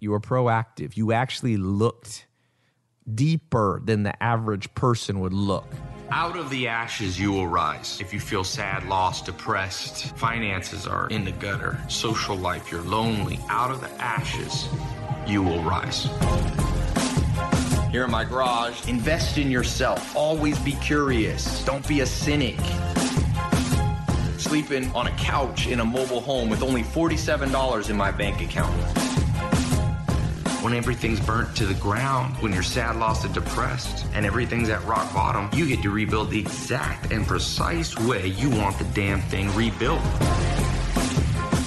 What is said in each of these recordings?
You were proactive. You actually looked deeper than the average person would look. Out of the ashes, you will rise. If you feel sad, lost, depressed, finances are in the gutter, social life, you're lonely, out of the ashes, you will rise. Here in my garage, invest in yourself. Always be curious. Don't be a cynic. Sleeping on a couch in a mobile home with only $47 in my bank account when everything's burnt to the ground, when you're sad, lost, and depressed, and everything's at rock bottom, you get to rebuild the exact and precise way you want the damn thing rebuilt.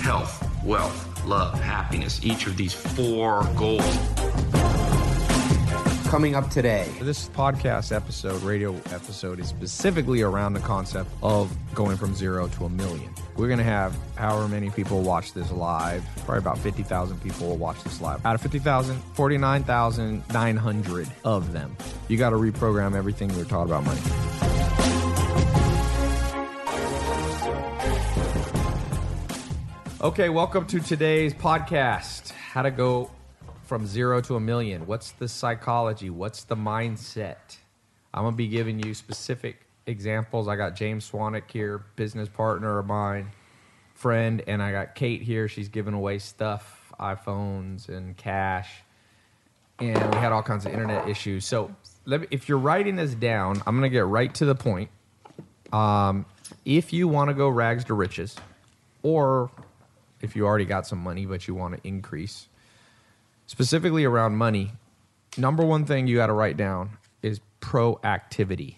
Health, wealth, love, happiness, each of these four goals. Coming up today, this podcast episode, radio episode, is specifically around the concept of going from zero to a million. We're going to have however many people watch this live. Probably about 50,000 people will watch this live. Out of 50,000, 49,900 of them. You got to reprogram everything you're taught about money. Okay, welcome to today's podcast How to Go from Zero to a Million. What's the psychology? What's the mindset? I'm going to be giving you specific examples. I got James Swanwick here, business partner of mine, friend, and I got Kate here. She's giving away stuff, iPhones and cash. And we had all kinds of internet issues. So me, if you're writing this down, I'm going to get right to the point. Um, if you want to go rags to riches, or if you already got some money but you want to increase, specifically around money, number one thing you got to write down is proactivity.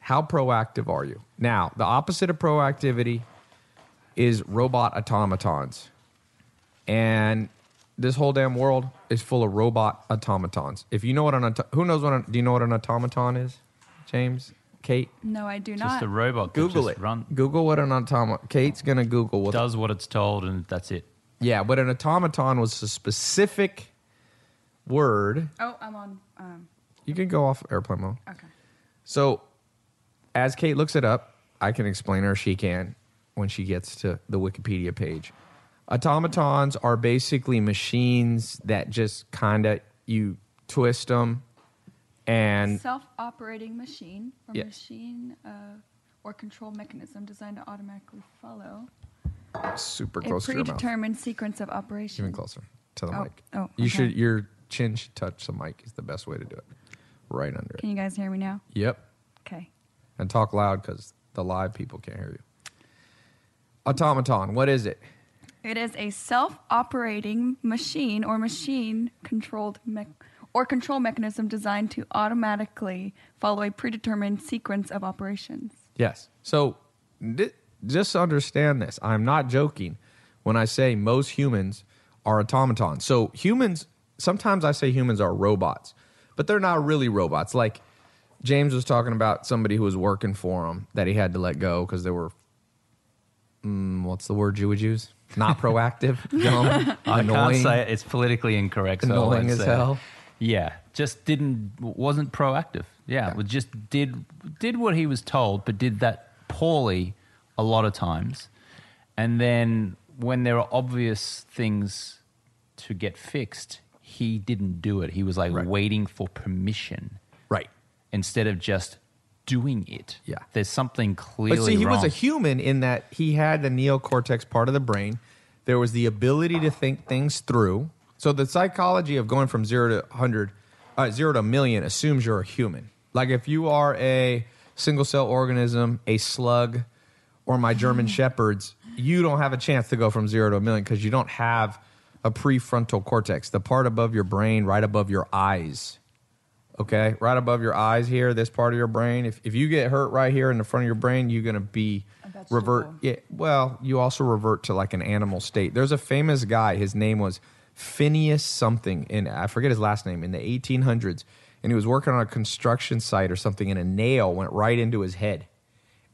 How proactive are you? Now, the opposite of proactivity is robot automatons. And this whole damn world is full of robot automatons. If you know what an auto- who knows what an, do you know what an automaton is? James, Kate, No, I do Just not. a robot. that Google just it. Run, Google what an automaton. Kate's gonna Google what. does what it's told, and that's it. Yeah, but an automaton was a specific word. oh, I'm on. Um, You can go off airplane mode. okay. So, as Kate looks it up, I can explain her. She can when she gets to the Wikipedia page. Automatons are basically machines that just kind of you twist them, and Self-operating machine or Yeah. machine uh, or control mechanism designed to automatically follow super a close to your mouth. predetermined sequence of operations. Even closer to the Oh, mic. oh, You okay. should your chin should touch the mic. Is the best way to do it. Right under it. Can you guys hear me now? Yep. Okay. and talk loud because the live people can't hear you. Automaton, what is it? It is a self-operating machine or machine-controlled me- or control mechanism designed to automatically follow a predetermined sequence of operations. Yes. So thi- just understand this. I'm not joking when I say most humans are automatons. So humans, sometimes I say humans are robots, but they're not really robots. Like James was talking about somebody who was working for him that he had to let go because they were, mm, what's the word you would use? Not proactive, dumb, I annoying. can't say it. It's politically incorrect. So I won't Annoying as say it. hell. Yeah, just didn't wasn't proactive. Yeah, was just did did what he was told, but did that poorly a lot of times. And then when there are obvious things to get fixed, he didn't do it. He was like Right. waiting for permission Right. instead of just doing it. Yeah. there's something clearly But see, he was a human in that he had the neocortex part of the brain. There was the ability to think things through. So the psychology of going from zero to hundred, uh, zero to a million assumes you're a human. Like if you are a single cell organism, a slug, or my German shepherds, you don't have a chance to go from zero to a million because you don't have a prefrontal cortex, the part above your brain, right above your eyes okay? Right above your eyes here this part of your brain. If, if you get hurt right here in the front of your brain you're going to be revert yeah well you also revert to like an animal state. There's a famous guy his name was phineas something in i forget his last name in the 1800s and he was working on a construction site or something and a nail went right into his head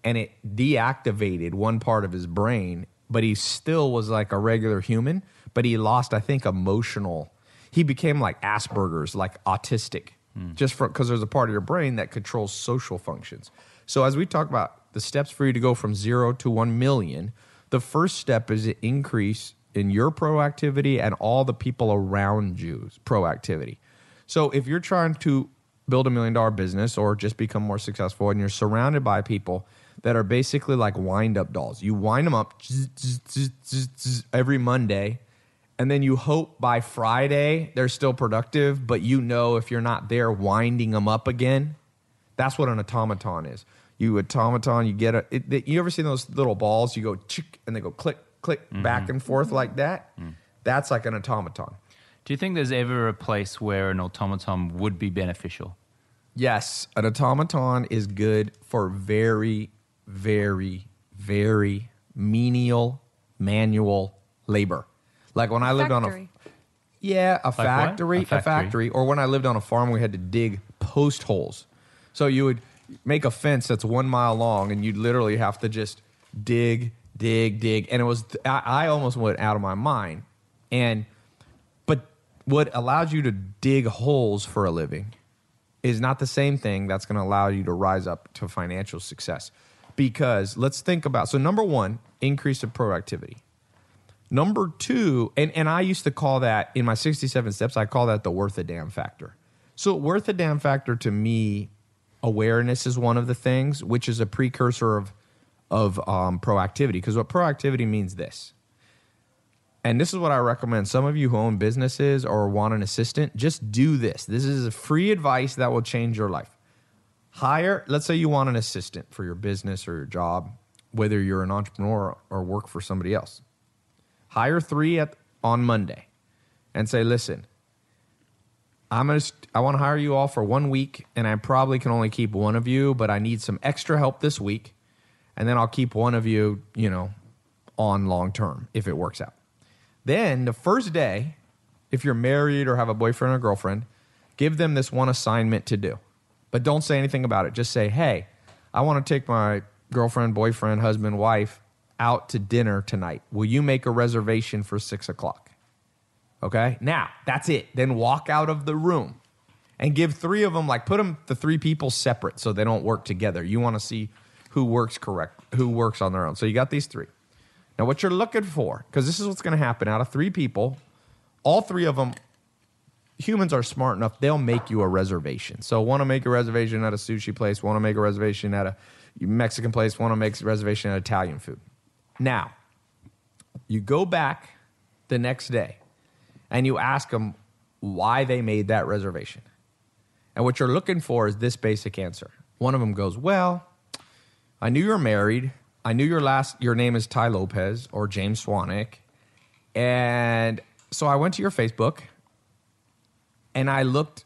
and it deactivated one part of his brain but he still was like a regular human but he lost i think emotional he became like asperger's like autistic hmm. just because there's a part of your brain that controls social functions so as we talk about the steps for you to go from zero to 1 million the first step is to increase in your proactivity and all the people around you's proactivity. So if you're trying to build a million dollar business or just become more successful and you're surrounded by people that are basically like wind up dolls. You wind them up zzz, zzz, zzz, zzz, zzz, every Monday and then you hope by Friday they're still productive, but you know if you're not there winding them up again, that's what an automaton is. You automaton, you get a. It, you ever seen those little balls? You go chick and they go click, click, mm-hmm. back and forth mm-hmm. like that. Mm. That's like an automaton. Do you think there's ever a place where an automaton would be beneficial? Yes, an automaton is good for very, very, very menial manual labor. Like when I lived on a Factory. yeah, a what? factory, A a factory. factory, or when I lived on a farm, we had to dig post holes. So you would make a fence that's one mile long, and you'd literally have to just dig, dig, dig, and it was I, I almost went out of my mind. And but what allows you to dig holes for a living is not the same thing that's going to allow you to rise up to financial success. Because let's think about so number one, increase of proactivity. Number two, and, and I used to call that in my 67 steps, I call that the worth a damn factor. So, worth a damn factor to me, awareness is one of the things, which is a precursor of, of um, proactivity. Because what proactivity means this, and this is what I recommend some of you who own businesses or want an assistant, just do this. This is a free advice that will change your life. Hire, let's say you want an assistant for your business or your job, whether you're an entrepreneur or work for somebody else hire three at on Monday and say, listen, I'm gonna st- I want to hire you all for one week, and I probably can only keep one of you, but I need some extra help this week, and then I'll keep one of you, you know, on long term if it works out. Then the first day, if you're married or have a boyfriend or girlfriend, give them this one assignment to do. But don't say anything about it. Just say, hey, I want to take my girlfriend, boyfriend, husband, wife out to dinner tonight. Will you make a reservation for six o'clock? Okay. Now that's it. Then walk out of the room and give three of them, like put them, the three people separate so they don't work together. You want to see who works correct, who works on their own. So you got these three. Now, what you're looking for, because this is what's going to happen out of three people, all three of them, humans are smart enough, they'll make you a reservation. So, want to make a reservation at a sushi place, want to make a reservation at a Mexican place, want to make a reservation at Italian food. Now, you go back the next day and you ask them why they made that reservation. And what you're looking for is this basic answer. One of them goes, Well, I knew you're married. I knew your last your name is Tai Lopez or James Swanwick. And so I went to your Facebook and I looked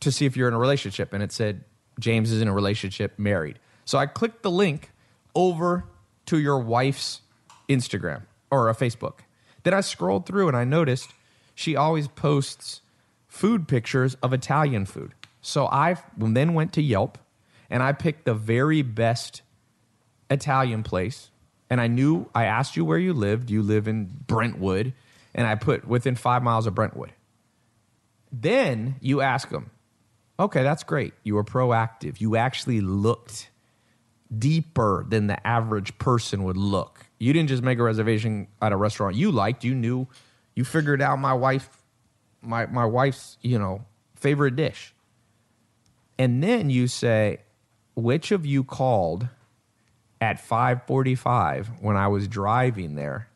to see if you're in a relationship and it said James is in a relationship, married. So I clicked the link over to your wife's Instagram or a Facebook. Then I scrolled through and I noticed she always posts food pictures of Italian food. So I then went to Yelp and I picked the very best Italian place. And I knew I asked you where you lived. You live in Brentwood. And I put within five miles of Brentwood. Then you ask them, okay, that's great. You were proactive. You actually looked deeper than the average person would look. You didn't just make a reservation at a restaurant you liked. You knew, you figured out my wife, my my wife's, you know, favorite dish. And then you say, which of you called at 5:45 when I was driving there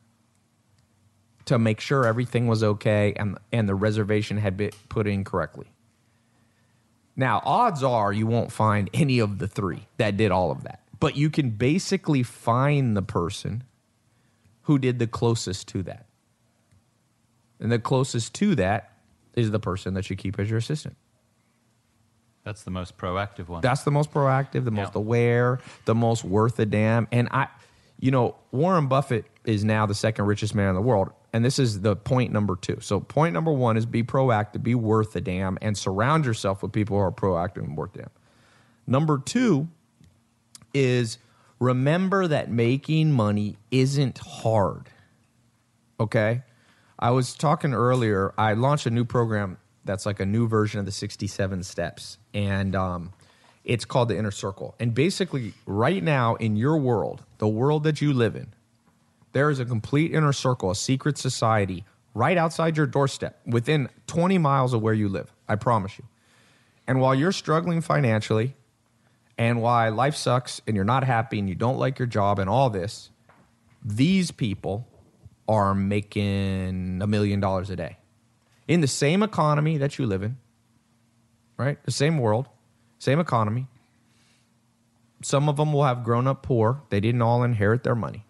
to make sure everything was okay and and the reservation had been put in correctly. Now, odds are you won't find any of the three that did all of that. But you can basically find the person who did the closest to that. And the closest to that is the person that you keep as your assistant. That's the most proactive one. That's the most proactive, the most aware, the most worth a damn. And I, you know, Warren Buffett is now the second richest man in the world. And this is the point number two. So, point number one is be proactive, be worth a damn, and surround yourself with people who are proactive and worth a damn. Number two is remember that making money isn't hard. Okay. I was talking earlier, I launched a new program that's like a new version of the 67 steps. And um, it's called the Inner Circle. And basically, right now in your world, the world that you live in, There is a complete inner circle, a secret society right outside your doorstep, within 20 miles of where you live. I promise you. And while you're struggling financially, and why life sucks and you're not happy and you don't like your job and all this, these people are making a million dollars a day in the same economy that you live in, right? The same world, same economy. Some of them will have grown up poor. They didn't all inherit their money.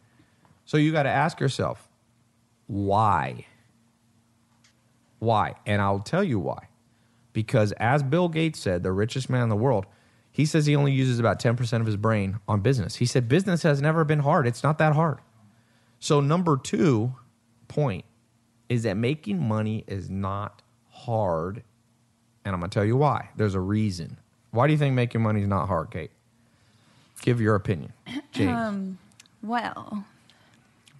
So you got to ask yourself, why? Why? And I'll tell you why. Because as Bill Gates said, the richest man in the world, he says he only uses about 10% of his brain on business. He said business has never been hard. It's not that hard. So, number two point is that making money is not hard. And I'm going to tell you why. There's a reason. Why do you think making money is not hard, Kate? Give your opinion. James. Um, well,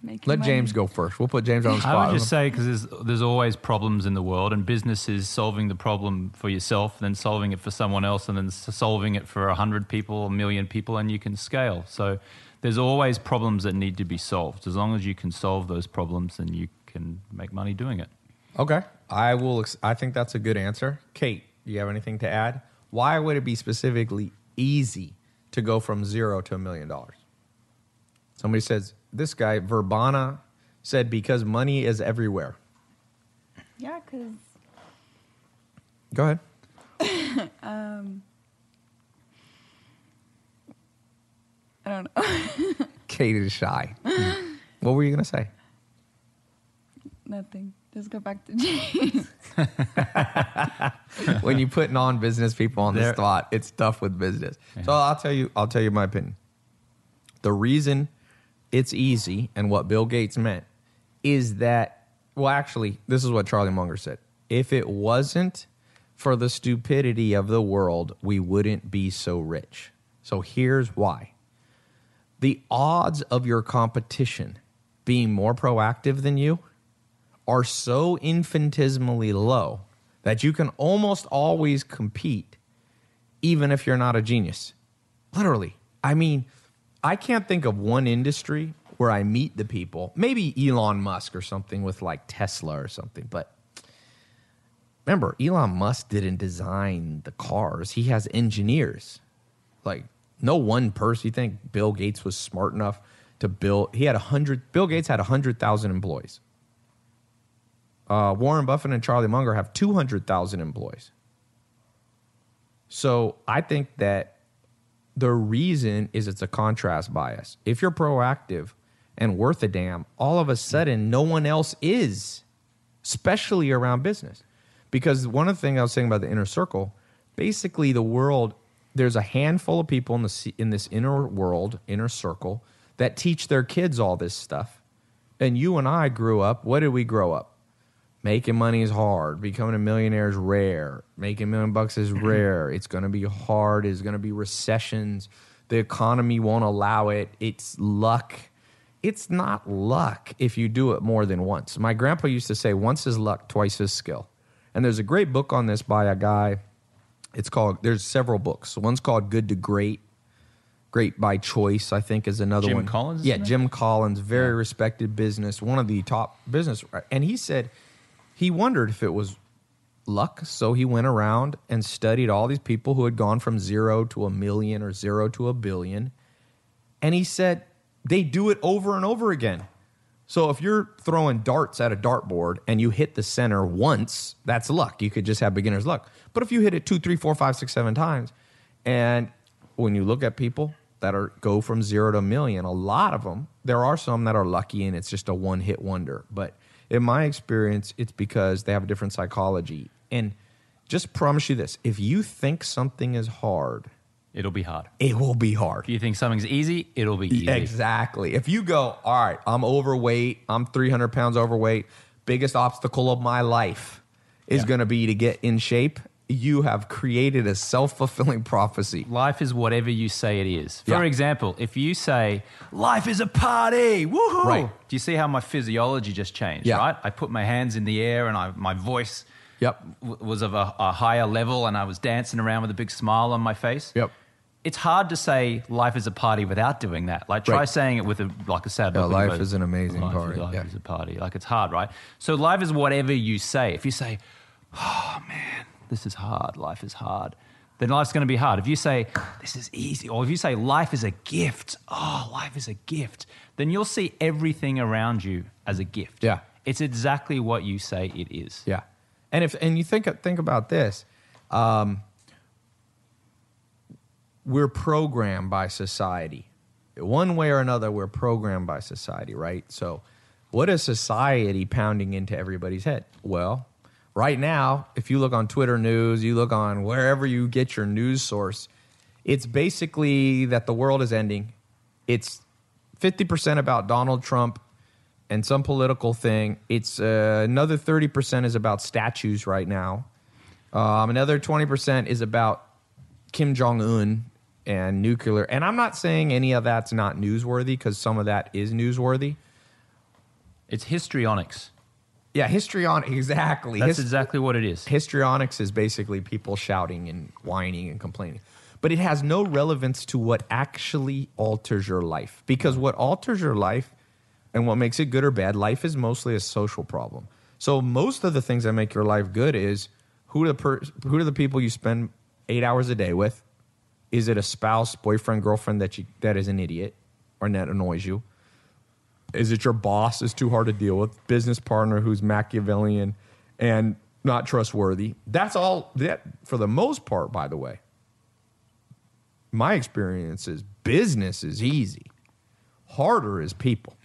making Let money- James go first. We'll put James on the spot. I would just say because there's there's always problems in the world, and business is solving the problem for yourself, then solving it for someone else, and then solving it for a hundred people, a million people, and you can scale. So there's always problems that need to be solved. As long as you can solve those problems, then you can make money doing it. Okay. I will. Ex- I think that's a good answer. Kate, do you have anything to add? Why would it be specifically easy to go from zero to a million dollars? Somebody says this guy Verbana said because money is everywhere. Yeah, because Go ahead. um, I don't know. Kate is shy. what were you gonna say? Nothing. Just go back to James. when you put non-business people on the There- spot, it's tough with business. So I'll tell you, I'll tell you my opinion. The reason it's easy and what Bill Gates meant is that, well, actually, this is what Charlie Munger said. If it wasn't for the stupidity of the world, we wouldn't be so rich. So here's why. The odds of your competition being more proactive than you are so infinitesimally low that you can almost always compete, even if you're not a genius. Literally. I mean, I can't think of one industry where I meet the people, maybe Elon Musk or something with like Tesla or something, but remember, Elon Musk didn't design the cars, he has engineers. Like, no one person, you think Bill Gates was smart enough to build, he had a hundred, Bill Gates had a hundred thousand employees uh, Warren Buffett and Charlie Munger have 200,000 employees. So I think that the reason is it's a contrast bias. If you're proactive and worth a damn, all of a sudden no one else is, especially around business. Because one of the things I was saying about the inner circle, basically the world, there's a handful of people in, the, in this inner world, inner circle, that teach their kids all this stuff. And you and I grew up, what did we grow up? Making money is hard. Becoming a millionaire is rare. Making a million bucks is mm-hmm. rare. It's going to be hard. It's going to be recessions. The economy won't allow it. It's luck. It's not luck if you do it more than once. My grandpa used to say, once is luck, twice is skill. And there's a great book on this by a guy. It's called, there's several books. One's called Good to Great. Great by Choice, I think, is another Jim one. Jim Collins, Yeah. Jim Collins, very respected business, one of the top business. And he said he wondered if it was luck. So he went around and studied all these people who had gone from zero to a million or zero to a billion. And he said they do it over and over again. So if you're throwing darts at a dartboard and you hit the center once, that's luck. You could just have beginner's luck. But if you hit it two, three, four, five, six, seven times, and when you look at people that are go from zero to a million, a lot of them, there are some that are lucky and it's just a one hit wonder. But in my experience, it's because they have a different psychology. And just promise you this: if you think something is hard, It'll be hard. it will be hard. If you think something's easy, it'll be easy. Exactly. If you go, all right, I'm overweight, I'm 300 pounds overweight, biggest obstacle of my life is Yeah. going to be to get in shape, you have created a self fulfilling prophecy. Life is whatever you say it is. For Yeah. example, if you say, life is a party, woohoo! Right. Do you see how my physiology just changed, Yeah. right? I put my hands in the air and I, my voice Yep. w- was of a, a higher level and I was dancing around with a big smile on my face. Yep. it's hard to say life is a party without doing that. Like try Right. saying it with a like a sad Yeah, life but is an amazing life, party, Life yeah. is a party. Like it's hard, right? So life is whatever you say. If you say, "Oh man, this is hard. Life is hard," then life's going to be hard. If you say, "This is easy," or if you say, "Life is a gift," oh, life is a gift, then you'll see everything around you as a gift. Yeah. it's exactly what you say it is. Yeah, and if and you think think about this, um, we're programmed by society, one way or another. We're programmed by society, right? So, what is society pounding into everybody's head? Well, right now, if you look on Twitter news, you look on wherever you get your news source, it's basically that the world is ending. It's fifty percent about Donald Trump and some political thing. It's uh, another thirty percent is about statues right now. Um, another twenty percent is about Kim Jong Un and nuclear. And I'm not saying any of that's not newsworthy because some of that is newsworthy. It's histrionics. Yeah, histrionics exactly. That's His- exactly what it is. histrionics is basically people shouting and whining and complaining. But it has no relevance to what actually alters your life. Because what alters your life and what makes it good or bad, life is mostly a social problem. So most of the things that make your life good is who are the per- who are the people you spend 8 hours a day with? Is it a spouse, boyfriend, girlfriend that you that is an idiot or that annoys you? Is it your boss is too hard to deal with? Business partner who's Machiavellian and not trustworthy? That's all that for the most part, by the way. My experience is business is easy. Harder is people.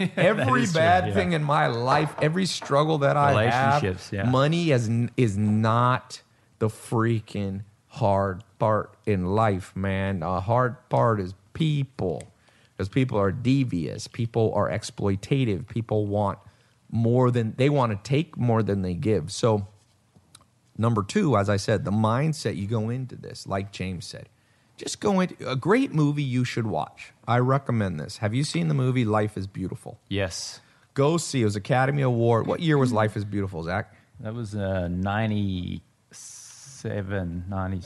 Every is true, bad yeah. thing in my life, every struggle that I have, yeah. money is, is not the freaking hard part in life, man. The hard part is people. Because people are devious, people are exploitative, people want more than they want to take more than they give. So, number two, as I said, the mindset you go into this, like James said, just go into a great movie you should watch. I recommend this. Have you seen the movie Life is Beautiful? Yes. Go see. It was Academy Award. What year was Life is Beautiful, Zach? That was uh, 97, 90,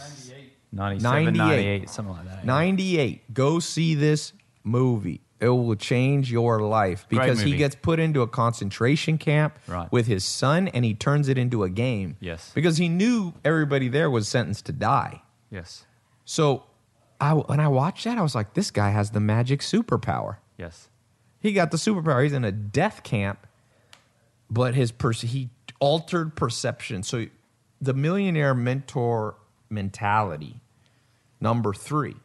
97, 98. 98, something like that. yeah. 98. Go see this movie. It will change your life because he movie. gets put into a concentration camp Right. with his son and he turns it into a game. Yes. Because he knew everybody there was sentenced to die. Yes. So I, when I watched that, I was like, this guy has the magic superpower. Yes. He got the superpower. He's in a death camp, but his pers- he altered perception. So the millionaire mentor mentality, number three,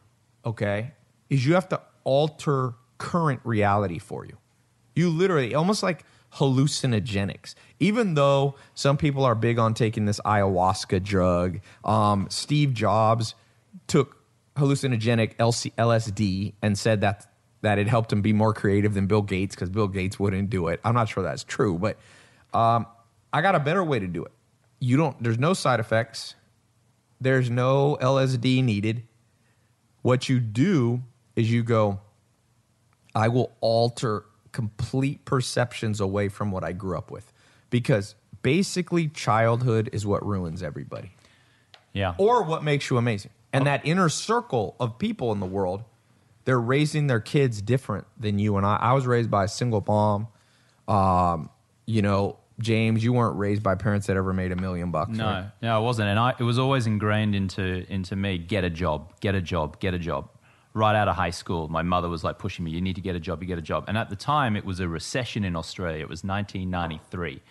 okay, is you have to alter current reality for you. You literally almost like hallucinogenics. Even though some people are big on taking this ayahuasca drug, um, Steve Jobs took hallucinogenic LC- LSD and said that that it helped him be more creative than Bill Gates because Bill Gates wouldn't do it. I'm not sure that's true, but um, I got a better way to do it. You don't. There's no side effects. There's no LSD needed. What you do is you go. I will alter complete perceptions away from what I grew up with, because basically childhood is what ruins everybody Yeah. or what makes you amazing. And that inner circle of people in the world, they're raising their kids different than you and I. I was raised by a single mom. Um, you know, James, you weren't raised by parents that ever made a million bucks. No, right? no, I wasn't, and I, it was always ingrained into into me. Get a job, get a job, get a job. Right out of high school, my mother was like pushing me. You need to get a job. You get a job. And at the time, it was a recession in Australia. It was 1993,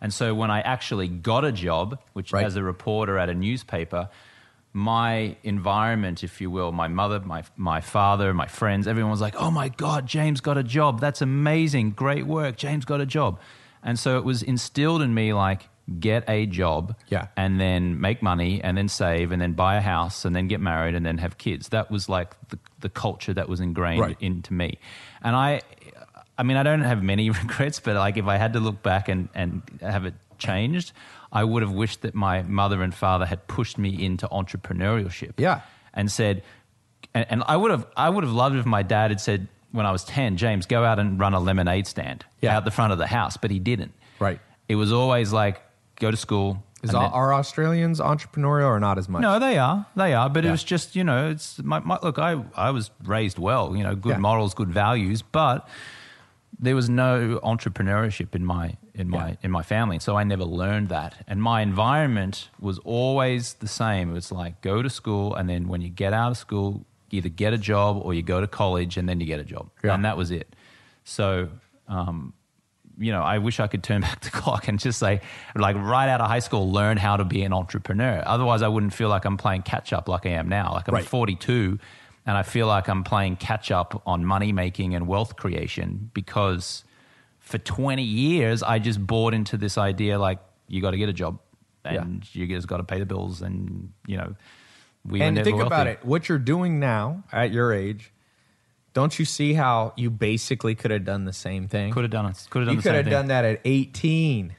and so when I actually got a job, which Right. as a reporter at a newspaper, my environment, if you will, my mother, my my father, my friends, everyone was like, "Oh my God, James got a job. That's amazing. Great work. James got a job." And so it was instilled in me like, get a job, Yeah. and then make money, and then save, and then buy a house, and then get married, and then have kids. That was like the, the culture that was ingrained Right. into me. And I, I mean, I don't have many regrets, but like if I had to look back and, and have it changed, I would have wished that my mother and father had pushed me into entrepreneurship. Yeah. And said, and, and I would have, I would have loved if my dad had said when I was 10, James, go out and run a lemonade stand Yeah. out the front of the house, but he didn't. Right. It was always like, go to school, Is then- are Australians entrepreneurial or not as much? No, they are. They are. But Yeah. it was just, you know, it's my, my look. I I was raised well. You know, good Yeah. morals, good values, but there was no entrepreneurship in my in my Yeah. in my family. So I never learned that. And my environment was always the same. It was like go to school, and then when you get out of school, either get a job or you go to college, and then you get a job, and that was it. So. Um, you know, I wish I could turn back the clock and just say, like, right out of high school, learn how to be an entrepreneur. Otherwise, I wouldn't feel like I'm playing catch up like I am now. Like, I'm Right. 42 and I feel like I'm playing catch up on money making and wealth creation because for 20 years, I just bought into this idea like, you got to get a job and you just got to pay the bills. And, you know, we and think about it. What you're doing now at your age, don't you see how you basically could have done the same thing? Could have done it. Could have done you could have thing. done that at 18.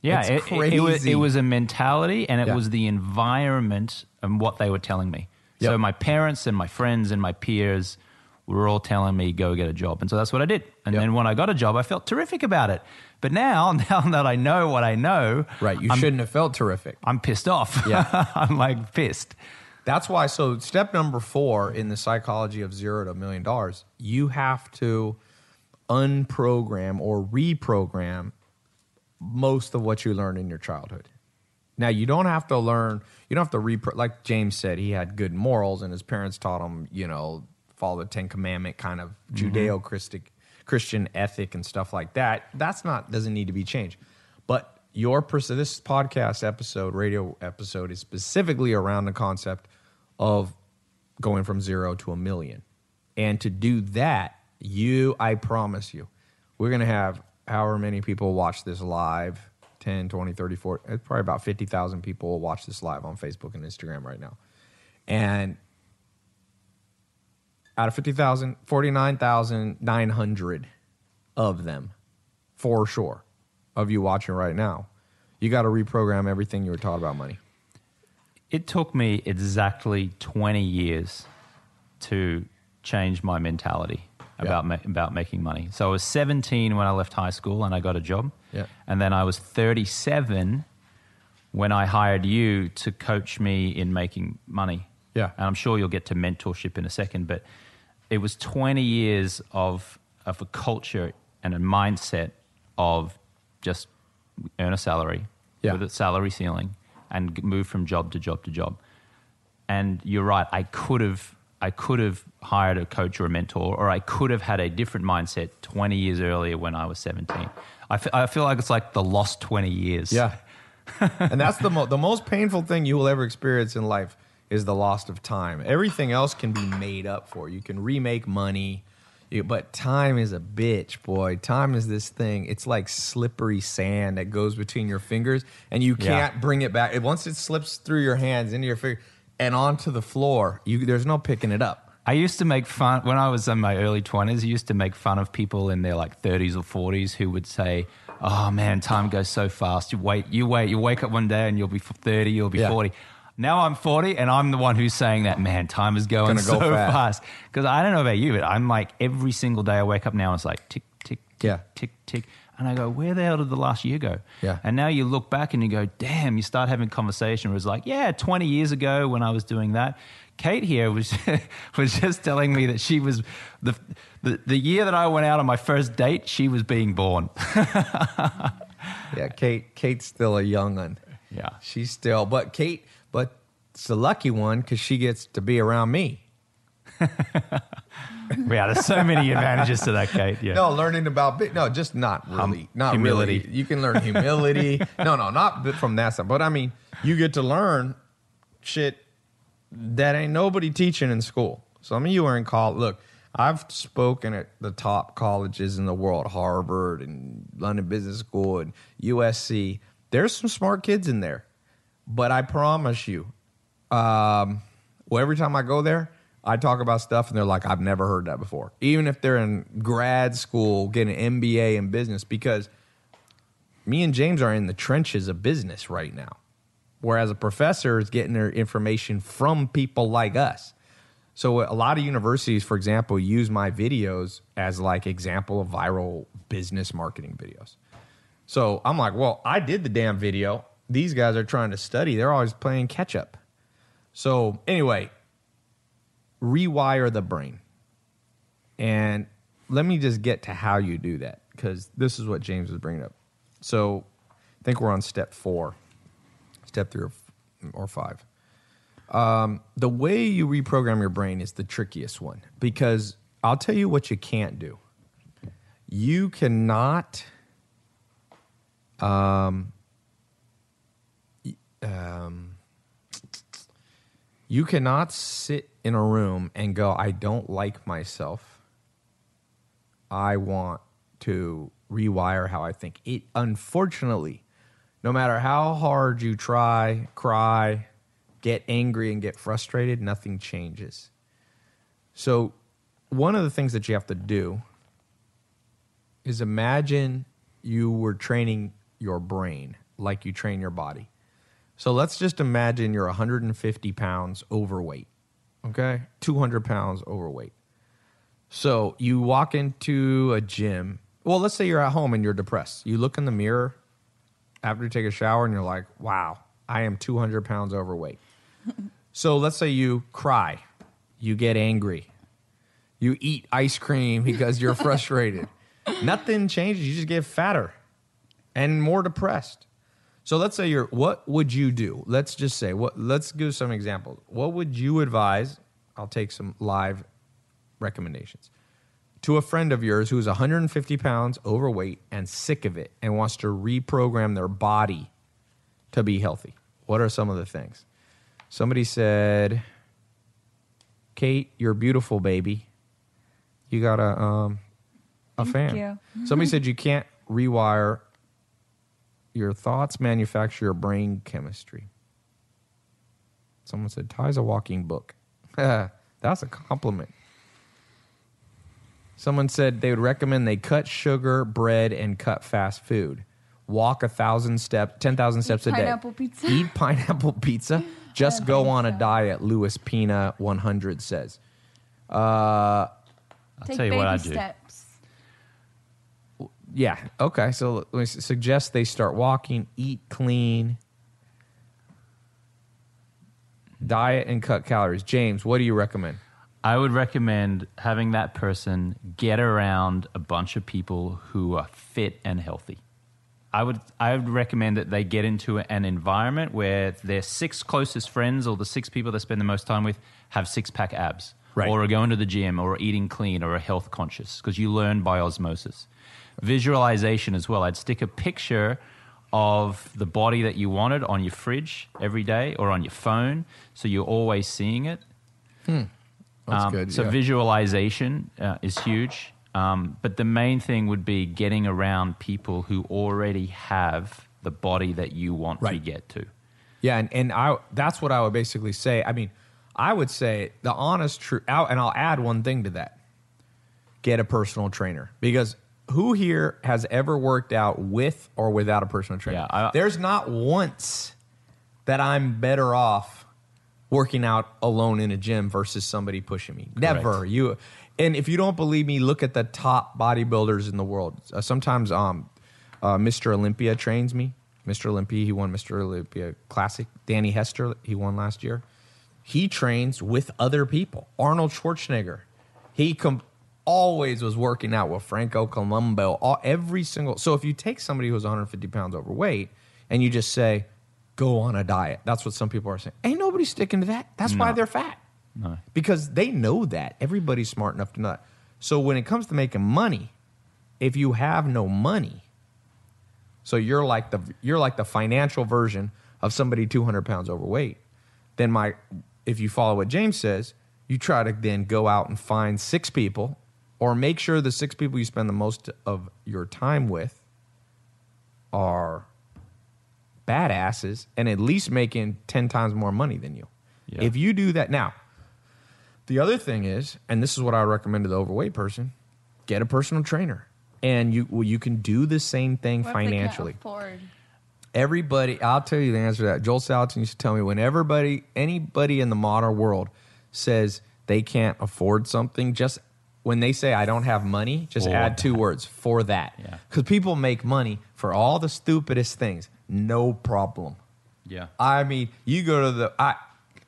Yeah, It's it, it- it was crazy. it was a mentality, and it Yeah. was the environment and what they were telling me. So my parents and my friends and my peers were all telling me go get a job, and so that's what I did. And Yep. then when I got a job, I felt terrific about it. But now, now that I know what I know, Right. You I'm, shouldn't have felt terrific. I'm pissed off. Yeah. I'm like pissed. That's why. So, step number four in the psychology of zero to a million dollars, you have to unprogram or reprogram most of what you learned in your childhood. Now, you don't have to learn, you don't have to repro, like James said, he had good morals and his parents taught him, you know, follow the Ten Commandment kind of mm-hmm. Judeo Christian ethic and stuff like that. That's not, doesn't need to be changed. But your this podcast episode, radio episode, is specifically around the concept of going from zero to a million. And to do that, you, I promise you, we're going to have however many people watch this live 10, 20, 30, 40, it's probably about 50,000 people will watch this live on Facebook and Instagram right now. And out of 50,000, 49,900 of them, for sure, of you watching right now, you got to reprogram everything you were taught about money. It took me exactly 20 years to change my mentality about ma- about making money. So I was 17 when I left high school and I got a job. Yeah. And then I was 37 when I hired you to coach me in making money. Yeah. And I'm sure you'll get to mentorship in a second, but it was 20 years of of a culture and a mindset of just earn a salary Yeah. with a salary ceiling and move from job to job to job. And you're right, I could have I could have hired a coach or a mentor, or I could have had a different mindset 20 years earlier when I was 17. I I feel like it's like the lost 20 years. Yeah. and that's the, mo- the most painful thing you will ever experience in life is the loss of time. Everything else can be made up for. You can remake money, but time is a bitch, boy. Time is this thing. It's like slippery sand that goes between your fingers, and you can't bring it back. Once it slips through your hands into your finger and onto the floor, you, there's no picking it up. I used to make fun when I was in my early 20s. I used to make fun of people in their like 30s or 40s who would say, "Oh man, time goes so fast. You wait, you wait, you wake up one day and you'll be 30, you'll be Yeah. 40." Now I'm 40 and I'm the one who's saying that, man, time is going go so fast. fast. Because I don't know about you, but I'm like every single day I wake up now, it's like tick, tick, tick, Yeah. tick, tick. And I go, where the hell did the last year go? Yeah. And now you look back and you go, damn, you start having conversation where it's like, yeah, 20 years ago when I was doing that, Kate here was was just telling me that she was the, the the year that I went out on my first date, she was being born. Yeah, Kate. Kate's still a young one. Yeah. she's still. But Kate, it's the lucky one because she gets to be around me. yeah, there's so many advantages to that, Kate. Yeah. No, learning about. No, just not really. Not humility. really. You can learn humility. no, no, not from that side. But I mean, you get to learn shit that ain't nobody teaching in school. Some of you are in college. Look, I've spoken at the top colleges in the world, Harvard and London Business School and USC. There's some smart kids in there, but I promise you, um, well, every time I go there, I talk about stuff and they're like, I've never heard that before. Even if they're in grad school, getting an MBA in business, because me and James are in the trenches of business right now. Whereas a professor is getting their information from people like us. So a lot of universities, for example, use my videos as like example of viral business marketing videos. So I'm like, well, I did the damn video. these guys are trying to study. They're always playing catch up. So, anyway, rewire the brain. And let me just get to how you do that because this is what James was bringing up. So, I think we're on step four, step three or, five. Um, the way you reprogram your brain is the trickiest one because I'll tell you what you can't do. You cannot um, um, you cannot sit in a room and go, I don't like myself. I want to rewire how I think. It unfortunately, no matter how hard you try, cry, get angry, and get frustrated, nothing changes. So, one of the things that you have to do is imagine you were training your brain like you train your body. So let's just imagine you're 150 pounds overweight, okay? 200 pounds overweight. So you walk into a gym. Well, let's say you're at home and you're depressed. You look in the mirror after you take a shower and you're like, wow, I am 200 pounds overweight. so let's say you cry, you get angry, you eat ice cream because you're frustrated. Nothing changes. You just get fatter and more depressed. So let's say you're what would you do? Let's just say what let's give some examples. What would you advise? I'll take some live recommendations. To a friend of yours who's 150 pounds overweight and sick of it and wants to reprogram their body to be healthy. What are some of the things? Somebody said, Kate, you're beautiful, baby. You got a um a Thank fan. you. Somebody said you can't rewire your thoughts manufacture your brain chemistry. Someone said Tai's a walking book. That's a compliment. Someone said they would recommend they cut sugar, bread, and cut fast food. Walk a thousand steps, ten thousand steps a day. pineapple pizza. Eat pineapple pizza. Just go on a diet. Louis Pina one hundred says. Uh, I'll Take tell you baby what I do. steps. Yeah. Okay. So let me suggest they start walking, eat clean, diet, and cut calories. James, what do you recommend? I would recommend having that person get around a bunch of people who are fit and healthy. I would I would recommend that they get into an environment where their six closest friends or the six people they spend the most time with have six pack abs, Right. or are going to the gym, or are eating clean, or are health conscious, because you learn by osmosis. Visualization as well. I'd stick a picture of the body that you wanted on your fridge every day, or on your phone, so you're always seeing it. That's Um, good. So yeah. visualization uh, is huge, um, but the main thing would be getting around people who already have the body that you want to get to. Yeah, and, and I that's what I would basically say. I mean, I would say the honest truth, and I'll add one thing to that: get a personal trainer because who here has ever worked out with or without a personal trainer? Yeah, I- There's not once that I'm better off working out alone in a gym versus somebody pushing me. Never. You and if you don't believe me, look at the top bodybuilders in the world. Uh, sometimes um, uh, Mr. Olympia trains me. Mr. Olympia, he won Mr. Olympia Classic. Danny Hester, he won last year. He trains with other people. Arnold Schwarzenegger, he com- always was working out with Franco Columbu. All, every single. So if you take somebody who's 150 pounds overweight and you just say, go on a diet, that's what some people are saying. Ain't nobody sticking to that. That's why they're fat No. because they know that. Everybody's smart enough to know that. So when it comes to making money, if you have no money, so you're like the you're like the financial version of somebody 200 pounds overweight, then my if you follow what James says, you try to then go out and find six people or make sure the six people you spend the most of your time with are badasses and at least making 10 times more money than you. Yeah. If you do that now, the other thing is, and this is what I recommend to the overweight person, get a personal trainer. And you well, you can do the same thing What if they can't financially. Everybody, I'll tell you the answer to that. Joel Salatin used to tell me when everybody, anybody in the modern world says they can't afford something, just when they say I don't have money, just For add two words for that. Yeah. Because people make money for all the stupidest things, no problem. Yeah. I mean, you go to the I,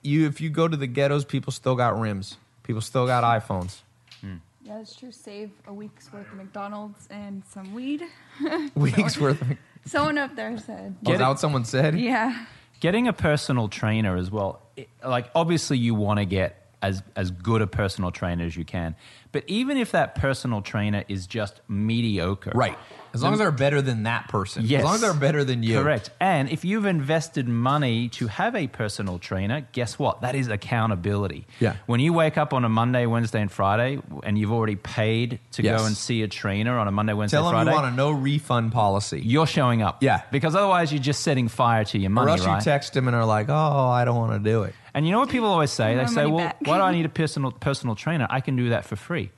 you if you go to the ghettos, people still got rims. People still got iPhones. Hmm. Yeah, it's true. Save a week's worth of McDonald's and some weed. Weeks worth. Of, Someone up there said. Oh, was that what someone said? Yeah. Getting a personal trainer as well. it- like obviously you want to get as as good a personal trainer as you can. But even if that personal trainer is just mediocre. Right. As long as they're better than that person. Yes. As long as they're better than you. Correct. And if you've invested money to have a personal trainer, guess what? That is accountability. Yeah. When you wake up on a Monday, Wednesday, and Friday, and you've already paid to Yes. go and see a trainer on a Monday, Wednesday, Tell them Friday, you want a no refund policy. you're showing up. Yeah. Because otherwise, you're just setting fire to your money. or money, else right? you text them and are like, oh, I don't want to do it. And you know what people always say? They say, "Well, back." why do I need a personal personal trainer? I can do that for free.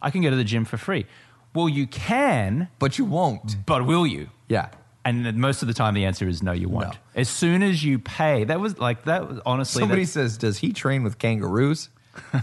I can go to the gym for free." Well, you can, But you won't. but will you? Yeah. And most of the time, the answer is no, you won't. No. As soon as you pay, that was like that was honestly. Somebody that- says, does he train with kangaroos? oh,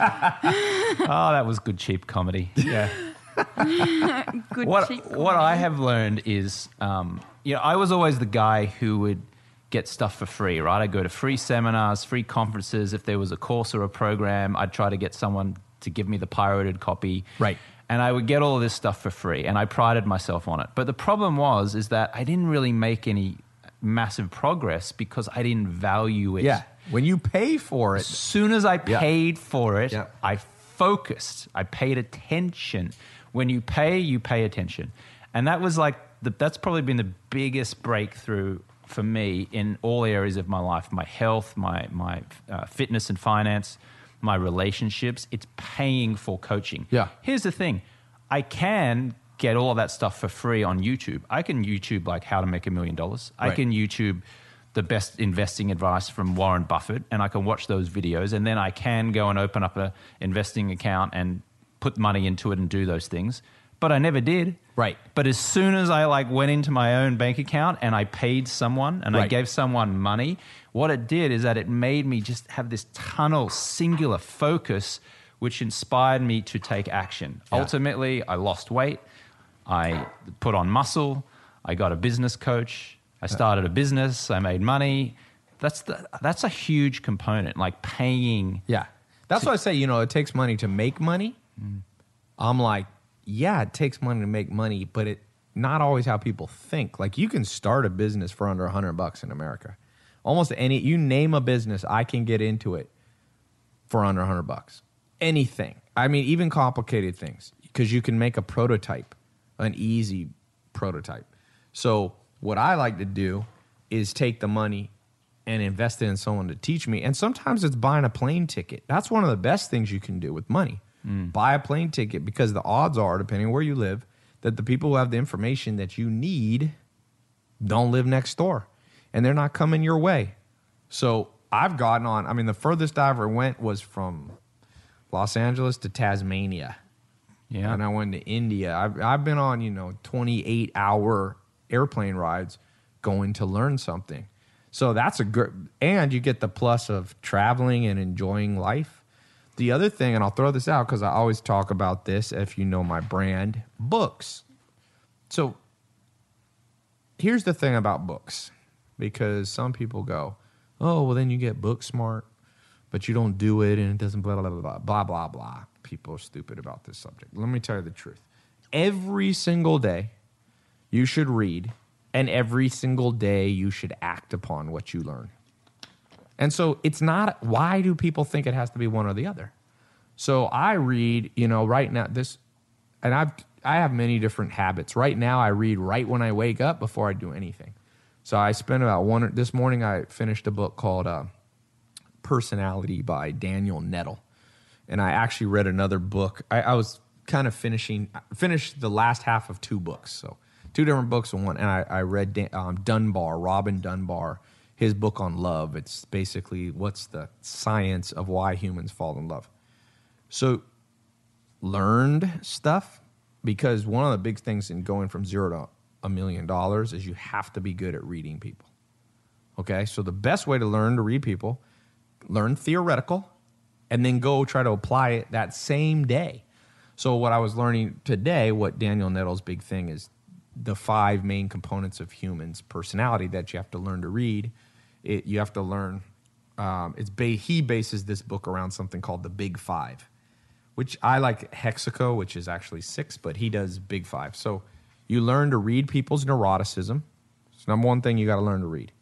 that was good cheap comedy. Yeah. Good what cheap what. I have learned is, um, you know, I was always the guy who would get stuff for free, right? I'd go to free seminars, free conferences. If there was a course or a program, I'd try to get someone to give me the pirated copy. Right. And I would get all of this stuff for free, and I prided myself on it. But the problem was, is that I didn't really make any massive progress because I didn't value it. Yeah. When you pay for it, As soon as I Yeah. paid for it, Yeah. I focused. I paid attention. When you pay, you pay attention, and that was like the, that's probably been the biggest breakthrough for me in all areas of my life: my health, my my uh, fitness and finance, my relationships. It's paying for coaching. Yeah. Here's the thing: I can get all of that stuff for free on YouTube. I can YouTube like how to make a million dollars. I can YouTube the best investing advice from Warren Buffett, and I can watch those videos, and then I can go and open up a investing account and put money into it and do those things. But I never did. Right. But as soon as I like went into my own bank account and I paid someone and I gave someone money, what it did is that it made me just have this tunnel, singular focus, which inspired me to take action. Yeah. Ultimately, I lost weight. I put on muscle. I got a business coach. I started a business. I made money. That's the, that's a huge component, like paying. yeah. That's why I say, you know, it takes money to make money. Mm. I'm like, yeah, it takes money to make money, but it not always how people think. Like you can start a business for under 100 bucks in America. Almost any you name a business, I can get into it for under 100 bucks. Anything. I mean, even complicated things because you can make a prototype, an easy prototype. So, what I like to do is take the money and invest it in someone to teach me. And sometimes it's buying a plane ticket. That's one of the best things you can do with money. Mm. Buy a plane ticket because the odds are, depending on where you live, that the people who have the information that you need don't live next door and they're not coming your way. So I've gotten on, I mean, the furthest I ever went was from Los Angeles to Tasmania. Yeah. And I went to India. I've, I've been on, you know, 28 hour airplane rides going to learn something. So that's a good, and you get the plus of traveling and enjoying life. The other thing, and I'll throw this out because I always talk about this if you know my brand books. So here's the thing about books because some people go, oh, well, then you get book smart, but you don't do it and it doesn't blah, blah, blah, blah, blah, blah, blah. People are stupid about this subject. Let me tell you the truth. Every single day, you should read, and every single day, you should act upon what you learn. And so it's not, why do people think it has to be one or the other? So I read, you know, right now, this, and I've, I have many different habits. Right now, I read right when I wake up before I do anything. So I spent about one, this morning, I finished a book called uh, Personality by Daniel Nettle. And I actually read another book. I, I was kind of finishing, finished the last half of two books. So two different books in one. And I, I read Dan, um, Dunbar, Robin Dunbar, his book on love. It's basically what's the science of why humans fall in love. So learned stuff because one of the big things in going from zero to a million dollars is you have to be good at reading people. Okay, so the best way to learn to read people, learn theoretical, and then go try to apply it that same day. So what I was learning today, what Daniel Nettle's big thing is the five main components of humans' personality that you have to learn to read it, you have to learn. Um, it's ba- he bases this book around something called the Big Five, which I like Hexaco, which is actually six, but he does Big Five. So you learn to read people's neuroticism. It's number one thing you got to learn to read.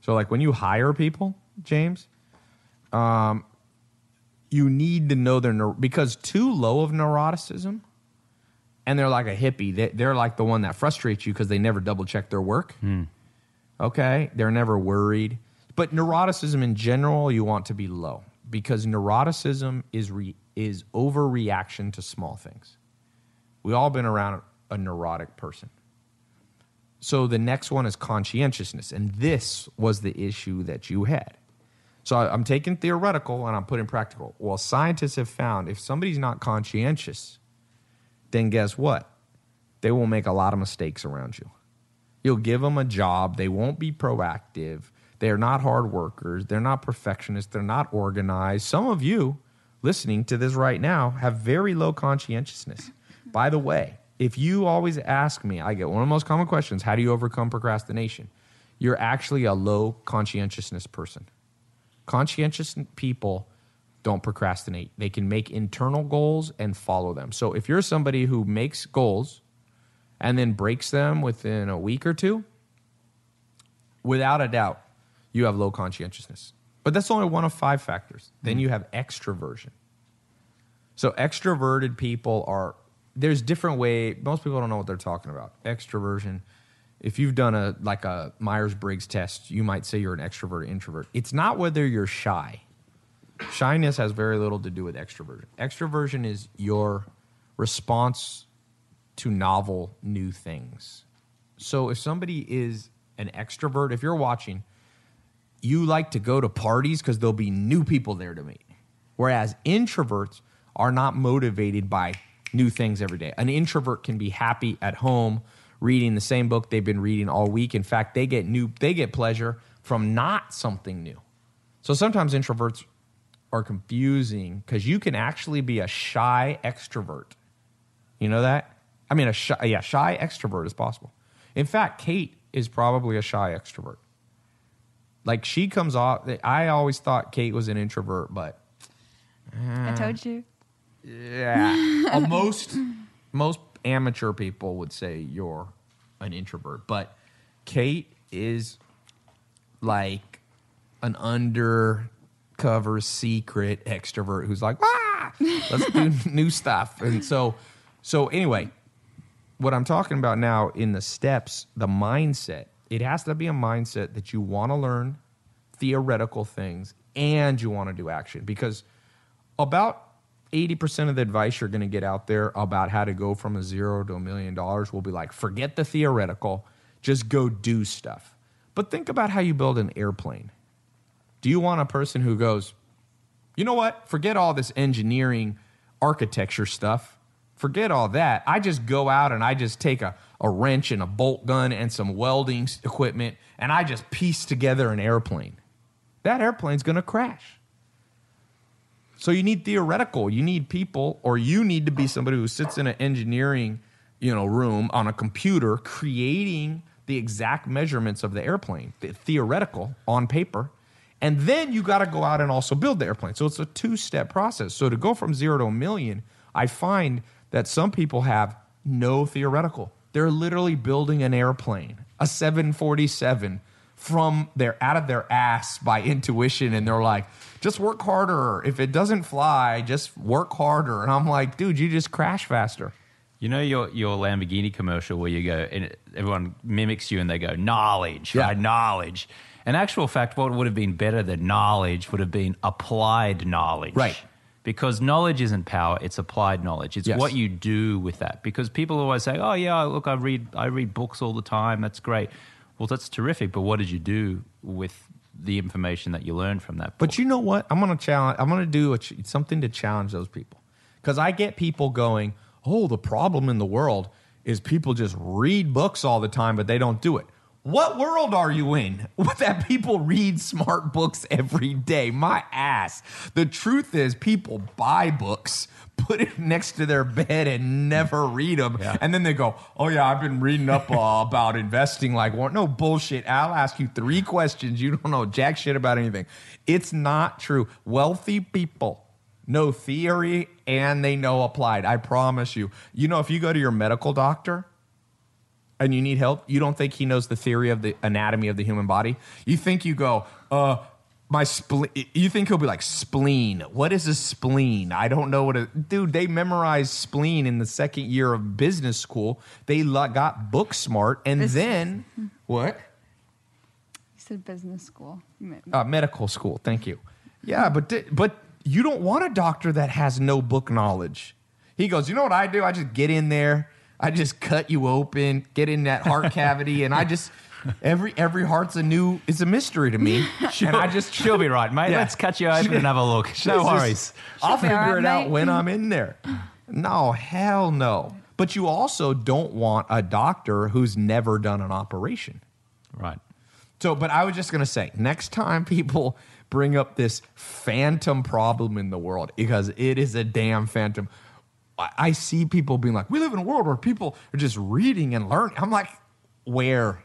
So like when you hire people, James, um, you need to know their neur- because too low of neuroticism, and they're like a hippie. They, they're like the one that frustrates you because they never double check their work. Okay, they're never worried. But neuroticism in general, you want to be low because neuroticism is re- is overreaction to small things. We all been around a neurotic person. So the next one is conscientiousness, and this was the issue that you had. So I'm taking theoretical and I'm putting practical. Well, scientists have found if somebody's not conscientious, then guess what? They will make a lot of mistakes around you. You'll give them a job, they won't be proactive. They're not hard workers, they're not perfectionists, they're not organized. Some of you listening to this right now have very low conscientiousness. By the way, if you always ask me, I get one of the most common questions, how do you overcome procrastination? You're actually a low conscientiousness person. Conscientious people don't procrastinate. They can make internal goals and follow them. So if you're somebody who makes goals and then breaks them within a week or two, without a doubt, you have low conscientiousness. But that's only one of five factors. Then mm-hmm. you have extroversion. So extroverted people are there's different way most people don't know what they're talking about. Extroversion. If you've done a like a Myers-Briggs test, you might say you're an extrovert introvert. It's not whether you're shy. Shyness has very little to do with extroversion. Extroversion is your response to novel new things. So if somebody is an extrovert, if you're watching, you like to go to parties because there'll be new people there to meet. Whereas introverts are not motivated by new things every day. An introvert can be happy at home reading the same book they've been reading all week. In fact, they get new they get pleasure from not something new. So sometimes introverts are confusing because you can actually be a shy extrovert. You know that? I mean, a shy, yeah, shy extrovert is possible. In fact, Kate is probably a shy extrovert. Like she comes off. I always thought Kate was an introvert, but I told eh. you. Yeah, Uh, most most amateur people would say you're an introvert, but Kate is like an undercover secret extrovert who's like, ah, let's do new stuff. And so, so anyway, what I'm talking about now in the steps, the mindset, it has to be a mindset that you want to learn theoretical things and you want to do action because about 80% of the advice you're going to get out there about how to go from a zero to a million dollars will be like, forget the theoretical, just go do stuff. But think about how you build an airplane. Do you want a person who goes, you know what? Forget all this engineering, architecture stuff. Forget all that. I just go out and I just take a, a wrench and a bolt gun and some welding equipment and I just piece together an airplane. That airplane's going to crash. So you need theoretical. You need people, or you need to be somebody who sits in an engineering, you know, room on a computer creating the exact measurements of the airplane, the theoretical on paper, and then you got to go out and also build the airplane. So it's a two-step process. So to go from zero to a million, I find that some people have no theoretical. They're literally building an airplane, a 747 from their out of their ass by intuition and they're like just work harder if it doesn't fly just work harder and i'm like dude you just crash faster You know your your Lamborghini commercial where you go and everyone mimics you and they go knowledge, Yeah. right? Knowledge. In actual fact, what would have been better than knowledge would have been applied knowledge, Right. Because knowledge isn't power; it's applied knowledge. It's Yes. what you do with that. Because people always say, "Oh yeah, look, I read I read books all the time. That's great." Well, that's terrific. But what did you do with the information that you learned from that? Book? but you know what i'm gonna challenge i'm gonna do a ch- something to challenge those people because i get people going oh the problem in the world is people just read books all the time but they don't do it What world are you in that people read smart books every day? My ass. The truth is, people buy books, put it next to their bed, and never read them. Yeah. And then they go, Oh, yeah, I've been reading up uh, about investing. Like, well, no bullshit. I'll ask you three questions. You don't know jack shit about anything. It's not true. Wealthy people know theory and they know applied. I promise you. You know, if you go to your medical doctor, and you need help, you don't think he knows the theory of the anatomy of the human body. You think you go, uh, my spleen. You think he'll be like spleen. What is a spleen? I don't know what a dude. They memorized spleen in the second year of business school. They got book smart, and This- then what? You said business school. Uh, medical school. Thank you. Yeah, but but you don't want a doctor that has no book knowledge. He goes, you know what I do? I just get in there. I just cut you open, get in that heart cavity, and I just every every heart's a new. It's a mystery to me, and I just She'll be right, mate. Yeah. Let's cut you open and have a look. It's No just- worries. I'll She'll figure all right, it out mate. when I'm in there. No, hell no. But you also don't want a doctor who's never done an operation. Right. So, but I was just going to say, next time people bring up this phantom problem in the world, because it is a damn phantom. I I see people being like, we live in a world where people are just reading and learning. I'm like, where?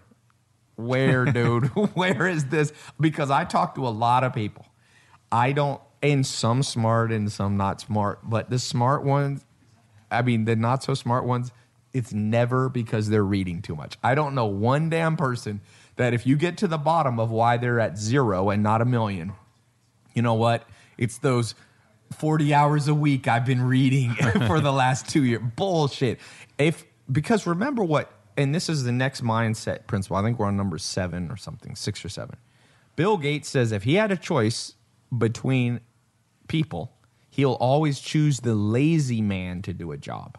Where, dude? where is this? Because I talk to a lot of people. I don't, and some smart and some not smart, but the smart ones, I mean, the not so smart ones, it's never because they're reading too much. I don't know one damn person that if you get to the bottom of why they're at zero and not a million, you know what? It's those 40 hours a week I've been reading for the last two years. Bullshit. If because remember what, and this is the next mindset principle. I think we're on number seven or something, six or seven. Bill Gates says if he had a choice between people, he'll always choose the lazy man to do a job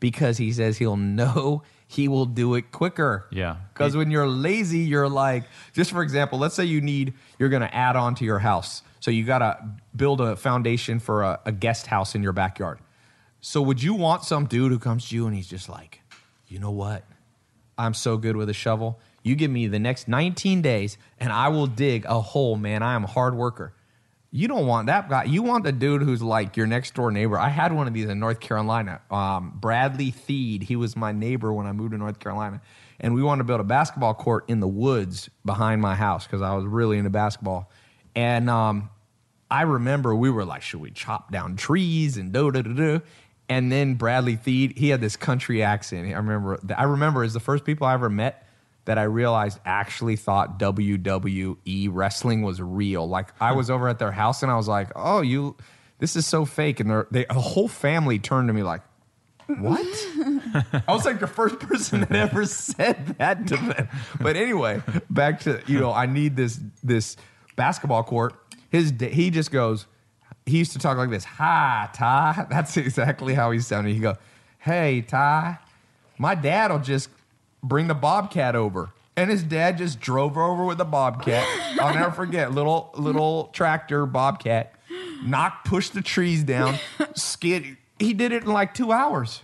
because he says he'll know he will do it quicker. Yeah. Because when you're lazy, you're like, just for example, let's say you need, you're going to add on to your house. So you got to build a foundation for a, a guest house in your backyard. So would you want some dude who comes to you and he's just like, you know what? I'm so good with a shovel. You give me the next 19 days and I will dig a hole, man. I am a hard worker. You don't want that guy. You want the dude who's like your next door neighbor. I had one of these in North Carolina. Um, Bradley Theed. He was my neighbor when I moved to North Carolina. And we wanted to build a basketball court in the woods behind my house because I was really into basketball. And um, I remember we were like, should we chop down trees and do do do do? And then Bradley Theed, he had this country accent. I remember. I remember as the first people I ever met that I realized actually thought WWE wrestling was real. Like I hmm. was over at their house and I was like, oh, you, this is so fake. And they're- a whole family turned to me like, what? I was like the first person that ever said that to them. But anyway, back to you know, I need this this basketball court. His he just goes. He used to talk like this. Hi, Tai. That's exactly how he sounded. He go, Hey, Tai. My dad'll just bring the bobcat over, and his dad just drove over with the bobcat. I'll never forget. Little little tractor bobcat, knocked, pushed the trees down, skid. He did it in like two hours,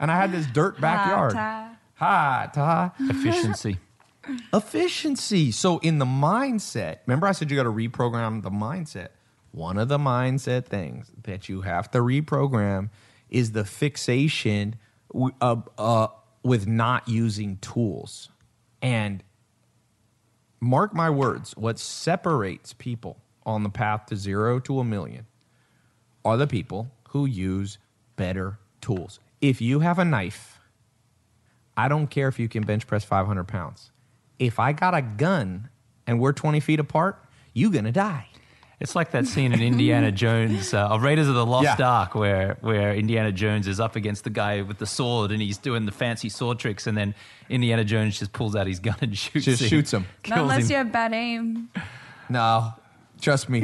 and I had this dirt backyard. Tai. Hi, Tai. Efficiency. Efficiency. So in the mindset, remember I said you got to reprogram the mindset. One of the mindset things that you have to reprogram is the fixation uh, uh, with not using tools. And mark my words, what separates people on the path to zero to a million are the people who use better tools. If you have a knife, I don't care if you can bench press 500 pounds. If I got a gun and we're 20 feet apart, you're gonna die. It's like that scene in Indiana Jones, uh, of Raiders of the Lost Yeah. Ark, where where Indiana Jones is up against the guy with the sword, and he's doing the fancy sword tricks, and then Indiana Jones just pulls out his gun and shoots Just him. shoots him. Not unless him. you have bad aim. No, trust me,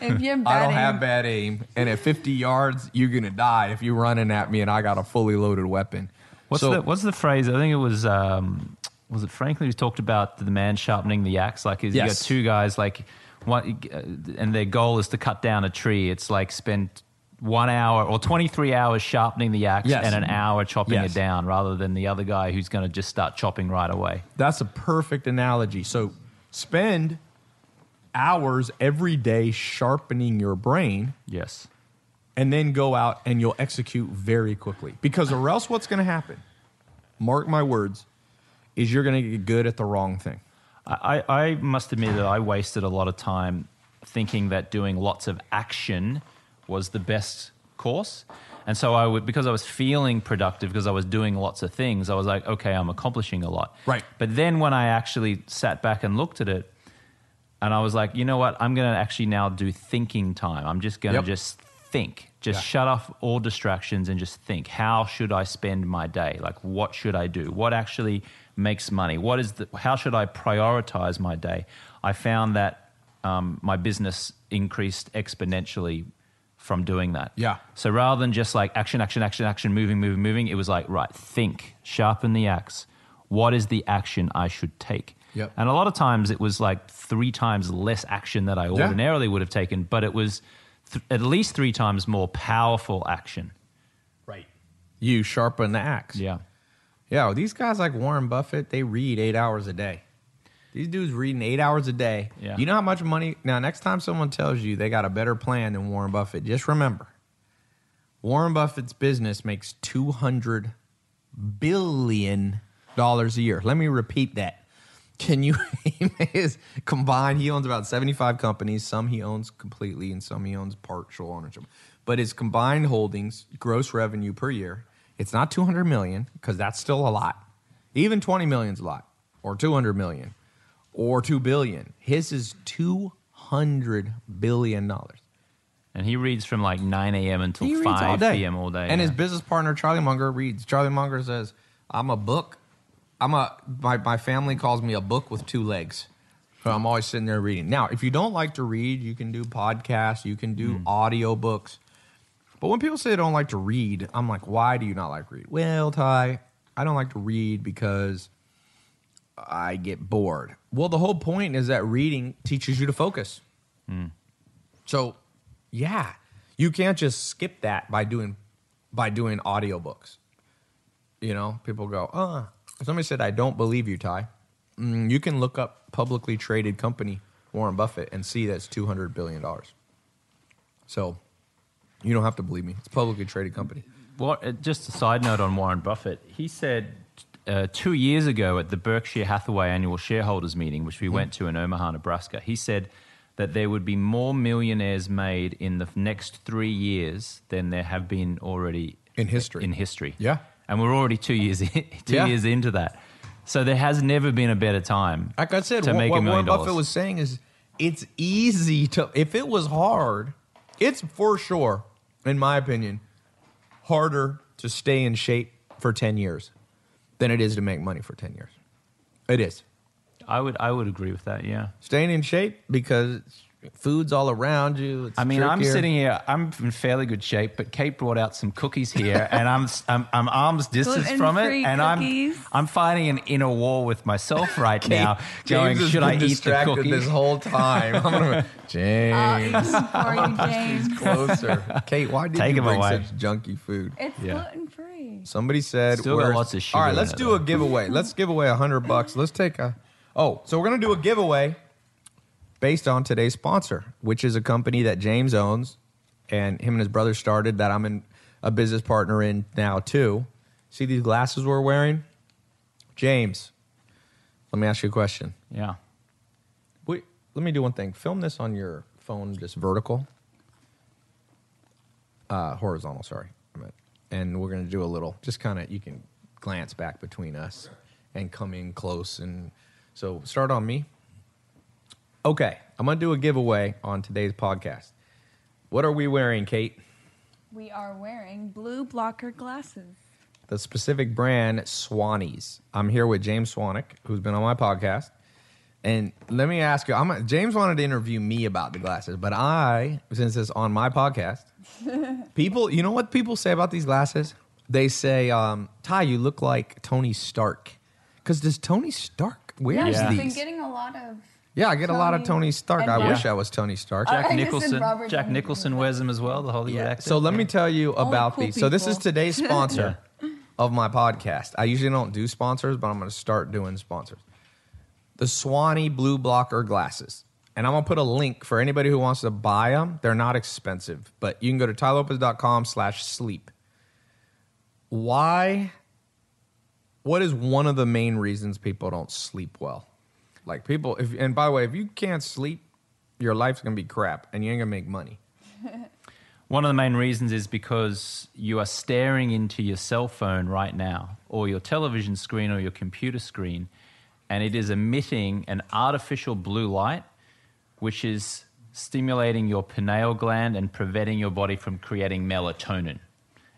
If you have bad I don't aim, have bad aim. And at 50 yards, you're gonna die if you're running at me and I got a fully loaded weapon. What's So- the what's the phrase? I think it was um, was it Franklin who talked about the man sharpening the axe. Like is you got two guys like uh, and their goal is to cut down a tree. It's like spend one hour or 23 hours sharpening the axe Yes. and an hour chopping Yes. it down rather than the other guy who's going to just start chopping right away. That's a perfect analogy. So spend hours every day sharpening your brain Yes. and then go out and you'll execute very quickly. Because or else what's going to happen? Mark my words, is you're going to get good at the wrong thing. I, I must admit that I wasted a lot of time thinking that doing lots of action was the best course. And so I would, because I was feeling productive, because I was doing lots of things, I was like, okay, I'm accomplishing a lot. Right. But then when I actually sat back and looked at it, and I was like, you know what? I'm going to actually now do thinking time. I'm just going to Yep. just think, just Yeah. shut off all distractions and just think. How should I spend my day? Like, what should I do? What actually makes money? What is the? How should I prioritize my day? I found that um, my business increased exponentially from doing that. Yeah. So rather than just like action, action, action, action, moving, moving, moving, it was like right, think, sharpen the axe. What is the action I should take? Yep. And a lot of times it was like three times less action that I Yeah. ordinarily would have taken, but it was th- at least three times more powerful action. Right. You sharpen the axe. Yeah. Yeah, these guys like Warren Buffett, they read eight hours a day. These dudes reading eight hours a day. Yeah. You know how much money? Now, next time someone tells you they got a better plan than Warren Buffett, just remember Warren Buffett's business makes $200 billion a year. Let me repeat that. Can you, his combined, he owns about 75 companies. Some he owns completely and some he owns partial ownership. But his combined holdings, gross revenue per year, it's not 200 million because that's still a lot. Even 20 million is a lot, or 200 million, or 2 billion. His is 200 billion dollars. And he reads from like 9 a.m. until He reads all 5 day. p.m. all day. And his business partner, Charlie Munger, reads. Charlie Munger says, I'm a book. I'm a my, my family calls me a book with two legs. So I'm always sitting there reading. Now, if you don't like to read, you can do podcasts, you can do hmm. audio books. But when people say they don't like to read, I'm like, why do you not like read? Well, Tai, I don't like to read because I get bored. Well, the whole point is that reading teaches you to focus. So, yeah, you can't just skip that by doing by doing audiobooks. You know, people go, "Uh, somebody said I don't believe you, Tai." Mm, you can look up publicly traded company Warren Buffett and see that's 200 billion dollars. So, you don't have to believe me. It's a publicly traded company. What, uh, just a side note on Warren Buffett. He said uh, two years ago at the Berkshire Hathaway annual shareholders meeting, which we Hmm. went to in Omaha, Nebraska, he said that there would be more millionaires made in the next three years than there have been already In history. In history, Yeah. and we're already two years in, two Yeah. years into that. So there has never been a better time. Like I said, to what, make what a million Warren Buffett dollars. was saying is it's easy to. If it was hard, it's for sure, in my opinion, harder to stay in shape for ten years than it is to make money for ten years. It is I would I would agree with that. Yeah. staying in shape because food's all around you. It's I mean, I'm sitting here. I'm in fairly good shape, but Kate brought out some cookies here, and I'm I'm, I'm arm's distance from it, and cookies. I'm I'm fighting an inner war with myself right now. James going, should I eat the distracted cookie? this whole time? I'm gonna, James, uh, them for you, James. closer. Kate, why did Take you him bring away. such junky food? It's Yeah. gluten free. Somebody said Still got lots of sugar All right, let's it, do though. a giveaway. Let's give away a hundred bucks. Let's take a. Oh, so we're gonna do a giveaway based on today's sponsor, which is a company that James owns, and him and his brother started. That I'm in a business partner in now too. See these glasses we're wearing, James. Let me ask you a question. yeah. Wait, let me do one thing. Film this on your phone, just vertical. Uh, horizontal, sorry. And we're going to do a little, just kind of, you can glance back between us and come in close. And so start on me. Okay, I'm going to do a giveaway on today's podcast. What are we wearing, Kate? We are wearing blue blocker glasses. the specific brand Swannies. I'm here with James Swanwick, who's been on my podcast. And let me ask you, I'm, James wanted to interview me about the glasses, but I, since it's on my podcast, people, you know what people say about these glasses? They say, um, Tai, you look like Tony Stark. Because does Tony Stark wears Yeah, Yeah. she's been getting a lot of Yeah, I get a lot of Tony Tony Stark. and I Bob. wish I was Tony Stark. Jack just Nicholson. Robert Jack Downey Nicholson wears them as well. The Hollywood actor. So let me tell you Only about cool these. So this is people. today's sponsor of my podcast. I usually don't do sponsors, but I'm going to start doing sponsors. The Swanee Blue Blocker glasses. And I'm going to put a link for anybody who wants to buy them. They're not expensive, but you can go to tailopez.com slash sleep. Why? What is one of the main reasons people don't sleep well? Like people, if, and by the way, if you can't sleep, your life's to be crap and you ain't to make money. One of the main reasons is because you are staring into your cell phone right now, or your television screen, or your computer screen, and it is emitting an artificial blue light, which is stimulating your pineal gland and preventing your body from creating melatonin.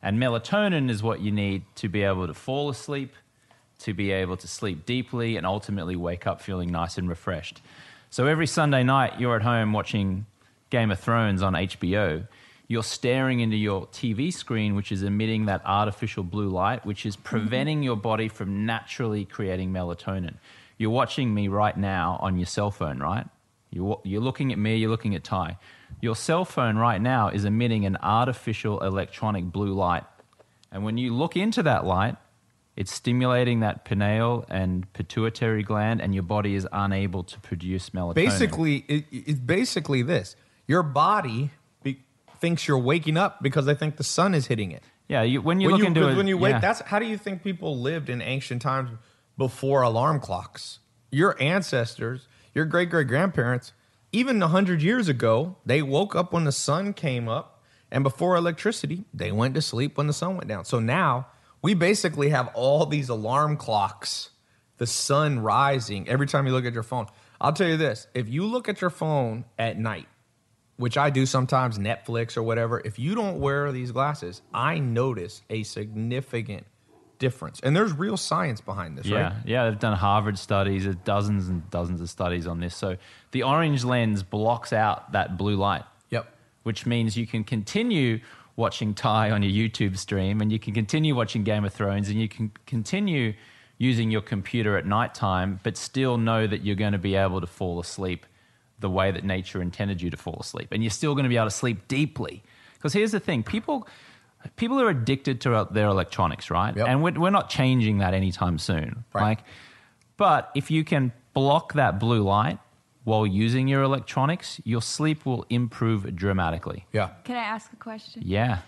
And melatonin is what you need to be able to fall asleep, to be able to sleep deeply, and ultimately wake up feeling nice and refreshed. So every Sunday night, you're at home watching Game of Thrones on HBO. You're staring into your TV screen, which is emitting that artificial blue light, which is mm-hmm. preventing your body from naturally creating melatonin. You're watching me right now on your cell phone, right? You're, you're looking at me, you're looking at Tai. Your cell phone right now is emitting an artificial electronic blue light. And when you look into that light, it's stimulating that pineal and pituitary gland, and your body is unable to produce melatonin. Basically, it, it's basically this: your body be, thinks you're waking up because they think the sun is hitting it. yeah. You, when you when look you, into it, when you wake, yeah. that's how do you think people lived in ancient times before alarm clocks? Your ancestors, your great great grandparents, even hundred years ago, they woke up when the sun came up, and before electricity, they went to sleep when the sun went down. So now we basically have all these alarm clocks, the sun rising every time you look at your phone. I'll tell you this: if you look at your phone at night which I do sometimes, Netflix or whatever, if you don't wear these glasses, I notice a significant difference. And there's real science behind this, Yeah, right? yeah, they've done Harvard studies, dozens and dozens of studies on this. So the orange lens blocks out that blue light, Yep. which means you can continue watching Tai on your YouTube stream, and you can continue watching Game of Thrones, and you can continue using your computer at nighttime, but still know that you're going to be able to fall asleep the way that nature intended you to fall asleep, and you're still going to be able to sleep deeply. Because here's the thing, people. People are addicted to their electronics, right? Yep. And we're, we're not changing that anytime soon. Right. Like, but if you can block that blue light while using your electronics, your sleep will improve dramatically. Yeah. Can I ask a question? Yeah.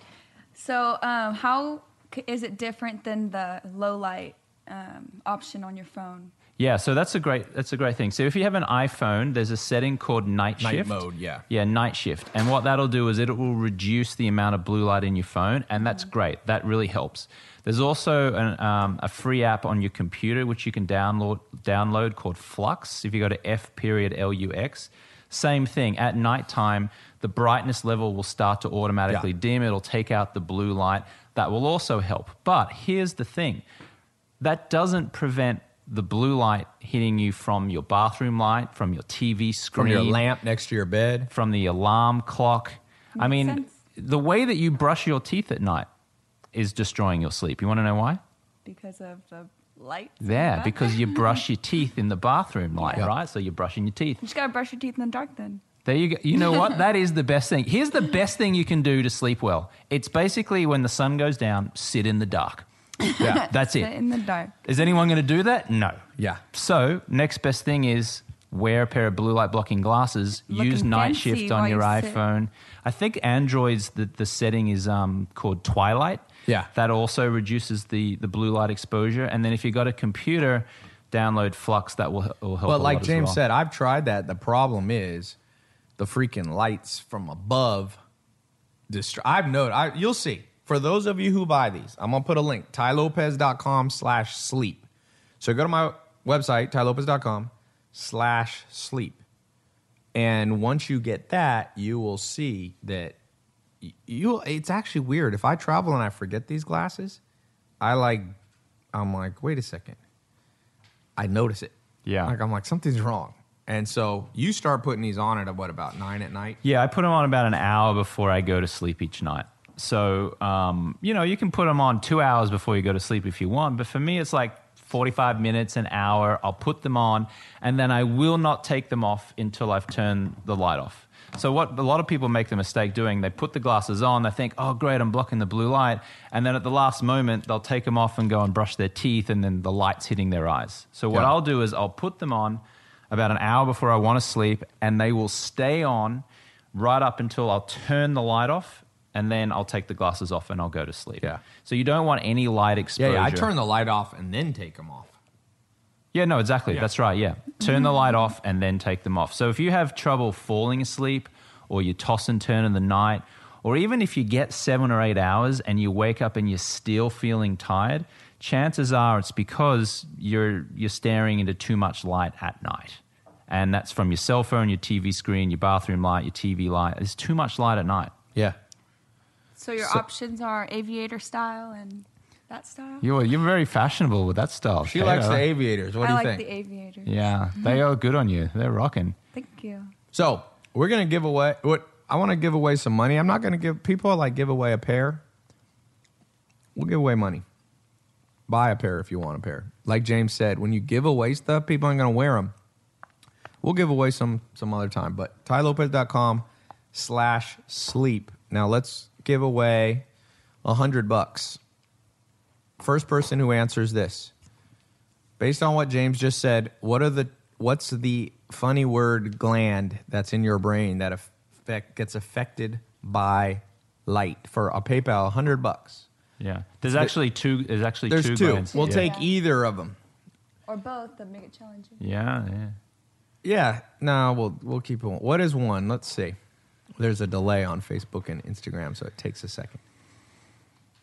So, um, how c- is it different than the low light um, option on your phone? Yeah, so that's a great that's a great thing. So if you have an iPhone, there's a setting called night Night shift. mode, yeah. Yeah, night shift. And what that'll do is it will reduce the amount of blue light in your phone, and that's great. That really helps. There's also an, um, a free app on your computer which you can download download called Flux. If you go to F period L U X, same thing. At nighttime, the brightness level will start to automatically Yeah. dim. It'll take out the blue light. That will also help. But here's the thing that doesn't prevent the blue light hitting you from your bathroom light, from your TV screen, From your lamp next to your bed. from the alarm clock. I mean, sense. the way that you brush your teeth at night is destroying your sleep. You want to know why? Because of the light? Yeah, because you brush your teeth in the bathroom light, Yeah. right? So you're brushing your teeth. You just gotta brush your teeth in the dark then. There you go. You know what? That is the best thing. Here's the best thing you can do to sleep well. It's basically when the sun goes down, sit in the dark. Yeah. That's Sit it. in the dark. Is anyone going to do that? No. yeah. So, next best thing is wear a pair of blue light blocking glasses. Looking use night shift on your you sit. iPhone. I think Android's the, the setting is um, called Twilight. Yeah. That also reduces the, the blue light exposure. And then if you've got a computer, download Flux. That will, will help. But a like lot as James well. said, I've tried that. The problem is the freaking lights from above. Dist- I've noted. I, you'll see. For those of you who buy these, I'm gonna put a link. tailopez.com slash sleep. So go to my website, tailopez.com slash sleep. And once you get that, you will see that you it's actually weird. If I travel and I forget these glasses, I like I'm like, wait a second. I notice it. Yeah. Like I'm like, something's wrong. And so you start putting these on at what about nine at night? Yeah, I put them on about an hour before I go to sleep each night. So, um, you know, you can put them on two hours before you go to sleep if you want. But for me, it's like 45 minutes, an hour. I'll put them on, and then I will not take them off until I've turned the light off. So what a lot of people make the mistake doing, they put the glasses on, they think, "Oh, great, I'm blocking the blue light," and then at the last moment they'll take them off and go and brush their teeth, and then the light's hitting their eyes. So what Yeah. I'll do is I'll put them on about an hour before I want to sleep, and they will stay on right up until I'll turn the light off, and then I'll take the glasses off and I'll go to sleep. Yeah. So you don't want any light exposure. yeah. I turn the light off and then take them off. Yeah, no, exactly. That's right. Yeah. Turn the light off and then take them off. So if you have trouble falling asleep or you toss and turn in the night, or even if you get seven or eight hours and you wake up and you're still feeling tired, chances are it's because you're, you're staring into too much light at night. And that's from your cell phone, your TV screen, your bathroom light, your TV light. There's too much light at night. Yeah. So your So- options are aviator style and that style. You're, you're very fashionable with that style. She Kate. likes the aviators. What I do you like think? the aviators. Yeah, they are good on you. They're rocking. Thank you. So we're gonna give away what I want to give away some money. I'm not gonna give people like give away a pair. We'll give away money. Buy a pair if you want a pair. Like James said, when you give away stuff, people aren't gonna wear them. We'll give away some some other time. But tailopez.com slash sleep. Now let's give away a hundred bucks. First person who answers this based on what James just said, what are the what's the funny word gland that's in your brain that affect, gets affected by light for a PayPal, hundred bucks. Yeah, there's actually two. There's actually There's two. two. glands. We'll yeah. take either of them. Or both that make it challenging. Yeah, yeah. Yeah, no, we'll we'll keep it. One. What is one? Let's see. There's a delay on Facebook and Instagram, so it takes a second.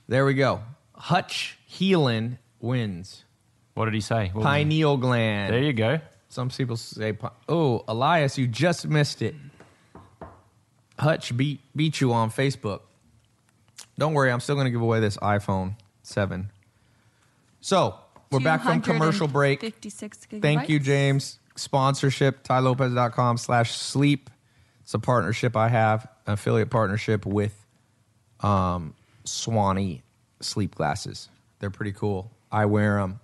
There we go. Hutch Heelan wins. What did he say? What was it? Pineal gland. There you go. Some people say, pi- "Oh, Elias, you just missed it." Hutch beat beat you on Facebook. Don't worry, I'm still going to give away this iPhone seven. So we're back from commercial break. 56 gigabytes. Thank you, James. Sponsorship, tailopez.com slash sleep. It's a partnership I have, an affiliate partnership with um, Swanee sleep glasses. They're pretty cool. I wear them,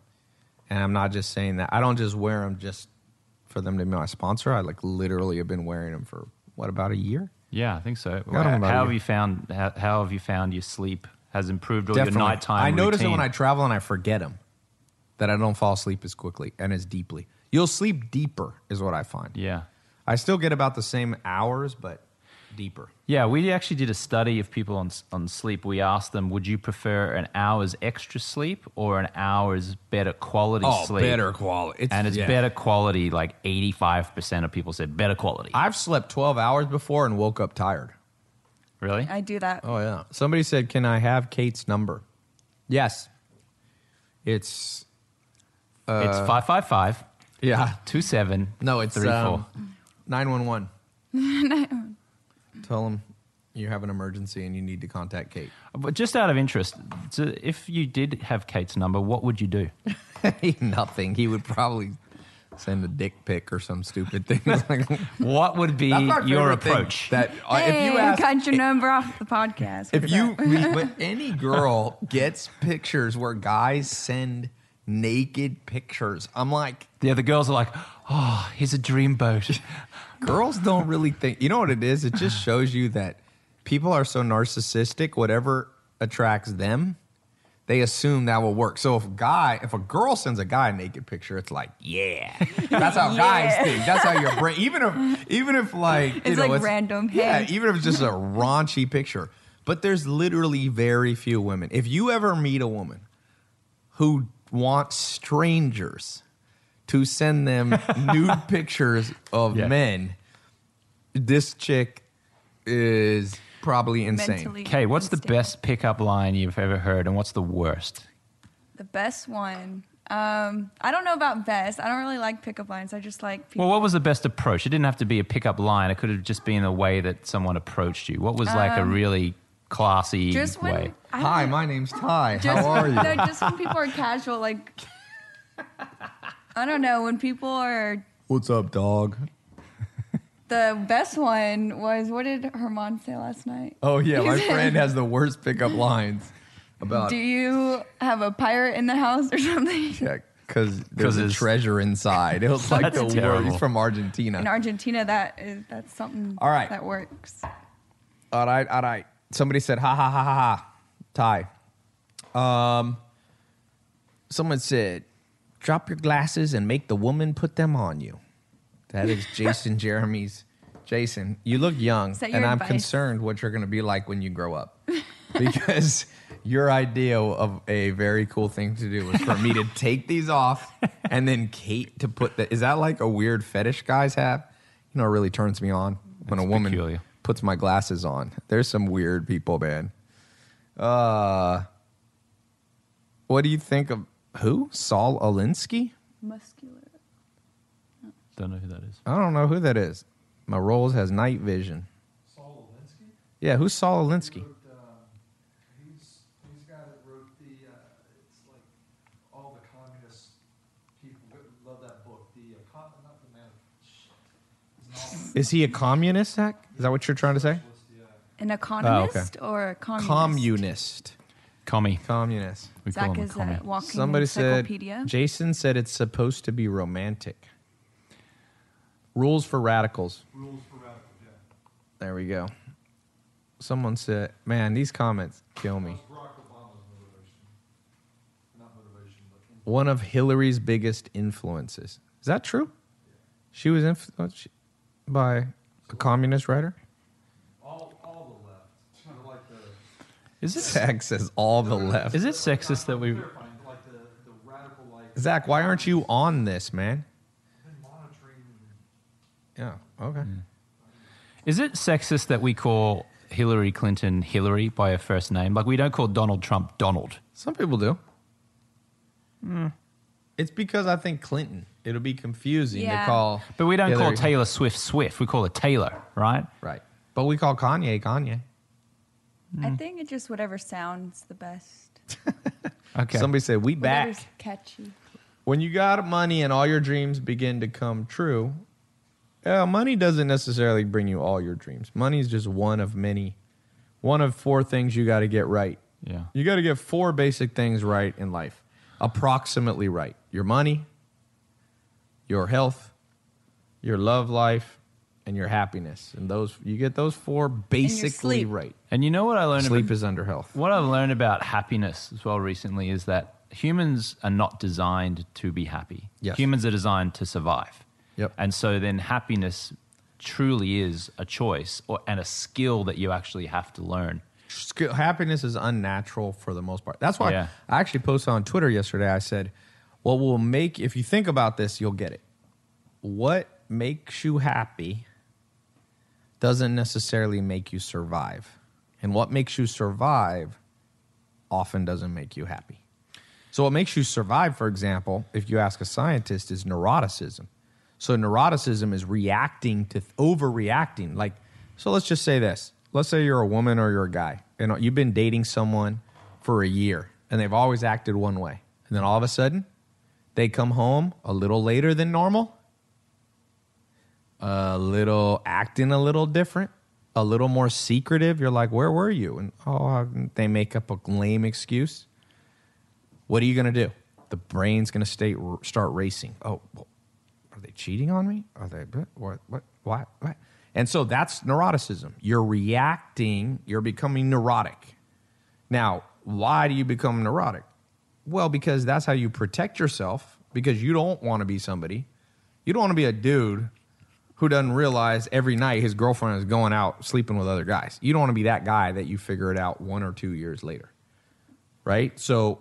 and I'm not just saying that. I don't just wear them just for them to be my sponsor. I like literally have been wearing them for what about a year? Yeah, I think so. How have you found how, how have you found your sleep has improved or your nighttime? I notice it when I travel and I forget them, that I don't fall asleep as quickly and as deeply. You'll sleep deeper, is what I find. Yeah. I still get about the same hours, but deeper. Yeah, we actually did a study of people on on sleep. We asked them, would you prefer an hour's extra sleep or an hour's better quality sleep? Oh, better quality. It's, And it's yeah. better quality. Like 85% of people said better quality. I've slept 12 hours before and woke up tired. really? I do that. Oh, yeah. Somebody said, Can I have Kate's number? Yes. It's, it's 555 yeah. Two seven. No, it's three, um, four. 911. Tell them you have an emergency and you need to contact Kate. But just out of interest, so if you did have Kate's number, what would you do? Nothing. He would probably send a dick pic or some stupid thing. Like, What would be your approach? That uh, hey, if you ask, got your number off the podcast. if you, about- but any girl gets pictures where guys send naked pictures, I'm like, yeah, the other girls are like, oh, here's a dream boat. girls don't really think. You know what it is? It just shows you that people are so narcissistic. Whatever attracts them, they assume that will work. So if a guy, if a girl sends a guy a naked picture, it's like, yeah, that's how guys think. That's how your brain. Even if, even if like, you It's know, like random, Yeah, hey. even if it's just a raunchy picture. But there's literally very few women. If you ever meet a woman who wants strangers to send them nude pictures of Yeah. men, this chick is probably insane. mentally Okay, what's the best pickup line you've ever heard, and what's the worst? The best one. Um, I don't know about best. I don't really like pickup lines. I just like people. Well, what was the best approach? It didn't have to be a pickup line. It could have just been the way that someone approached you. What was like a really classy just when way? I Hi, my name's Tai. just, How are you? No, just when people are casual, like I don't know. When people are What's up, dog? the best one was what did Herman say last night? Oh yeah, my friend has the worst pickup lines about Do you have a pirate in the house or something? check. because there's a treasure inside. It was like the word. terrible. He's from Argentina. In Argentina, that is that's something. All right. that works. All right, all right. Somebody said, ha ha ha ha ha. Tai. Um, someone said, drop your glasses and make the woman put them on you. That is Jason Jeremy's. Jason, you look young, and your I'm advice? concerned what you're going to be like when you grow up. because your idea of a very cool thing to do was for me to take these off and then Kate to put the. Is that like a weird fetish guys have? You know, it really turns me on when a woman peculiar. Puts my glasses on. There's some weird people, man. Uh, what do you think of who? Saul Alinsky? Muscular. Don't know who that is. I don't know who that is. My Rolls has night vision. Saul Alinsky? Yeah, who's Saul Alinsky? Wrote, uh, he's, he's the guy that wrote the, uh, it's like all the communist people love that book. The, uh, not the man, shit. It's an author. Is he a communist, Zach? Is that what you're trying to say? An oh, economist or a communist? Communist. Commie. Communist. We call Zach him a is commie. a walking Somebody said, encyclopedia. Jason said it's supposed to be romantic. Rules for radicals. Rules for radicals, yeah. There we go. Someone said, man, these comments kill me. Barack Obama's motivation. Not motivation, but One of Hillary's biggest influences. Is that true? She was influenced by a communist writer? all, all the left. Kind of like the, Is it Zach says all the left. is it sexist that we clarifying, like the, the radical, like, Zach, why aren't you on this, man? been monitoring Yeah, okay. Hmm. is it sexist that we call Hillary Clinton Hillary by her first name? Like we don't call Donald Trump Donald. Some people do. Hmm. It's because I think Clinton. It'll be confusing Yeah. to call. But we don't call Taylor Swift Swift. We call it Taylor, right? Right. But we call Kanye Kanye. I think it's just whatever sounds the best. Okay. Somebody said, We back. Whatever's catchy. When you got money and all your dreams begin to come true, yeah, money doesn't necessarily bring you all your dreams. Money is just one of many, one of four things you got to get right. Yeah. You got to get four basic things right in life, approximately right. Your money, your health, your love life, and your happiness. And those you get those four basically sleep. right. And you know what I learned Sleep about, is under health. what I've learned about happiness as well recently is that humans are not designed to be happy. Yes. Humans are designed to survive. Yep. And so then happiness truly is a choice or and a skill that you actually have to learn. Skill, happiness is unnatural for the most part. That's why Yeah. I actually posted on Twitter yesterday. I said, "What will make if you think about this, you'll get it. What makes you happy doesn't necessarily make you survive, and what makes you survive often doesn't make you happy. So, what makes you survive, for example, if you ask a scientist, is neuroticism. So, neuroticism is reacting to overreacting. Like, so let's just say this. Let's say you're a woman or you're a guy, and you've been dating someone for a year, and they've always acted one way. And then all of a sudden, they come home a little later than normal, a little acting a little different, a little more secretive. You're like, where were you? And oh, they make up a lame excuse. What are you going to do? The brain's going to stay start racing. Oh, are they cheating on me? Are they what what what what? And so that's neuroticism. You're reacting. You're becoming neurotic. Now, why do you become neurotic? Well, because that's how you protect yourself. Because you don't want to be somebody. You don't want to be a dude who doesn't realize every night his girlfriend is going out sleeping with other guys. You don't want to be that guy that you figure it out one or two years later. Right? So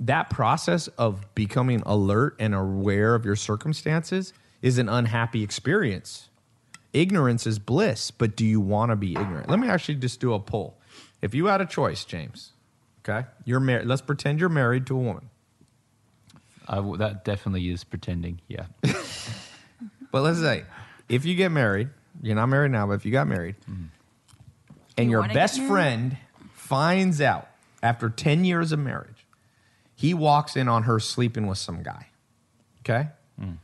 that process of becoming alert and aware of your circumstances is an unhappy experience. Ignorance is bliss, but do you want to be ignorant? Let me actually just do a poll. If you had a choice, James, okay, you're married. Let's pretend you're married to a woman. I w that definitely is pretending. Yeah. But let's say if you get married, you're not married now, but if you got married, mm-hmm. and You your best friend finds out after 10 years of marriage, he walks in on her sleeping with some guy. Okay? Mm.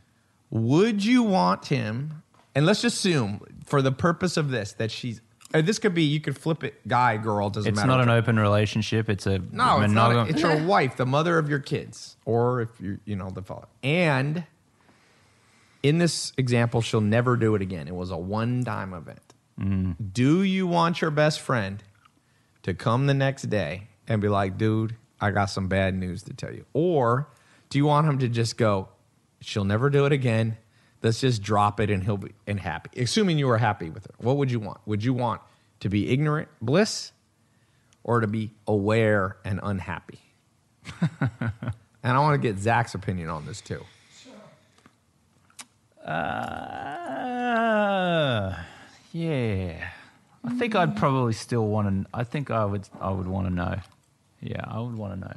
Would you want him, and let's just assume for the purpose of this that she's Uh, This could be you could flip it, guy, girl, doesn't matter. It's matter. not an open relationship. It's a No, it's not. monogam- A, it's your wife, the mother of your kids, or if you you know the father. And in this example, she'll never do it again. It was a one-time event. Do you want your best friend to come the next day and be like, "Dude, I got some bad news to tell you," or do you want him to just go, "She'll never do it again." Let's just drop it and he'll be and happy. Assuming you were happy with her, what would you want? Would you want to be ignorant, bliss, or to be aware and unhappy? and I want to get Zach's opinion on this too. Uh, yeah. I think I'd probably still want to. I think I would. I would want to know. Yeah, I would want to know.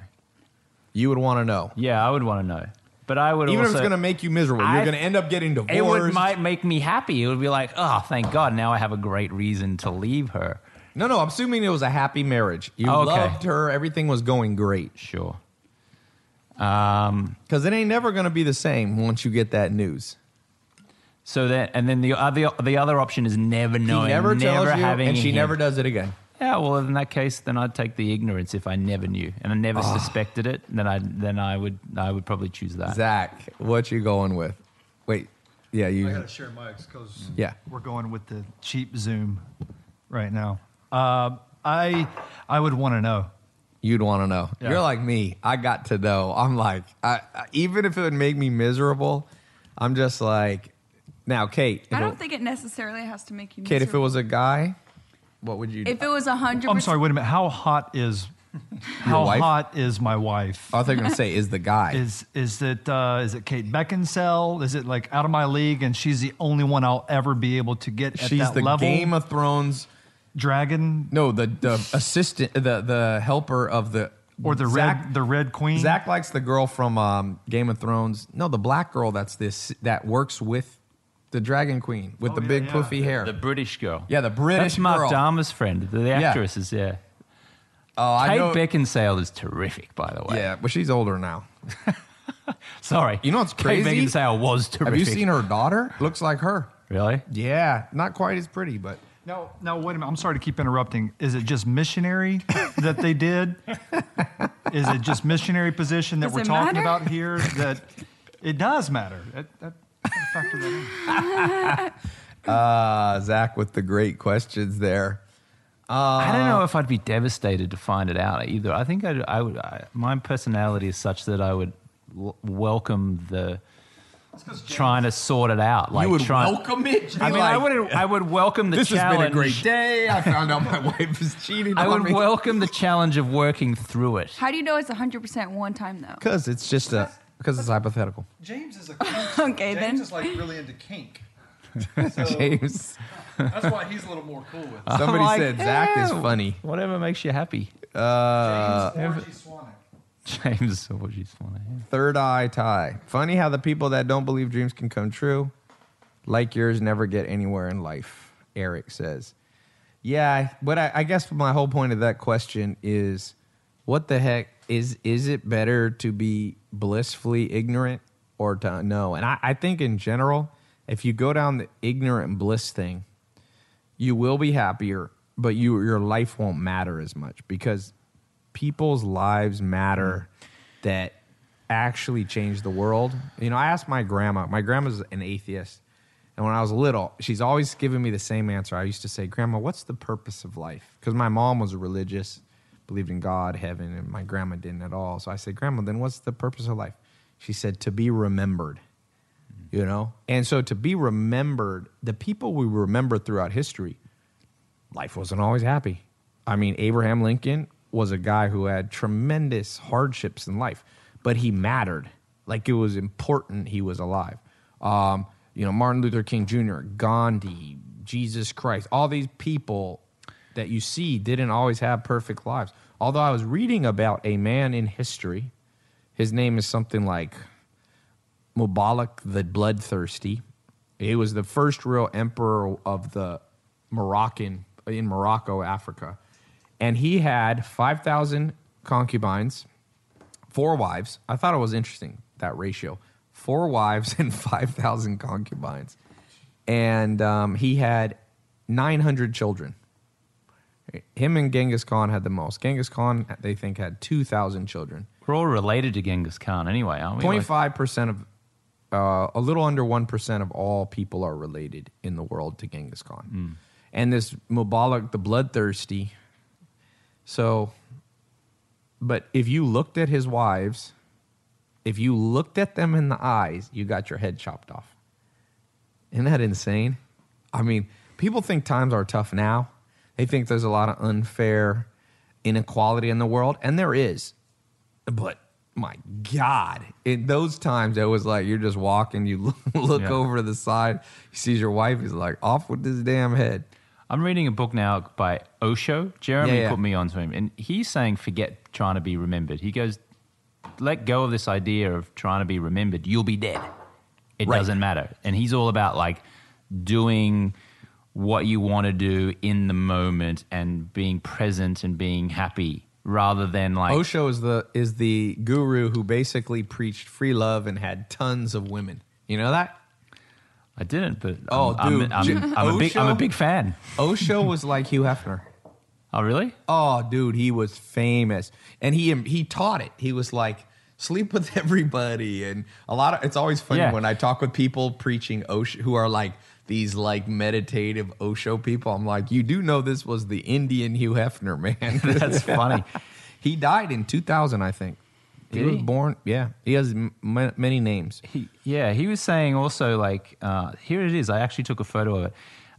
You would want to know. Yeah, I would want to know. But I would Even if it's going to make you miserable, I- you're going to end up getting divorced. it would might make me happy. It would be like, oh, thank God, now I have a great reason to leave her. no, no, I'm assuming it was a happy marriage. You okay. loved her, everything was going great. Sure. Um. Because it ain't never going to be the same once you get that news. So then, and then the other the other option is never knowing, he never tells you, having and she hint. never does it again. Yeah, well, in that case, then I'd take the ignorance if I never knew and I never Ah. suspected it. Then I then I would I would probably choose that. Zach, what you going with? Wait, yeah, you I you. gotta share mics because Yeah. we're going with the cheap Zoom right now. Uh, I I would want to know. You'd want to know. Yeah. You're like me. I got to know. I'm like, I, I, even if it would make me miserable, I'm just like, now, Kate. If I don't think it necessarily has to make you. Kate, if it miserable. was a guy, what would you? do? if it was a hundred. I'm sorry. Wait a minute. How hot is how wife? hot is my wife? I thought you were gonna say is the guy. Is is it uh, is it Kate Beckinsale? Is it like out of my league and she's the only one I'll ever be able to get at She's that the level? Game of Thrones. Dragon No, the the assistant, the the helper of the or the Zach, red the red queen? Zach likes the girl from um, Game of Thrones. No, the black girl. That's this that works with the Dragon Queen with Oh, the yeah, big yeah. poofy hair. The British girl. yeah, the British That's Mark girl. Dahmer's friend. The, the Yeah. actress is yeah. Oh, I Kate know. Beckinsale is terrific, by the way. Yeah, but she's older now. Sorry. You know what's crazy? Kate? Beckinsale was terrific. Have you seen her daughter? Looks like her. Really? Yeah, not quite as pretty, but No, no, wait a minute. I'm sorry to keep interrupting. Is it just missionary that they did? Is it just missionary position that Does we're talking matter? about here? That it does matter. That, that, gotta factor that in. uh, Zach with the great questions there. I don't know if I'd be devastated to find it out either. I think I'd, I would. I, my personality is such that I would w- welcome the trying to sort it out. Like you would trying, welcome it. I mean, I would. I would welcome the This has challenge. been a great day. I found out my wife is cheating I on would me. welcome the challenge of working through it. How do you know it's hundred percent one time though? Because it's just a because it's hypothetical. James is a kink. Okay, James then. is like really into kink. James, That's why he's a little more cool with it. somebody like, said Zach is "Yeah, funny. Whatever makes you happy, Uh, James Orgy Swanwick. James. What you just want to hear. third eye Tai. Funny how the people that don't believe dreams can come true, like yours, never get anywhere in life. Eric says. Yeah, but I, I guess my whole point of that question is, what the heck is is it better to be blissfully ignorant or to know? And I, I think in general, if you go down the ignorant bliss thing, you will be happier, but you your life won't matter as much because people's lives matter mm. that actually change the world. You know, I asked my grandma. My grandma's an atheist. And when I was little, she's always given me the same answer. I used to say, "Grandma, what's the purpose of life?" Because my mom was religious, believed in God, heaven, and my grandma didn't at all. So I said, "Grandma, then what's the purpose of life?" She said, "To be remembered." You know? And so to be remembered, the people we remember throughout history, life wasn't always happy. I mean, Abraham Lincoln was a guy who had tremendous hardships in life, but he mattered. Like it was important he was alive. Um, you know, Martin Luther King Jr., Gandhi, Jesus Christ, all these people that you see didn't always have perfect lives. Although I was reading about a man in history, his name is something like Mubarak the Bloodthirsty. He was the first real emperor of the Moroccan in Morocco, Africa, and he had five thousand concubines, four wives. I thought it was interesting that ratio: four wives and five thousand concubines, and um, he had nine hundred children. Him and Genghis Khan had the most. Genghis Khan, they think, had 2,000 children. We're all related to Genghis Khan anyway, aren't we? Like- 25% of, uh, a little under 1% of all people are related in the world to Genghis Khan. And this Mubarak, the bloodthirsty. So, but if you looked at his wives, if you looked at them in the eyes, you got your head chopped off. Isn't that insane? I mean, people think times are tough now. They think there's a lot of unfair inequality in the world, and there is. But my God, in those times, it was like you're just walking, you look, look Yeah. over to the side, he sees your wife, he's like, off with his damn head. I'm reading a book now by Osho. Jeremy Yeah, yeah. put me onto him, and he's saying forget trying to be remembered. He goes, let go of this idea of trying to be remembered. You'll be dead. It Right. doesn't matter. And he's all about like doing what you want to do in the moment and being present and being happy rather than like Osho is the is the guru who basically preached free love and had tons of women. You know that? I didn't, but Oh, I'm, dude, I'm, I'm, I'm a big, I'm a big fan. Osho was like Hugh Hefner. Oh, really? Oh, dude, he was famous, and he he taught it. He was like sleep with everybody, and a lot of. It's always funny Yeah. when I talk with people preaching Osho who are like these like meditative Osho people. I'm like, you do know this was the Indian Hugh Hefner, man. That's funny. he died in 2000, I think. He Did was born. Yeah, he has m- many names. He, yeah, he was saying also like uh, here it is. I actually took a photo of it.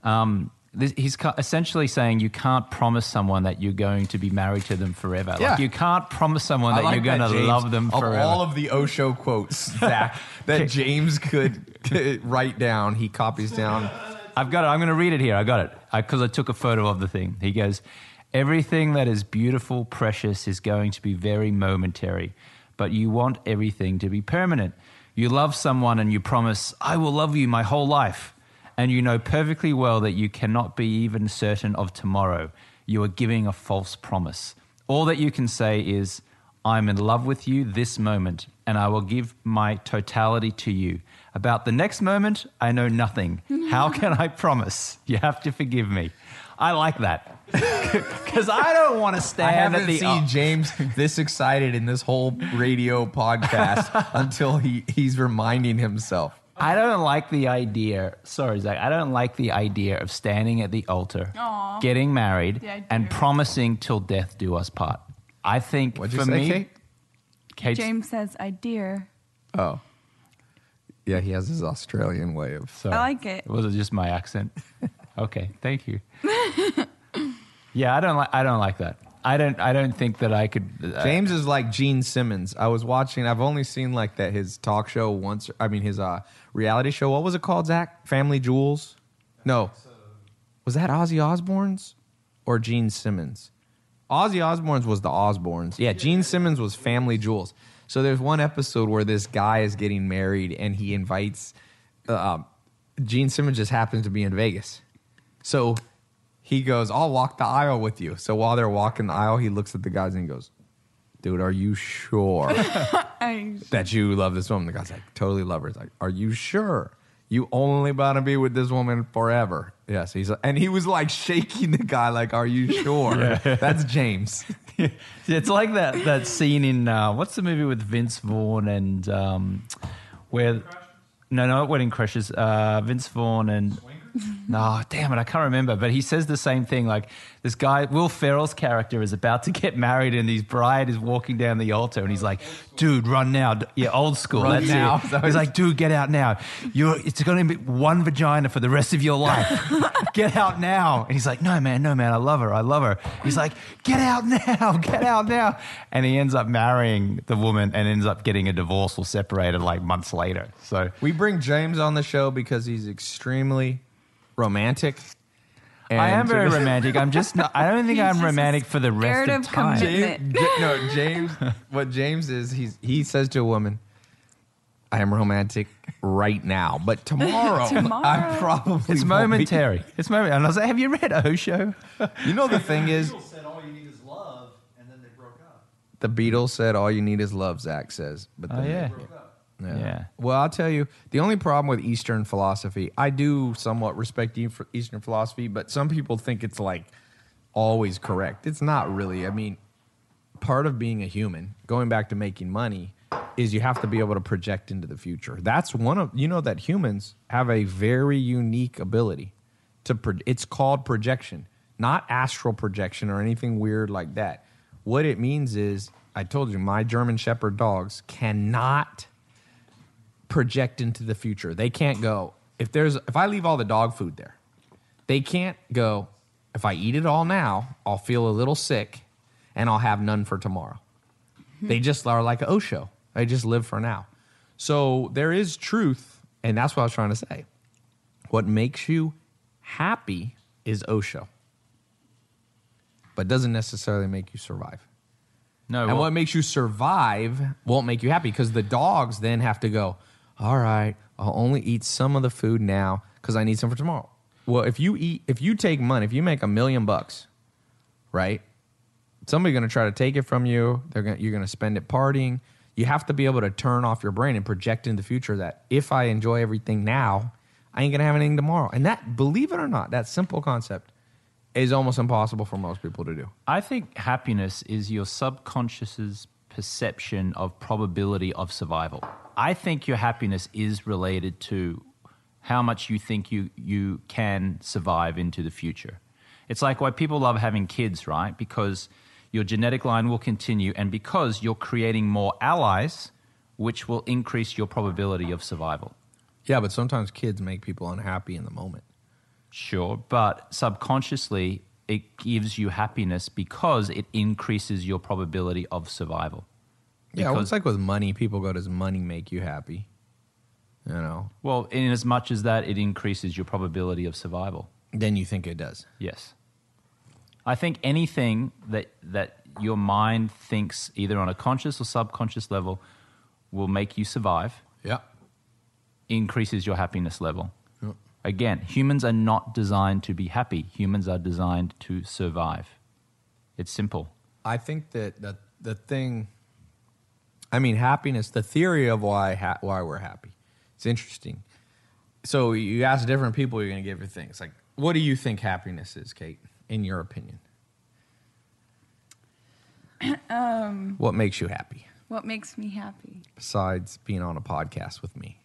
Um, he's essentially saying you can't promise someone that you're going to be married to them forever. Yeah. Like you can't promise someone that like you're going to love them of forever. all of the Osho quotes, Zach, that James could write down. He copies down. I've got it. I'm going to read it here. I got it because I, took a photo of the thing. He goes, Everything that is beautiful, precious is going to be very momentary, but you want everything to be permanent. You love someone and you promise, I will love you my whole life. And you know perfectly well that you cannot be even certain of tomorrow. You are giving a false promise. All that you can say is, I'm in love with you this moment, and I will give my totality to you. About the next moment, I know nothing. How can I promise? You have to forgive me. I like that. Because I don't want to stand. I haven't at the. seen James this excited in this whole radio podcast until he, he's reminding himself. I don't like the idea. Sorry, Zach. I don't like the idea of standing at the altar, Aw. getting married, The idea. and promising till death do us part. I think What'd you for say, me, Kate? Kate's- James says, I dear. Oh. Yeah, he has his Australian way of. Sorry. I like it. Was it just my accent? okay, thank you. yeah, I don't like. I don't like that. I don't. I don't think that I could. uh, James is like Gene Simmons. I was watching. I've only seen like that his talk show once. I mean his uh reality show. What was it called? Zach Family Jewels. No, was that Ozzy Osbourne's or Gene Simmons? Ozzy Osbourne's was the Osbournes. Yeah, Gene Simmons was Family Jewels. So there's one episode where this guy is getting married and he invites. Uh, Gene Simmons just happens to be in Vegas, so he goes, "I'll walk the aisle with you." So while they're walking the aisle, he looks at the guys and he goes, "Dude, are you sure that you love this woman?" The guy's like, "Totally love her." He's like, "Are you sure?" You only about to be with this woman forever. Yes, he's and he was like shaking the guy, like, "Are you sure?" That's James. It's like that that scene in uh, what's the movie with Vince Vaughn and um, where no no Wedding Crashers uh, Vince Vaughn and no damn it I can't remember. But he says the same thing like this guy Will Ferrell's character is about to get married and his bride is walking down the altar and he's like dude run now. Yeah old school Run that's now. it he's like dude get out now. You're it's going to be one vagina for the rest of your life. Get out now. And he's like no man no man I love her I love her. He's like get out now get out now. And he ends up marrying the woman and ends up getting a divorce or separated like months later. So We bring James on the show because he's extremely romantic. I am very romantic I'm just not I don't think He's I'm just romantic for the rest scared of of time commitment. James, J- no, James. What James is, he's he says to a woman, "I am romantic right now, but tomorrow, Tomorrow. I probably it's won't be." momentary it's momentary. and I was like have you read Osho You know the thing is, Beatles said all you need is love, and then they broke up. the Beatles said, "All you need is love." Zach says, but oh then they yeah Broke up. Yeah. yeah. Well, I'll tell you, the only problem with Eastern philosophy, I do somewhat respect Eastern philosophy, but some people think it's like always correct. It's not really. I mean, part of being a human, going back to making money, is you have to be able to project into the future. That's one of you know that humans have a very unique ability to. Pro- it's called projection, not astral projection or anything weird like that. What it means is, I told you, my German Shepherd dogs cannot project into the future. They can't go if there's if I leave all the dog food there, they can't go if I eat it all now, I'll feel a little sick and I'll have none for tomorrow. Hmm. They just are like an Osho. They just live for now. So there is truth, and that's what I was trying to say. What makes you happy is Osho, but doesn't necessarily make you survive. No, And well- what makes you survive won't make you happy because the dogs then have to go, all right, I'll only eat some of the food now because I need some for tomorrow. Well, if you eat, if you take money, if you make a million bucks, right? Somebody's going to try to take it from you. They're going you're going to spend it partying. You have to be able to turn off your brain and project in the future that if I enjoy everything now, I ain't going to have anything tomorrow. And that, believe it or not, that simple concept is almost impossible for most people to do. I think happiness is your subconscious's perception of probability of survival. I think your happiness is related to how much you think you, you can survive into the future. It's like why people love having kids, right? Because your genetic line will continue, and because you're creating more allies, which will increase your probability of survival. Yeah, but sometimes kids make people unhappy in the moment. Sure, but subconsciously, it gives you happiness because it increases your probability of survival. Yeah, well, it's like with money. People go, "Does money make you happy?" You know, Well, in as much as that, it increases your probability of survival. then you think it does. Yes. I think anything that that your mind thinks either on a conscious or subconscious level will make you survive Yeah. increases your happiness level. Yep. Again, humans are not designed to be happy. Humans are designed to survive. It's simple. I think that the the thing. I mean, happiness. The theory of why ha- why we're happy. It's interesting. So you ask different people, you're going to give your things. Like, what do you think happiness is, Kate? In your opinion, Um, what makes you happy what makes me happy? besides being on a podcast with me?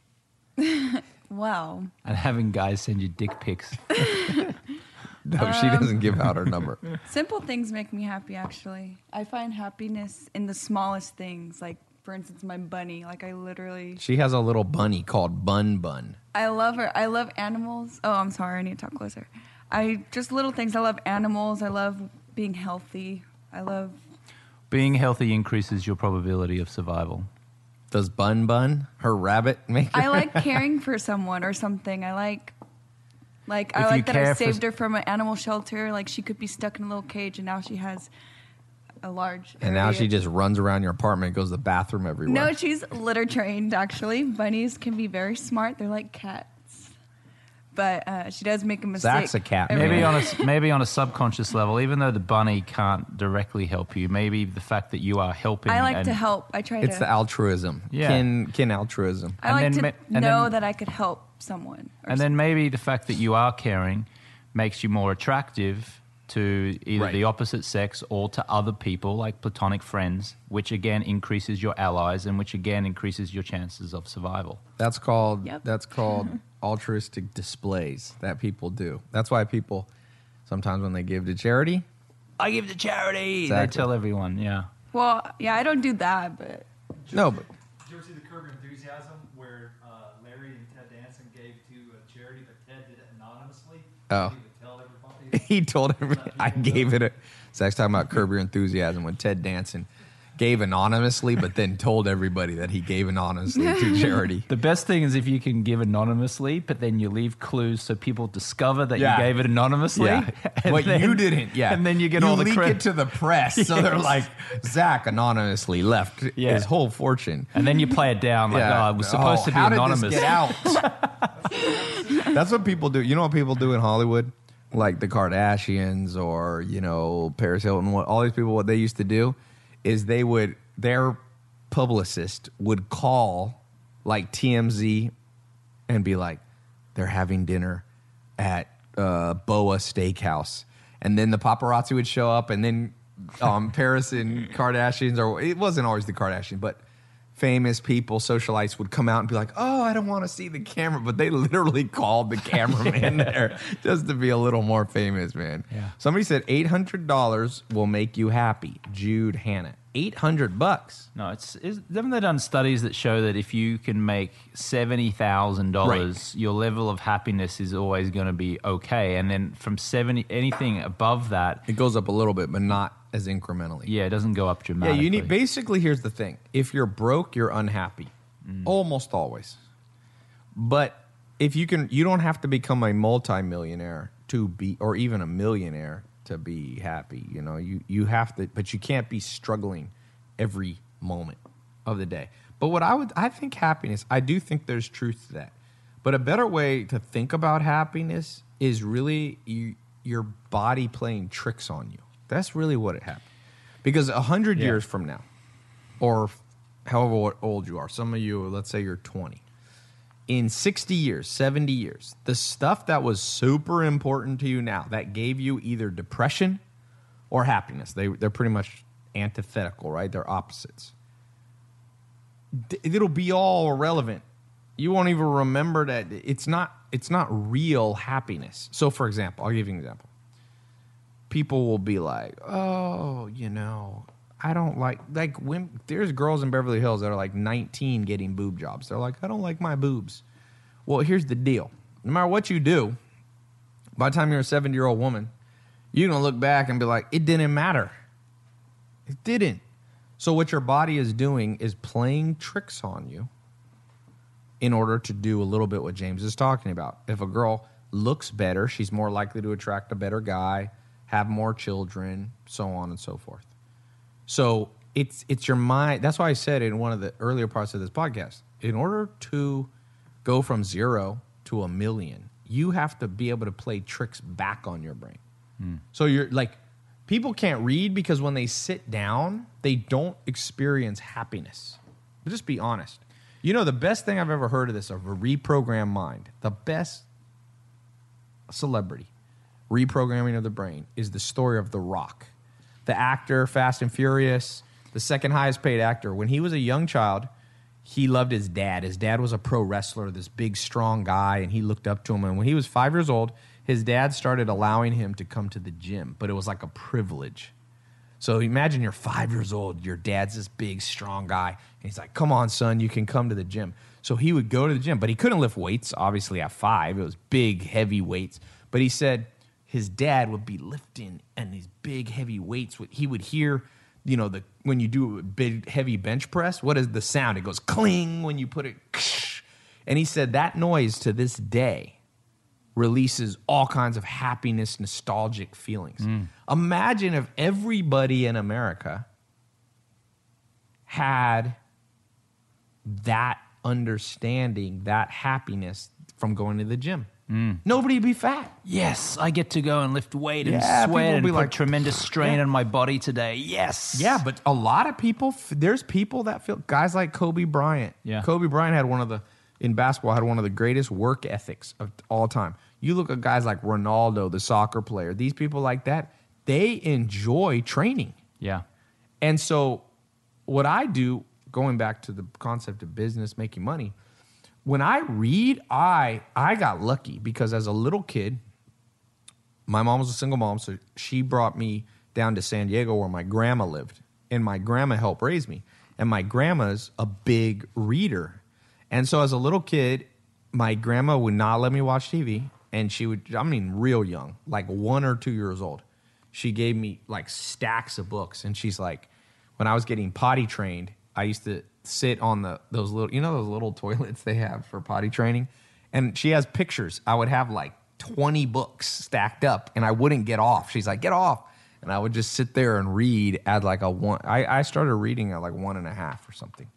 Well, And having guys send you dick pics. No, she doesn't give out her number. simple things make me happy. Actually, I find happiness in the smallest things. Like, for instance, my bunny. Like, I literally, She has a little bunny called Bun Bun. I love her. I love animals. Oh, I'm sorry. I need to talk closer. I just little things. I love animals. I love being healthy. I love. Being healthy increases your probability of survival. Does Bun Bun, her rabbit, make I like caring for someone or something. I like. Like If I you like that I care for saved her from an animal shelter. Like she could be stuck in a little cage, and now she has a large. And now area. she just runs around your apartment and goes to the bathroom everywhere. No, she's litter trained. Actually, bunnies can be very smart. They're like cats, but uh, she does make a mistake. Zach's a cat, Maybe Yeah. on a maybe on a subconscious level, even though the bunny can't directly help you, maybe the fact that you are helping. I like and- to help. I try it's to. the altruism. Yeah. Kin, kin altruism. I and like then to and know then- that I could help someone. or And then maybe the fact that you are caring makes you more attractive to either Right. the opposite sex or to other people, like platonic friends, which again increases your allies and which again increases your chances of survival. That's called Yep. that's called altruistic displays that people do. That's why people sometimes when they give to charity, I give to charity. Exactly. They tell everyone, yeah. Well, yeah, I don't do that, but no, but Did you ever see the Curb Your Enthusiasm where uh, Larry and Ted Danson gave to a charity, but Ted did it anonymously? Oh. He would tell everybody. he told everybody I gave it a Zach's talking about Curb Your Enthusiasm when Ted Danson gave anonymously, but then told everybody that he gave anonymously to charity. The best thing is if you can give anonymously, but then you leave clues so people discover that Yeah. you gave it anonymously. Yeah, and what then- you didn't. Yeah, and then you get all the leak credit. it to the press, so they're Yes. like Zach anonymously left Yeah. his whole fortune. and then you play it down like, oh, it was supposed Oh, to be how did anonymous. This get out. That's what people do. You know what people do in Hollywood, like the Kardashians or you know Paris Hilton. What all these people, what they used to do is they would their publicist would call like TMZ and be like, they're having dinner at uh, Boa Steakhouse. and then the paparazzi would show up, and then um, Paris and Kardashians, or it wasn't always the Kardashian, but famous people, socialites would come out and be like, "Oh, I don't want to see the camera," but they literally called the cameraman there just to be a little more famous, man. Yeah. Somebody said eight hundred dollars will make you happy. Jude Hannah, eight hundred bucks. No, it's, is haven't they done studies that show that if you can make seventy thousand dollars, your level of happiness is always going to be okay, and then from seventy anything above that, It goes up a little bit, but not as incrementally. yeah, it doesn't go up Yeah, dramatically. you need basically here's the thing. If you're broke, you're unhappy. Mm. Almost always. But if you can you don't have to become a multimillionaire to be or even a millionaire to be happy. You know, you you have to but you can't be struggling every moment of the day. But what I would I think happiness, I do think there's truth to that. But a better way to think about happiness is really you, your body playing tricks on you. That's really what it happened. Because a hundred Yeah. years from now, or however old you are, some of you, let's say you're 20, in 60 years, 70 years, the stuff that was super important to you now that gave you either depression or happiness, they, they're pretty much antithetical, right? They're opposites. It'll be all irrelevant. You won't even remember that it's not it's not real happiness. So for example, I'll give you an example people will be like, "Oh, you know, I don't like like when there's girls in Beverly Hills that are like 19 getting boob jobs. They're like, "I don't like my boobs." Well, here's the deal. No matter what you do, by the time you're a 70-year-old woman, you're to look back and be like, "It didn't matter." It didn't. So what your body is doing is playing tricks on you in order to do a little bit what James is talking about. If a girl looks better, she's more likely to attract a better guy, have more children, so on and so forth. So it's it's your mind. That's why I said in one of the earlier parts of this podcast, in order to go from zero to a million, you have to be able to play tricks back on your brain. Hmm. So you're like, people can't read because when they sit down, they don't experience happiness. But just be honest. You know, the best thing I've ever heard of this of a reprogrammed mind, the best celebrity reprogramming of the brain is the story of The Rock, the actor, Fast and Furious, the second highest paid actor. When he was a young child, he loved his dad. His dad was a pro wrestler, this big, strong guy, and he looked up to him. And when he was five years old, his dad started allowing him to come to the gym, but it was like a privilege. So imagine you're five years old, your dad's this big, strong guy, and he's like, Come on, son, you can come to the gym. So he would go to the gym, but he couldn't lift weights, obviously, at five. It was big, heavy weights. But he said his dad would be lifting and these big, heavy weights. He would hear, you know, the when you do a big, heavy bench press, what is the sound? It goes cling when you put it. And he said that noise to this day releases all kinds of happiness, nostalgic feelings. Mm. Imagine if everybody in America had that understanding, that happiness from going to the gym. Mm. Nobody would be fat. Yes, I get to go and lift weight and Yeah, people sweat and be put like, tremendous strain on my body today. Yes. Yeah, but a lot of people, f- there's people that feel, guys like Kobe Bryant. Yeah. Kobe Bryant had one of the, in basketball, had one of the greatest work ethics of all time. You look at guys like Ronaldo, the soccer player, these people like that, they enjoy training. Yeah. And so, what I do, going back to the concept of business making money, when I read, I I got lucky because as a little kid, my mom was a single mom, so she brought me down to San Diego where my grandma lived, and my grandma helped raise me. And my grandma's a big reader, and so as a little kid, my grandma would not let me watch TV, and she would. I mean, real young, like one or two years old. She gave me like stacks of books, and she's like, when I was getting potty trained, I used to sit on the those little, you know, those little toilets they have for potty training, and she has pictures. I would have like twenty books stacked up, and I wouldn't get off. She's like, get off, and I would just sit there and read at like a one. I, I started reading at like one and a half or something.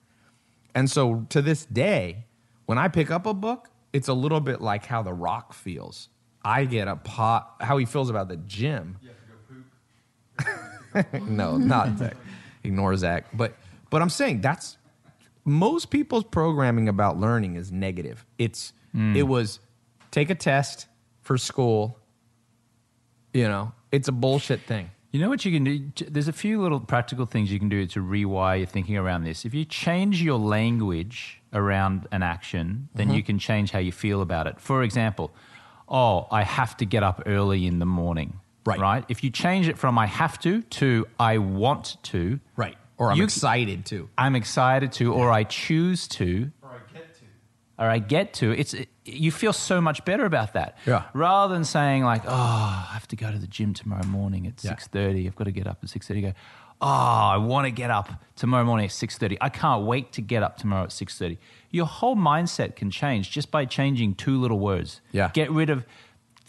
And so to this day, when I pick up a book, it's a little bit like how The Rock feels. I get a pot, how he feels about the gym. You have to go poop. no, not Zach. Ignore Zach. But but I'm saying that's most people's programming about learning is negative. It's it was take a test for school. You know, It's a bullshit thing. You know what you can do? There's a few little practical things you can do to rewire your thinking around this. If you change your language around an action, then Mm-hmm. you can change how you feel about it. For example, oh, I have to get up early in the morning. Right. Right. If you change it from I have to to I want to, Right. Or I'm You- excited to. I'm excited to, or I choose to, Or I get to. or I get to, it's it, you feel so much better about that. Yeah. Rather than saying like, oh, I have to go to the gym tomorrow morning at Yeah. six thirty. I've got to get up at six thirty. Go, oh, I want to get up tomorrow morning at six thirty. I can't wait to get up tomorrow at six thirty. Your whole mindset can change just by changing two little words. Yeah. Get rid of.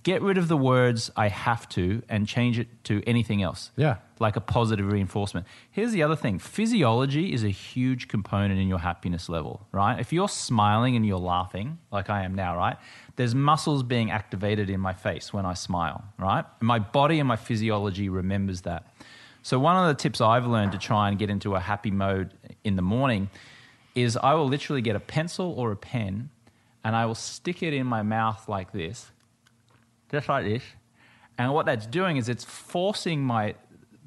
Get rid of the words I have to and change it to anything else Yeah. like a positive reinforcement. Here's the other thing physiology is a huge component in your happiness level, right? If you're smiling and you're laughing, like I am now, right? There's muscles being activated in my face when I smile, right? My body and my physiology remembers that. So, one of the tips I've learned to try and get into a happy mode in the morning is I will literally get a pencil or a pen and I will stick it in my mouth like this just like this. And what that's doing is it's forcing my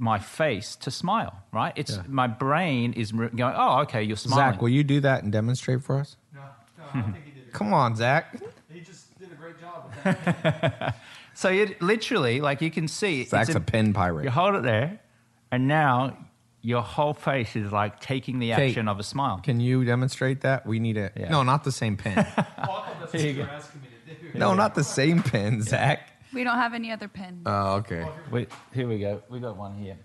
my face to smile, right? It's Yeah. my brain is going, oh, okay, you're smiling. Zach, will you do that and demonstrate for us? No, no, I think he did it. Come on, Zach. He just did a great job with that. so you literally, like you can see, it's Zach's a- a pen pirate. You hold it there, and now your whole face is like taking the Kate, action of a smile. Can you demonstrate that? We need it. Yeah. no, not the same pen. Well, I thought that's what Here you you were go. asking me to do. no, not the same pen, Zach. We don't have any other pen. Oh, okay. Wait, here we go. We got one here.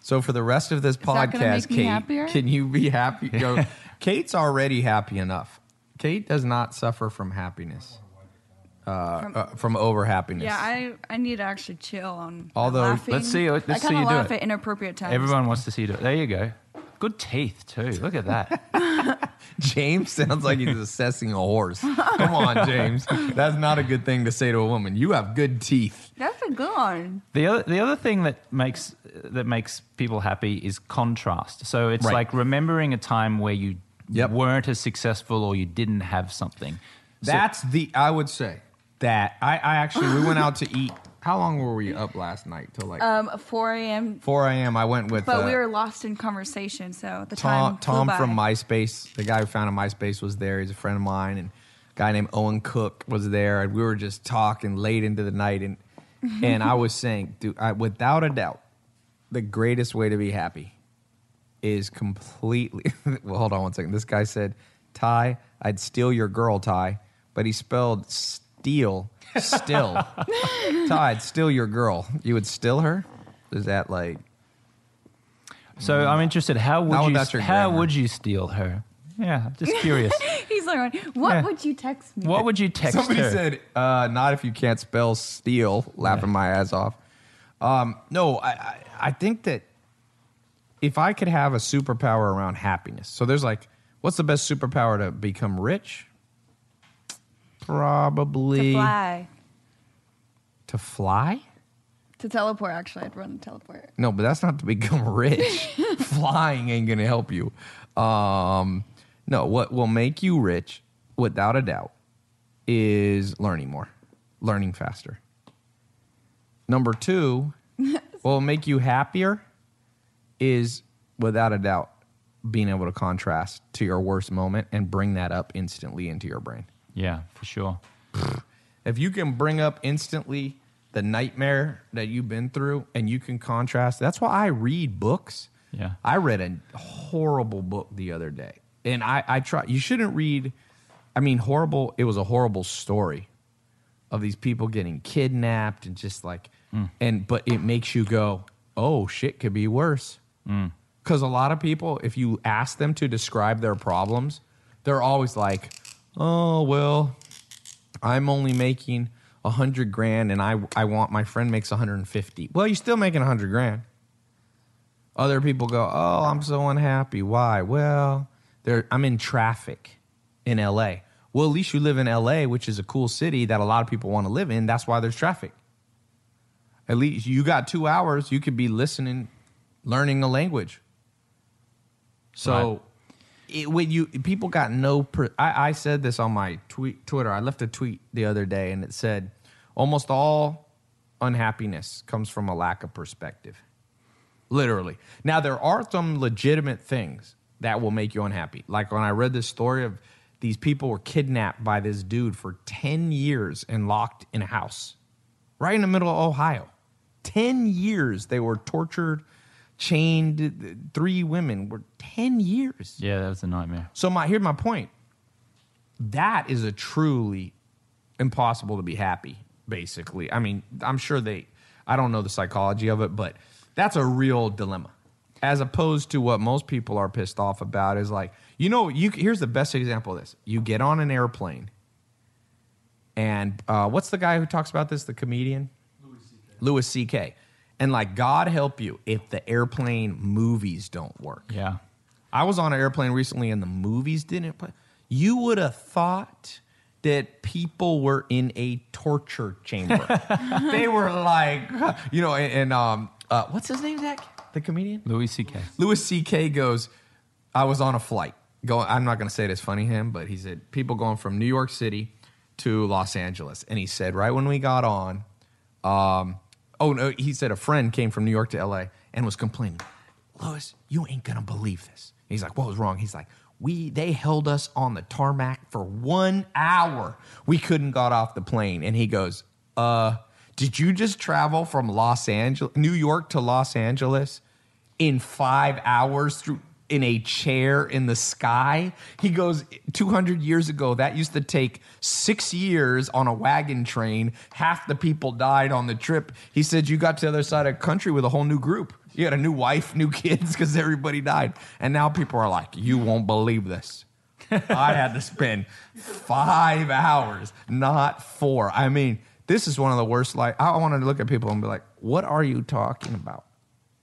So for the rest of this that gonna podcast, make me Kate, happier? can you be happy? Go. Kate's already happy enough. Kate does not suffer from happiness, uh, From- uh, from over happiness. yeah, I, I need to actually chill on Although- laughing. Let's see- let's I see kinda you do laugh it. at inappropriate times. Everyone wants to see you do it. There you go. Good teeth too. Look at that. James sounds like he's assessing a horse. Come on, James. That's not a good thing to say to a woman. You have good teeth. That's a good one. The other, the other thing that makes that makes people happy is contrast. So it's Right. like remembering a time where you Yep. weren't as successful or you didn't have something. So- That's the I would say that I, I actually we went out to eat. How long were we up last night? Till like Um, 4 a.m. 4 a.m. I went with But uh, we were lost in conversation, so the Tom, time Tom by. from MySpace, the guy who founded MySpace, was there. He's a friend of mine, and a guy named Owen Cook was there, and we were just talking late into the night, and and I was saying, dude, I, without a doubt, the greatest way to be happy is completely. well, hold on one second. This guy said, "Tai, I'd steal your girl, Tai," but he spelled steal still. Tai, I'd steal your girl. You would steal her? Is that like? So I'm interested. How would How you? about your How grammar? would you steal her? Yeah, just curious. He's like, what Yeah. would you text me? what would you text me? Somebody her? said, uh, "Not if you can't spell steal." Laughing my ass off. Um, no, I, I I think that if I could have a superpower around happiness, so there's like, what's the best superpower to become rich? Probably to fly. To fly? To teleport, actually. I'd run to teleport. No, but that's not to become rich. Flying ain't gonna help you. Um, no, what will make you rich, without a doubt, is learning more, learning faster. Number two, what will make you happier is, without a doubt, being able to contrast to your worst moment and bring that up instantly into your brain. Yeah, for sure. If you can bring up instantly the nightmare that you've been through and you can contrast, that's why I read books. Yeah. I read a horrible book the other day. And I, I try, you shouldn't read, I mean, horrible, it was a horrible story of these people getting kidnapped and just like, mm. and, but it makes you go, oh, shit could be worse. Mm. Because a lot of people, if you ask them to describe their problems, they're always like, oh, well, I'm only making a hundred grand and I, I want my friend makes 150. Well, you're still making a hundred grand. Other people go, oh, I'm so unhappy. Why? Well, there, I'm in traffic in LA. Well, at least you live in LA, which is a cool city that a lot of people want to live in. That's why there's traffic. At least you got two hours. You could be listening, learning a language. So, Right. It, when you people got no, per, I, I said this on my tweet Twitter. I left a tweet the other day, and it said almost all unhappiness comes from a lack of perspective. Literally. Now, there are some legitimate things that will make you unhappy. Like when I read this story of these people were kidnapped by this dude for 10 years and locked in a house right in the middle of Ohio. 10 years they were tortured, chained. Three women were 10 years. Yeah, that was a nightmare. So my here's my point. That is a truly impossible to be happy, basically. I mean, I'm sure they I don't know the psychology of it, but that's a real dilemma. As opposed to what most people are pissed off about is like, you know, you here's the best example of this. You get on an airplane and uh, what's the guy who talks about this, the comedian? Louis C.K. And like, God help you if the airplane movies don't work. Yeah. I was on an airplane recently and the movies didn't play. You would have thought that people were in a torture chamber. they were like, you know, and, and um, uh, what's his name, Zach? The comedian? Louis C.K. Louis C.K. goes, I was on a flight. Going, I'm not going to say it as funny him, but he said people going from New York City to Los Angeles, and he said right when we got on, um, oh no, he said a friend came from New York to L.A. and was complaining, Louis, you ain't gonna believe this. He's like, what was wrong? He's like, we they held us on the tarmac for one hour. We couldn't got off the plane, and he goes, uh. Did you just travel from Los Angeles, New York to Los Angeles in five hours through in a chair in the sky. He goes, 200 years ago, that used to take six years on a wagon train. Half the people died on the trip. He said, You got to the other side of the country with a whole new group. You had a new wife, new kids, because everybody died. And now people are like, You won't believe this. I had to spend five hours, not four. I mean, this is one of the worst. Like, I wanted to look at people and be like, What are you talking about?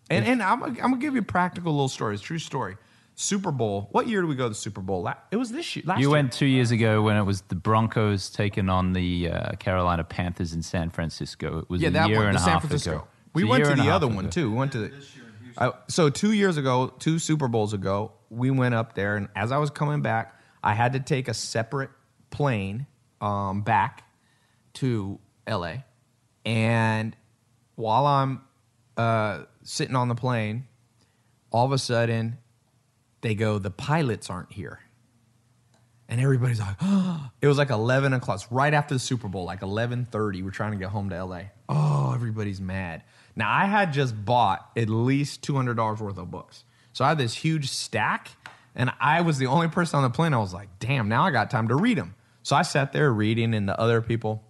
And, and I'm, I'm gonna give you practical little stories. True story. Super Bowl. What year did we go to the Super Bowl? It was this year. Last You year. went two years ago when it was the Broncos taking on the uh, Carolina Panthers in San Francisco. It was Yeah, a that year one, and the a San half Francisco. ago. We It's went to the half other ago. one too. We went to the. I, so two years ago, two Super Bowls ago, we went up there, and as I was coming back, I had to take a separate plane um, back to L.A. And while I'm uh, sitting on the plane, all of a sudden, they go, "The pilots aren't here." And everybody's like, oh. it was like 11 o'clock, It's right after the Super Bowl, like 11.30. We're trying to get home to LA. Oh, everybody's mad. Now, I had just bought at least $200 worth of books. So I had this huge stack, and I was the only person on the plane. I was like, damn, now I got time to read them. So I sat there reading, and the other people,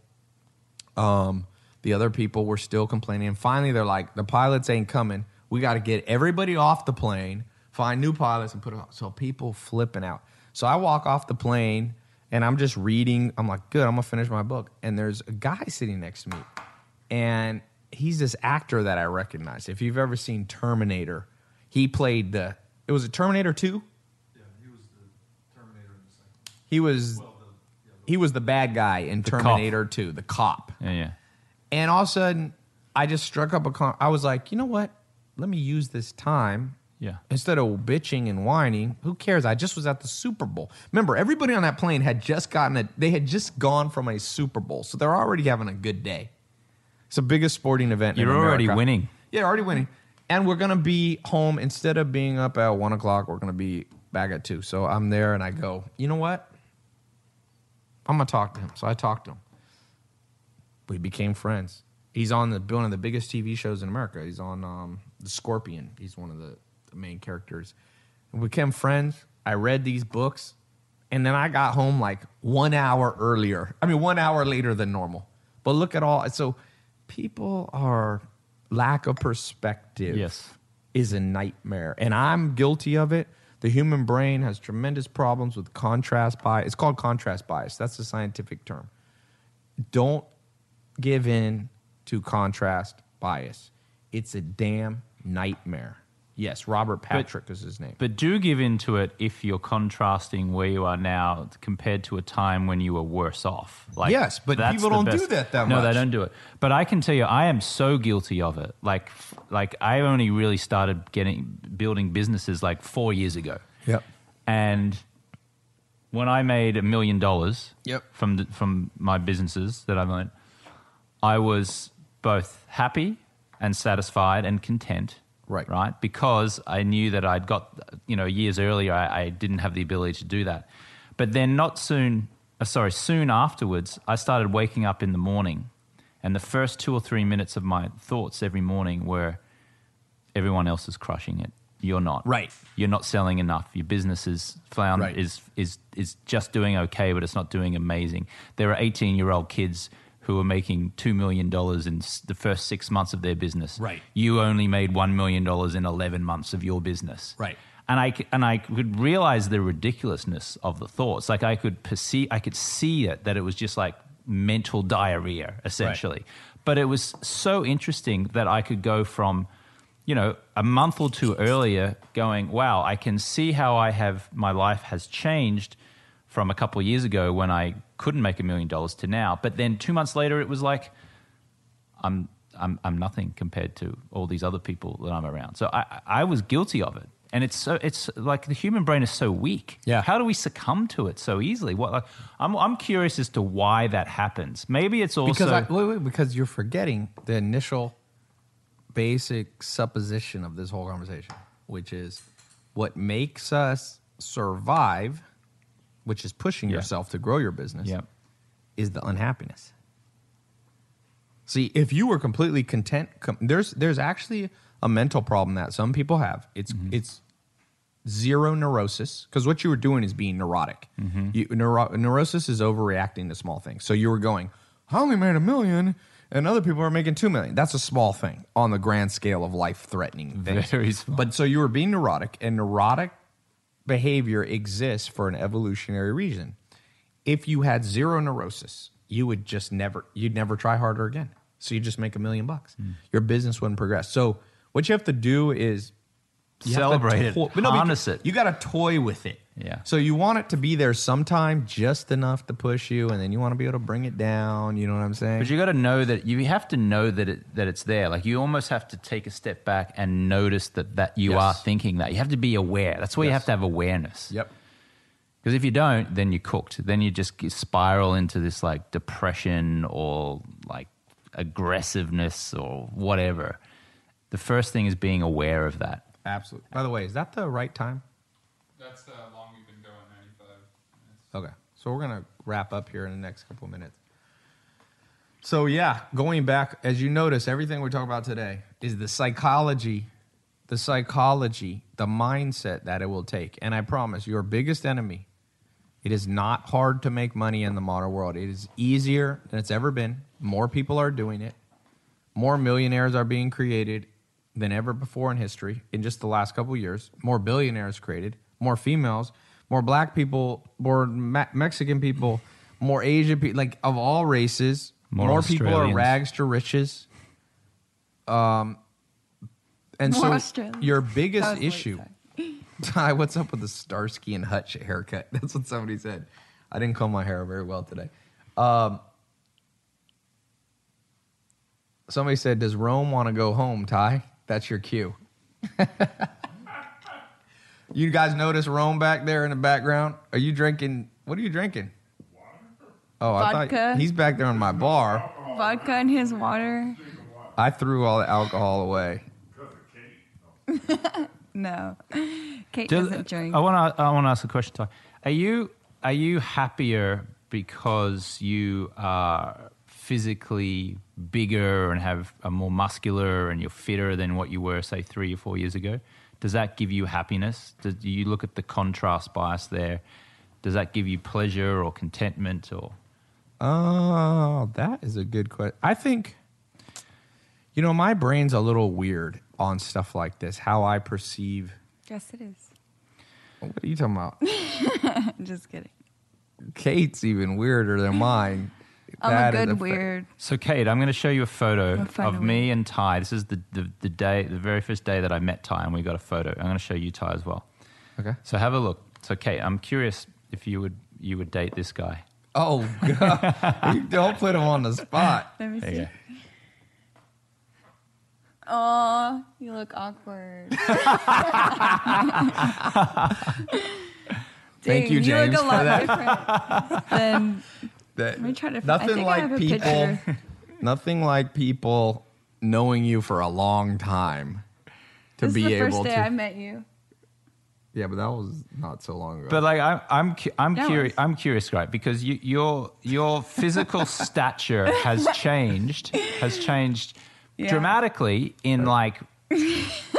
um, the other people were still complaining. And finally, they're like, the pilots ain't coming. We got to get everybody off the plane, find new pilots, and put it on. So people flipping out. So I walk off the plane and I'm just reading. I'm like, good, I'm going to finish my book. And there's a guy sitting next to me. And he's this actor that I recognize. If you've ever seen Terminator, he played the, it was a Terminator 2? Yeah, he was the Terminator in the second. He was, Well, the, he was the bad guy in cop. Terminator 2, the cop. Yeah, yeah. And all of a sudden, I just struck up a con. I was like, you know what? Let me use this time. Yeah. Instead of bitching and whining, who cares? I just was at the Super Bowl. Remember, everybody on that plane had just gotten a, they had just gone from a Super Bowl. So they're already having a good day. It's the biggest sporting event You're already winning. Yeah, already winning. And we're going to be home instead of being up at one o'clock, we're going to be back at two. So I'm there and I go, you know what? I'm going to talk to him. So I talked to him. We became friends. He's on the one of the biggest TV shows in America. He's on um, The Scorpion. He's one of the, the main characters. We became friends. I read these books. And then I got home like one hour earlier. I mean, one hour later than normal. But look at all. So people are lack of perspective Yes. is a nightmare. And I'm guilty of it. The human brain has tremendous problems with contrast bias. It's called contrast bias. That's the scientific term. Don't give in to contrast bias. It's a damn nightmare. Yes, Robert Patrick is his name. But do give in to it if you're contrasting where you are now compared to a time when you were worse off. Like Yes, but people don't do that that no, much. No, they don't do it. But I can tell you, I am so guilty of it. Like, like I only really started getting building businesses like four years ago. Yep. And when I made a million dollars Yep. from the, from my businesses that I've owned, I was both happy and satisfied and content. Right. Right. Because I knew that I'd got, you know, years earlier, I, I didn't have the ability to do that. But then, not soon, uh, sorry, soon afterwards, I started waking up in the morning. And the first two or three minutes of my thoughts every morning were everyone else is crushing it. You're not. Right. You're not selling enough. Your business is found Right. is is is just doing okay, but it's not doing amazing. There are 18 year old kids who are making two million dollars in the first six months of their business. Right. You only made one million dollars in 11 months of your business. Right. And I and I could realize the ridiculousness of the thoughts. Like I could perceive, I could see it that it was just like mental diarrhea essentially. But it was so interesting that I could go from you know, a month or two earlier going, wow, I can see how I have, my life has changed from a couple of years ago when I couldn't make a million dollars to now. But then two months later, it was like, I'm, I'm, I'm nothing compared to all these other people that I'm around. So I, I was guilty of it. And it's so, it's like the human brain is so weak. Yeah. How do we succumb to it so easily? What, like, I'm, I'm curious as to why that happens. Maybe it's also. because I, wait, wait, because you're forgetting the initial basic supposition of this whole conversation, which is what makes us survive, which is pushing Yeah. yourself to grow your business, Yep. is the unhappiness. See, if you were completely content, com- there's there's actually a mental problem that some people have. It's mm-hmm. it's zero neurosis because what you were doing is being neurotic. Mm-hmm. You, neuro- neurosis is overreacting to small things. So you were going, I only made a million, and other people are making two million. That's a small thing on the grand scale of life threatening things. Very small. But so you were being neurotic, and neurotic behavior exists for an evolutionary reason. If you had zero neurosis, you would just never, you'd never try harder again. So you just make a million bucks. Hmm. Your business wouldn't progress. So what you have to do is you have to Celebrate it. but no, it. You got to toy with it. Yeah. So you want it to be there sometime, just enough to push you, and then you want to be able to bring it down. You know what I'm saying? But you got to know that you have to know that it, that it's there. Like you almost have to take a step back and notice that that you Yes. are thinking that. You have to be aware. That's why you have to have awareness. yep. Because if you don't, then you're cooked. Then you just spiral into this like depression or like aggressiveness or whatever. The first thing is being aware of that. Absolutely. By the way, is that the right time? That's the long we've been going, 95 minutes. Okay. So we're going to wrap up here in the next couple of minutes. So, yeah, going back, as you notice, everything we talk about today is the psychology, the psychology, the mindset that it will take. And I promise, your biggest enemy, it is not hard to make money in the modern world. It is easier than it's ever been. More people are doing it. More millionaires are being created than ever before in history in just the last couple years. More billionaires created, more females, more black people, more Me- Mexican people, more Asian people, like of all races. More More, people are rags to riches. Um, and More so Australians. your biggest issue. Tai, what's up with the Starsky and Hutch haircut? That's what somebody said. I didn't comb my hair very well today. Um, somebody said, "Does Rome want to go home?" Tai, that's your cue. you guys notice Rome back there in the background? Are you drinking? What are you drinking? Water? Oh, I Vodka. thought he's back there in my bar. Vodka in his water. I threw all the alcohol away. No. Kate Do- doesn't drink. I want to. I want to ask a question. Tai. Are you are you happier because you are physically bigger and have a more muscular and you're fitter than what you were, say, three or four years ago? Does that give you happiness? Do you look at the contrast bias there? Does that give you pleasure or contentment or? Oh, that is a good question. I think, you know, my brain's a little weird on stuff like this. How I perceive. Yes, it is. What are you talking about? Just kidding. Kate's even weirder than mine. I'm That a good fa- weird. So, Kate, I'm going to show you a photo A photo. of me and Tai. This is the, the, the day, the very first day that I met Tai, and we got a photo. I'm going to show you Tai as well. Okay. So have a look. So, Kate, I'm curious if you would you would date this guy. Oh God! you don't put him on the spot. Let me There see. go. Oh, you look awkward. Thank Dang, you, You James, look a lot different than That, me try to- I nothing think I like a people. picture. Nothing like people knowing you for a long time to this be is the able first day to. I met you. yeah, but that was not so long ago. But like I'm, I'm, cu- I'm No, curious. it's- I'm curious, right? Because you, your your physical stature has changed, has changed Yeah. dramatically in like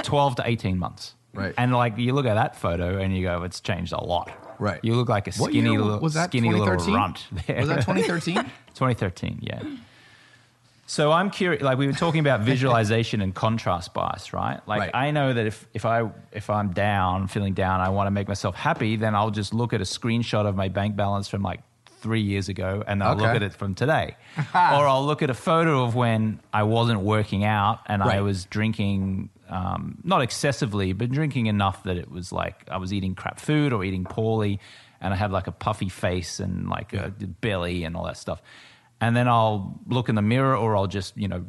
twelve to eighteen months. Right. And like you look at that photo and you go, it's changed a lot. Right. You look like a What skinny year little, was that? skinny little 2013? runt. There. was that 2013? 2013, yeah. So I'm curious. Like we were talking about visualization and contrast bias, right? Like Right. I know that if if I if I'm down, feeling down, I want to make myself happy, then I'll just look at a screenshot of my bank balance from like three years ago, and I'll look Okay. at it from today, or I'll look at a photo of when I wasn't working out and I Right. was drinking. Um, not excessively, but drinking enough that it was like I was eating crap food or eating poorly, and I had like a puffy face and like a belly and all that stuff. And then I'll look in the mirror or I'll just, you know,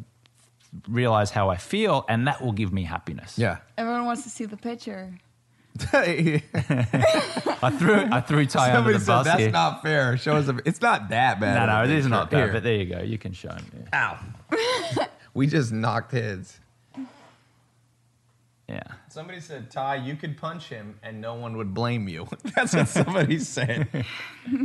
realize how I feel and that will give me happiness. yeah. Everyone wants to see the picture. I threw I threw Tai under the said bus that's here. not fair. Show us. A, it's not that bad. no, no, it is not bad, Here. but there you go. You can show him. Yeah. Ow. we just knocked heads. Yeah. Somebody said, Tai, you could punch him and no one would blame you. That's what somebody said.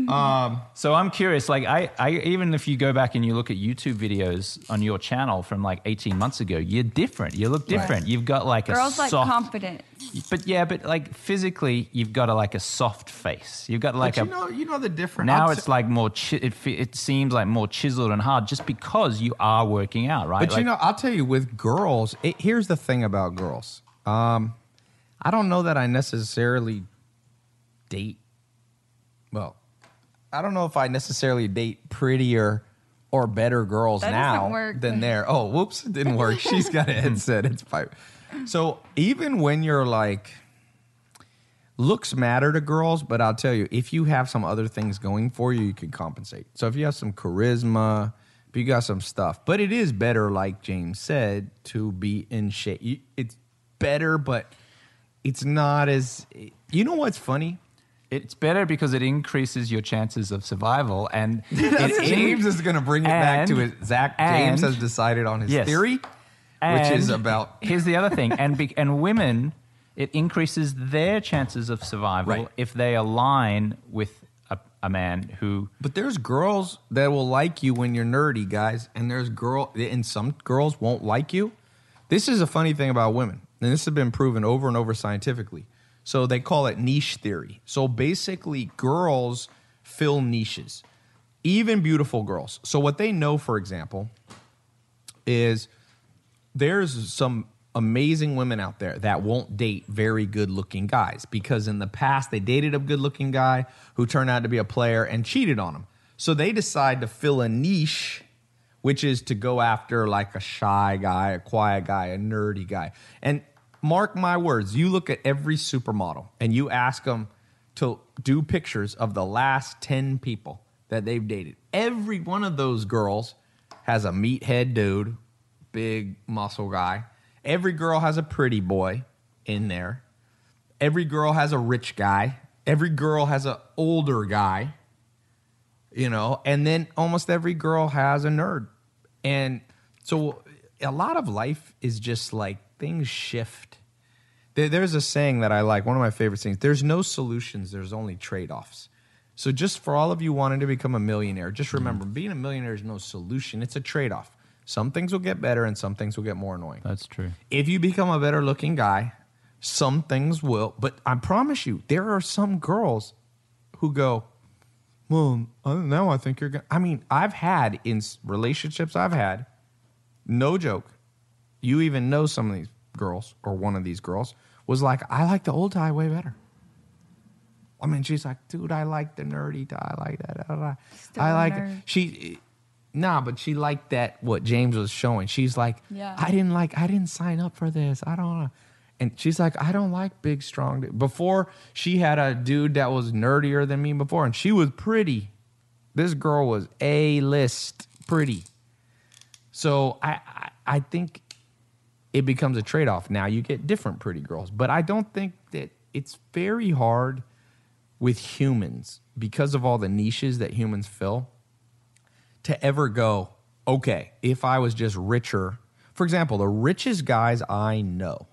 Um, so I'm curious, like I, I even if you go back and you look at YouTube videos on your channel from like 18 months ago, you're different. You look different. You've got like a Girls like soft confidence. But yeah, but like physically, you've got a like a soft face. You've got like but a you know, you know the difference. Now I'll it's t- like more. Chi- it, it seems like more chiseled and hard, just because you are working out, right? But Like, you know, I'll tell you, with girls, it, here's the thing about girls. Um, I don't know that I necessarily date. Well, I don't know if I necessarily date prettier or better girls That now than there. Oh, whoops, it didn't work. She's got a headset. It's fine. So even when you're like, looks matter to girls, but I'll tell you, if you have some other things going for you, you can compensate. So if you have some charisma, if you got some stuff, but it is better, like James said, to be in shape. It's better, but it's not as. You know what's funny? it's better because it increases your chances of survival, and it James is going to bring it back to it. Zach James and- has decided on his Yes. theory, which is And about. Here's the other thing, and be, and women, it increases their chances of survival Right. if they align with a, a man who. But there's girls that will like you when you're nerdy, guys, and there's girl and some girls won't like you. This is a funny thing about women, and this has been proven over and over scientifically. So they call it niche theory. So basically, girls fill niches, even beautiful girls. So what they know, for example, is there's some amazing women out there that won't date very good looking guys because in the past they dated a good looking guy who turned out to be a player and cheated on them. So they decide to fill a niche, which is to go after like a shy guy, a quiet guy, a nerdy guy. And mark my words, you look at every supermodel and you ask them to do pictures of the last 10 people that they've dated. Every one of those girls has a meathead dude, big muscle guy. Every girl has a pretty boy in there. Every girl has a rich guy. Every girl has an older guy. You know, and then almost every girl has a nerd. And so a lot of life is just like things shift. There- There's a saying that I like, one of my favorite things. There's no solutions, there's only trade offs. So, just for all of you wanting to become a millionaire, just mm-hmm. remember being a millionaire is no solution, it's a trade off. Some things will get better and some things will get more annoying. That's true. If you become a better looking guy, some things will, but I promise you, there are some girls who go, Well, now I think you're going to. I mean, I've had in relationships I've had, no joke, you even know some of these girls or one of these girls was like, I like the old Tai way better. I mean, she's like, dude, I like the nerdy Tai. I like that. da. Still I like she. Nah, but she liked that what James was showing. She's like, Yeah. I didn't like, I didn't sign up for this. I don't know. And she's like, I don't like big, strong. dude." Before she had a dude that was nerdier than me before, and she was pretty. This girl was a list pretty. So I, I, I think it becomes a trade off. Now you get different pretty girls, but I don't think that it's very hard with humans because of all the niches that humans fill to ever go, okay, if I was just richer, for example, the richest guys I know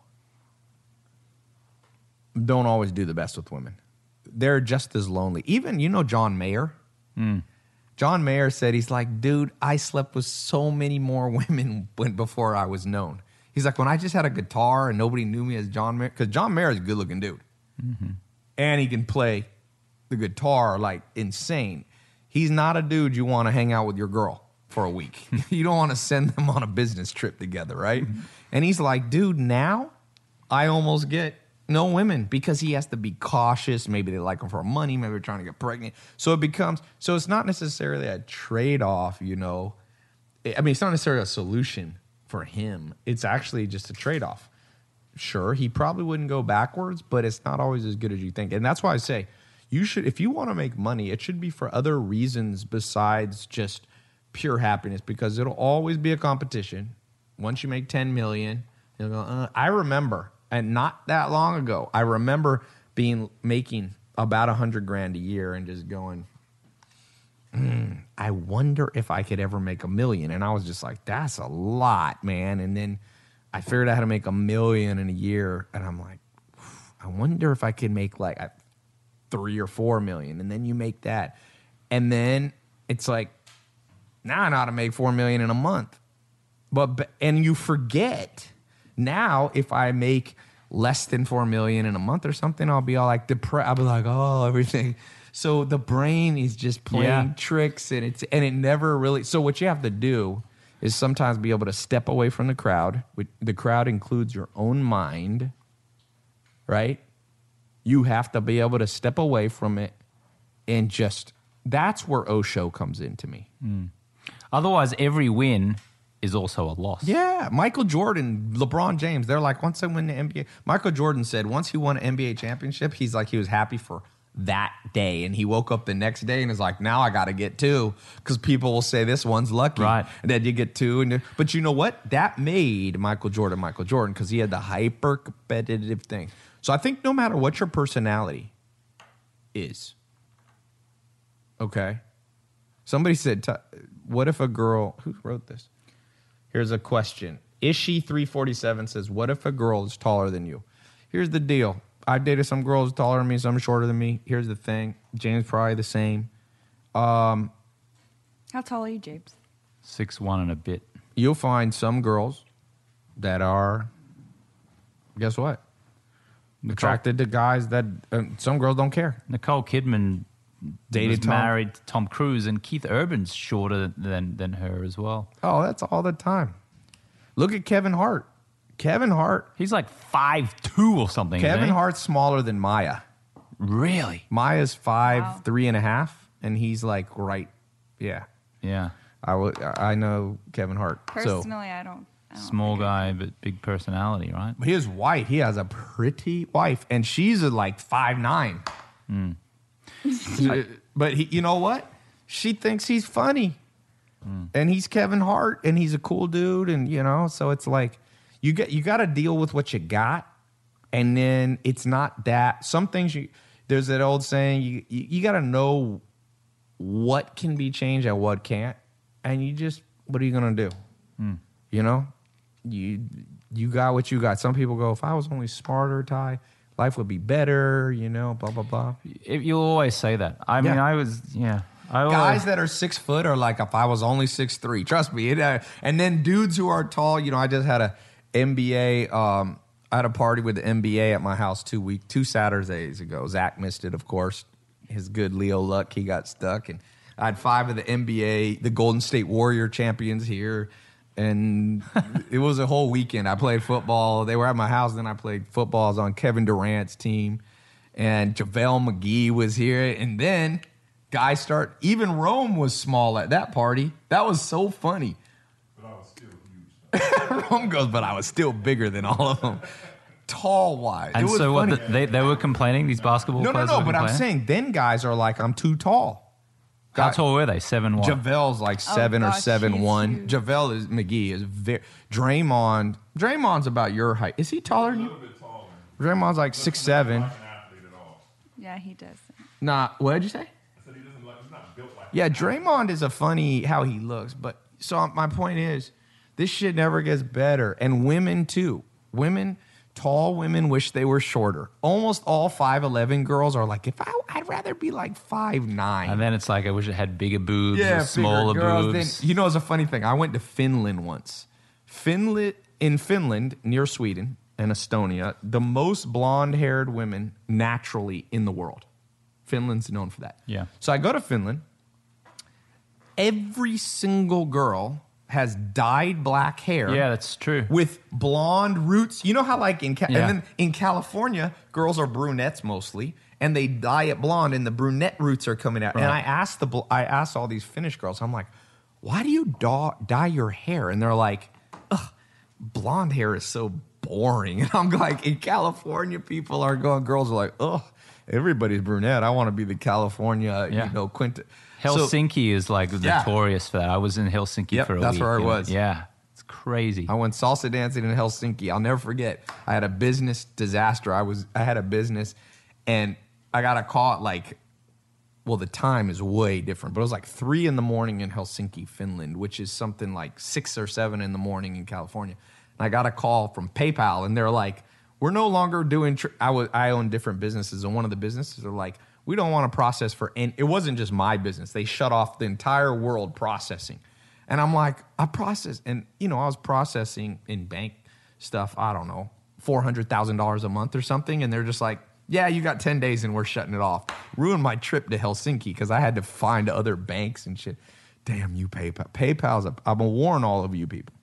don't always do the best with women. They're just as lonely. Even, you know, John Mayer? Hmm. John Mayer said, he's like, dude, I slept with so many more women when, before I was known. He's like, when I just had a guitar and nobody knew me as John Mayer, because John Mayer is a good looking dude. Mm-hmm. And he can play the guitar like insane. He's not a dude you want to hang out with your girl for a week. you don't want to send them on a business trip together, right? Mm-hmm. And he's like, dude, now I almost get no women because he has to be cautious. Maybe they like him for money. Maybe they're trying to get pregnant. So it becomes, so it's not necessarily a trade off, you know. I mean, it's not necessarily a solution for him. It's actually just a trade off. Sure, he probably wouldn't go backwards, but it's not always as good as you think. And that's why I say you should, if you want to make money, it should be for other reasons besides just pure happiness because it'll always be a competition. Once you make 10 million, you'll go, uh, I remember, and not that long ago, I remember being making about a hundred grand a year and just going, Mm, I wonder if I could ever make a million. And I was just like, that's a lot, man. And then I figured out how to make a million in a year. And I'm like, I wonder if I could make like three or four million. And then you make that. And then it's like, now I know how to make four million in a month. But and you forget now if I make less than four million in a month or something, I'll be all like depressed. I'll be like, oh, everything. So the brain is just playing Yeah. tricks and it's and it never really so what you have to do is sometimes be able to step away from the crowd. which- The crowd includes your own mind, right? You have to be able to step away from it and just that's where Osho comes into me. Hmm. Otherwise, every win is also a loss. Yeah, Michael Jordan, LeBron James, they're like, once I win the NBA, Michael Jordan said once he won an NBA championship, he's like, he was happy for that day. And he woke up the next day and is like, now I got to get two because people will say this one's lucky. Right. And then you get two. And But you know what? That made Michael Jordan Michael Jordan because he had the hyper competitive thing. So I think no matter what your personality is, okay? Somebody said, what if a girl, who wrote this? Here's a question. Ishi 347 says, What if a girl is taller than you? Here's the deal. I've dated some girls taller than me, some shorter than me. Here's the thing. James probably the same. How tall are you, James? Six one and a bit. You'll find some girls that are, guess what? Attracted to guys that uh, some girls don't care. Nicole Kidman Dated was Tom- married to Tom Cruise, and Keith Urban's shorter than than her as well. Oh, that's all the time. Look at Kevin Hart. Kevin Hart. He's like five two or something. isn't Kevin he? Hart's smaller than Maya. really? Maya's five, Wow. three and a half, and he's like right. Yeah. Yeah, I would. I know Kevin Hart. Personally, I don't. I don't small guy but big personality, right? his wife, he has a pretty wife, and she's a, like five nine. Hmm. but he, you know what? She thinks he's funny, hmm. and he's Kevin Hart, and he's a cool dude, and you know, so it's like you get you got to deal with what you got, and then it's not that. Some things you there's that old saying you you, you got to know what can be changed and what can't, and you just what are you gonna do? You know, you you got what you got. Some people go, if I was only smarter, Tai, life would be better. You know, blah blah blah. You'll always say that. I mean, I was yeah. I always, Guys that are six foot are like, if I was only six three, trust me. It, uh, and then dudes who are tall, you know, I just had a NBA. Um, I had a party with the NBA at my house two week, two Saturdays ago. Zach missed it, of course. His good Leo luck, he got stuck, and I had five of the NBA, the Golden State Warrior champions here, and it was a whole weekend. I played football. They were at my house. Then I played football. I was on Kevin Durant's team, and JaVale McGee was here, and then guys start. Even Rome was small at that party. That was so funny. Rome goes, but I was still bigger than all of them, tall wise. and it was so what? The, they they were complaining. These basketball no, no, players. no. were But I'm complaining? saying then guys are like, I'm too tall. how tall were they? Seven one. JaVale's like oh, seven or Oh, gosh, seven he's one. huge. JaVale is McGee is very Draymond. Draymond's about your height. Is he taller than you? Draymond's like six seven. Yeah, he does. Nah, what did you say? Yeah, Draymond is a funny how he looks, but so my point is, this shit never gets better, and women too. Women, tall women, wish they were shorter. Almost all five eleven girls are like, if I, I'd rather be like five nine. And then it's like I wish it had bigger boobs yeah, or smaller bigger girls. boobs. Then, you know, it's a funny thing. I went to Finland once. Finland in Finland, near Sweden and Estonia, the most blonde-haired women naturally in the world. Finland's known for that. Yeah. So I go to Finland. Every single girl has dyed black hair yeah, that's true. with blonde roots. You know how like in Ca- Yeah. and then in California, girls are brunettes mostly, and they dye it blonde, and the brunette roots are coming out. And I asked the bl- I asked all these Finnish girls, I'm like, why do you daw- dye your hair? And they're like, ugh, blonde hair is so boring. And I'm like, in California, people are going. Girls are like, ugh, everybody's brunette. I want to be the California, Yeah. you know, Quinta. Helsinki is like Yeah. notorious for that. I was in Helsinki Yep, for a that's week. That's where I was. Yeah, it's crazy. I went salsa dancing in Helsinki. I'll never forget. I had a business disaster. I was I had a business and I got a call at like well, the time is way different, but it was like three in the morning in Helsinki, Finland, which is something like six or seven in the morning in California. And I got a call from PayPal, and they're like, "We're no longer doing." Tr- I was I own different businesses, and one of the businesses are like, "We don't want to process for." It wasn't just my business; they shut off the entire world processing. And I'm like, I process, and you know, I was processing in bank stuff. I don't know, four hundred thousand dollars a month or something, and they're just like, "Yeah, you got ten days, and we're shutting it off." Ruined my trip to Helsinki because I had to find other banks and shit. Damn you, PayPal! PayPal's. I'm gonna warn all of you people.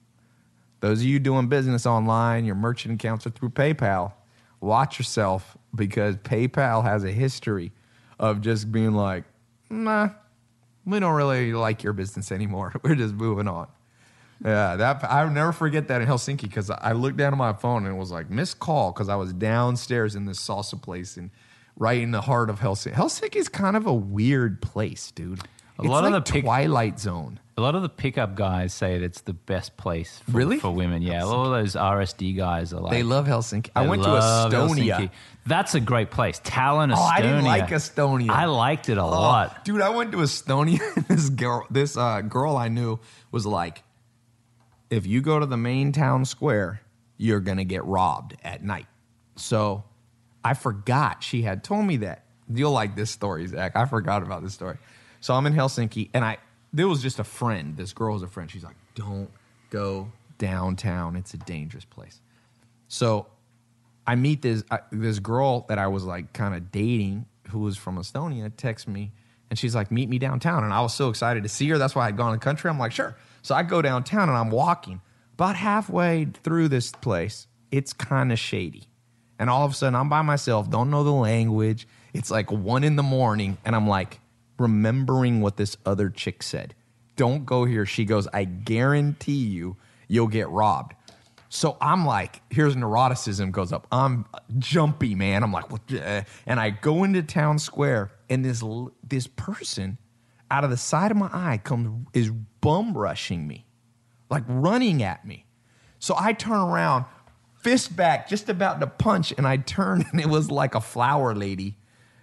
Those of you doing business online, your merchant accounts are through PayPal. Watch yourself because PayPal has a history of just being like, nah, we don't really like your business anymore. We're just moving on. Yeah, that I'll never forget that in Helsinki because I looked down at my phone and it was like missed call because I was downstairs in this salsa place and right in the heart of Helsinki. Helsinki is kind of a weird place, dude. A it's lot of like the pic- Twilight Zone. A lot of the pickup guys say that it's the best place for, Really? for women. Yeah, a lot of those RSD guys are like They love Helsinki. I went to Estonia. Helsinki. That's a great place. Tallinn, Estonia. Oh, I didn't like Estonia. I liked it a Oh, lot. dude. I went to Estonia. and this girl, this uh, girl I knew, was like, "If you go to the main town square, you're gonna get robbed at night." So, I forgot she had told me that. You'll like this story, Zach. I forgot about this story. So I'm in Helsinki, and I there was just a friend. This girl was a friend. She's like, "Don't go downtown. It's a dangerous place." So I meet this this girl that I was like kind of dating who was from Estonia texts me and she's like meet me downtown. And I was so excited to see her. That's why I'd gone to country. I'm like sure. So I go downtown and I'm walking. About halfway through this place it's kind of shady. And all of a sudden I'm by myself don't know the language. It's like one in the morning and I'm like remembering what this other chick said. Don't go here she goes. I guarantee you you'll get robbed so I'm like, here's neuroticism goes up. I'm jumpy, man. I'm like, what? the- eh? And I go into town square, and this this person out of the side of my eye comes is bum rushing me, like running at me. So I turn around, fist back, just about to punch, and I turn, and it was like a flower lady,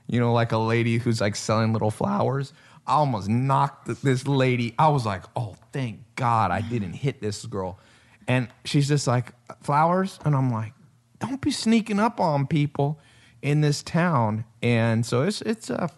you know, like a lady who's like selling little flowers. I almost knocked this lady. I was like, oh, thank God I didn't hit this girl. And she's just like, flowers? And I'm like, don't be sneaking up on people in this town. And so it's, it's, uh,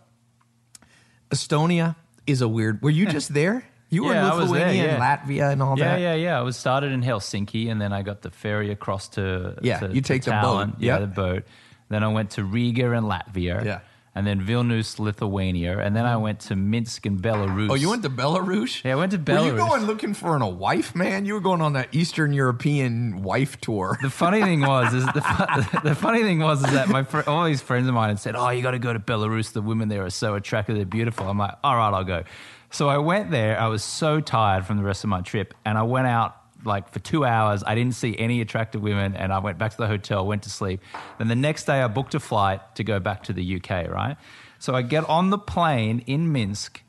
Estonia is a weird, were you just there? You were Yeah, in was there, Lithuania and yeah. Latvia and all Yeah, that? yeah, yeah. Yeah. I was started in Helsinki, and then I got the ferry across to Yeah, to- you take the boat. Tallinn. Yeah, the boat. Then I went to Riga in Latvia. Yeah. And then Vilnius, Lithuania, and then I went to Minsk in Belarus. Oh, you went to Belarus? Yeah, I went to Were you Belarus. going looking for an, a wife, man? You were going on that Eastern European wife tour. The funny thing was, is the, fu- the funny thing was, is that my fr- all these friends of mine had said, "Oh, you got to go to Belarus. The women there are so attractive. They're beautiful." I'm like, "All right, I'll go." So I went there. I was so tired from the rest of my trip, and I went out like for two hours. I didn't see any attractive women, and I went back to the hotel, went to sleep. Then the next day, I booked a flight to go back to the UK. Right. So I get on the plane in Minsk.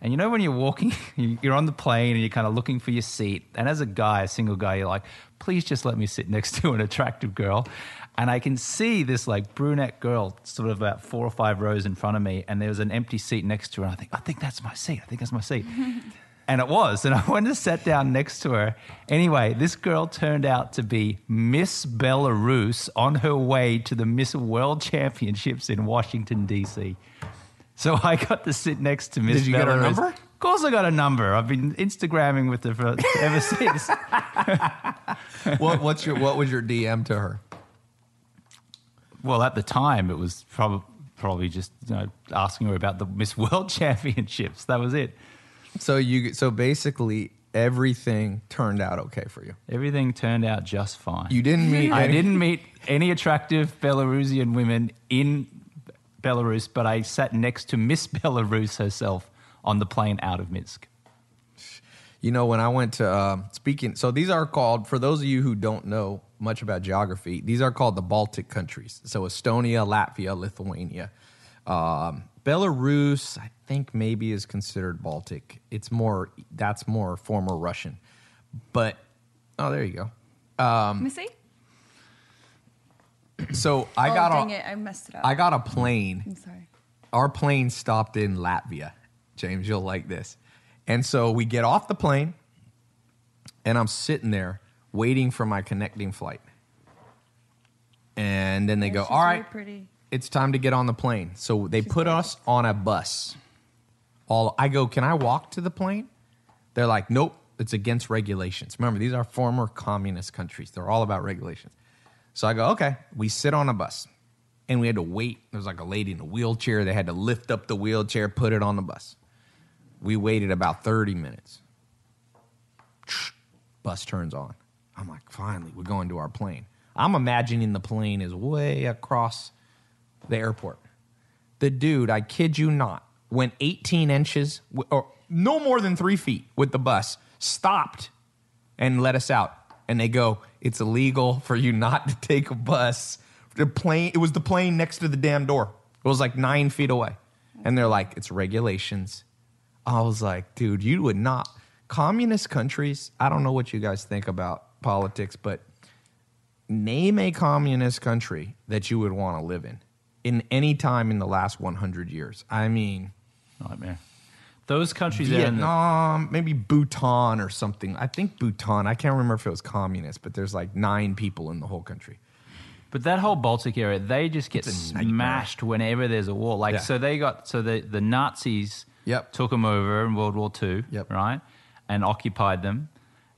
And you know when you're walking, you're on the plane and you're kind of looking for your seat. And as a guy, a single guy, you're like, please just let me sit next to an attractive girl. And I can see this like brunette girl sort of about four or five rows in front of me. And there was an empty seat next to her. And I think, I think that's my seat. I think that's my seat. And it was. And I went and sat down next to her. Anyway, this girl turned out to be Miss Belarus on her way to the Miss World Championships in Washington, D.C. So I got to sit next to Miss Did you get her Belarus. number? Of course, I got a number. I've been Instagramming with her for, ever since. what, what's your what was your DM to her? Well, at the time, it was probably probably just you know, asking her about the Miss World Championships. That was it. So you so basically everything turned out okay for you. Everything turned out just fine. You didn't meet. I any- didn't meet any attractive Belarusian women in Belarus, but I sat next to Miss Belarus herself on the plane out of Minsk. You know, when I went to um, speaking, so these are called, for those of you who don't know much about geography, these are called the Baltic countries. So Estonia, Latvia, Lithuania. Um, Belarus, I think maybe is considered Baltic. It's more, that's more former Russian. But, oh, there you go. Um, Let me see. So I oh, got dang a, it. I messed it up. I got a plane I'm sorry. our plane stopped in Latvia. James, you'll like this. And so we get off the plane, and I'm sitting there waiting for my connecting flight. And then they Yeah, go, All very right, pretty. It's time to get on the plane. So they put us on a bus. All I go, Can I walk to the plane? They're like, Nope, it's against regulations. Remember, these are former communist countries. They're all about regulations. So I go, Okay. We sit on a bus and we had to wait. There was like a lady in a wheelchair. They had to lift up the wheelchair, put it on the bus. We waited about 30 minutes. Bus turns on. I'm like, finally, we're going to our plane. I'm imagining the plane is way across the airport. The dude, I kid you not, went 18 inches, or no more than three feet with the bus, stopped and let us out. And they go, it's illegal for you not to take a bus. The plane, it was the plane next to the damn door. It was like nine feet away. And they're like, it's regulations. I was like, dude, you would not. Communist countries, I don't know what you guys think about politics, but name a communist country that you would want to live in in any time in the last 100 years. I mean, Nightmare. Those countries in the, Vietnam, maybe Bhutan or something. I think Bhutan, I can't remember if it was communist, but there's like nine people in the whole country. But that whole Baltic area, they just get It's a nightmare. smashed whenever there's a war. Like, Yeah. so they got, so the, the Nazis Yep. took them over in World War II, Yep. right? And occupied them.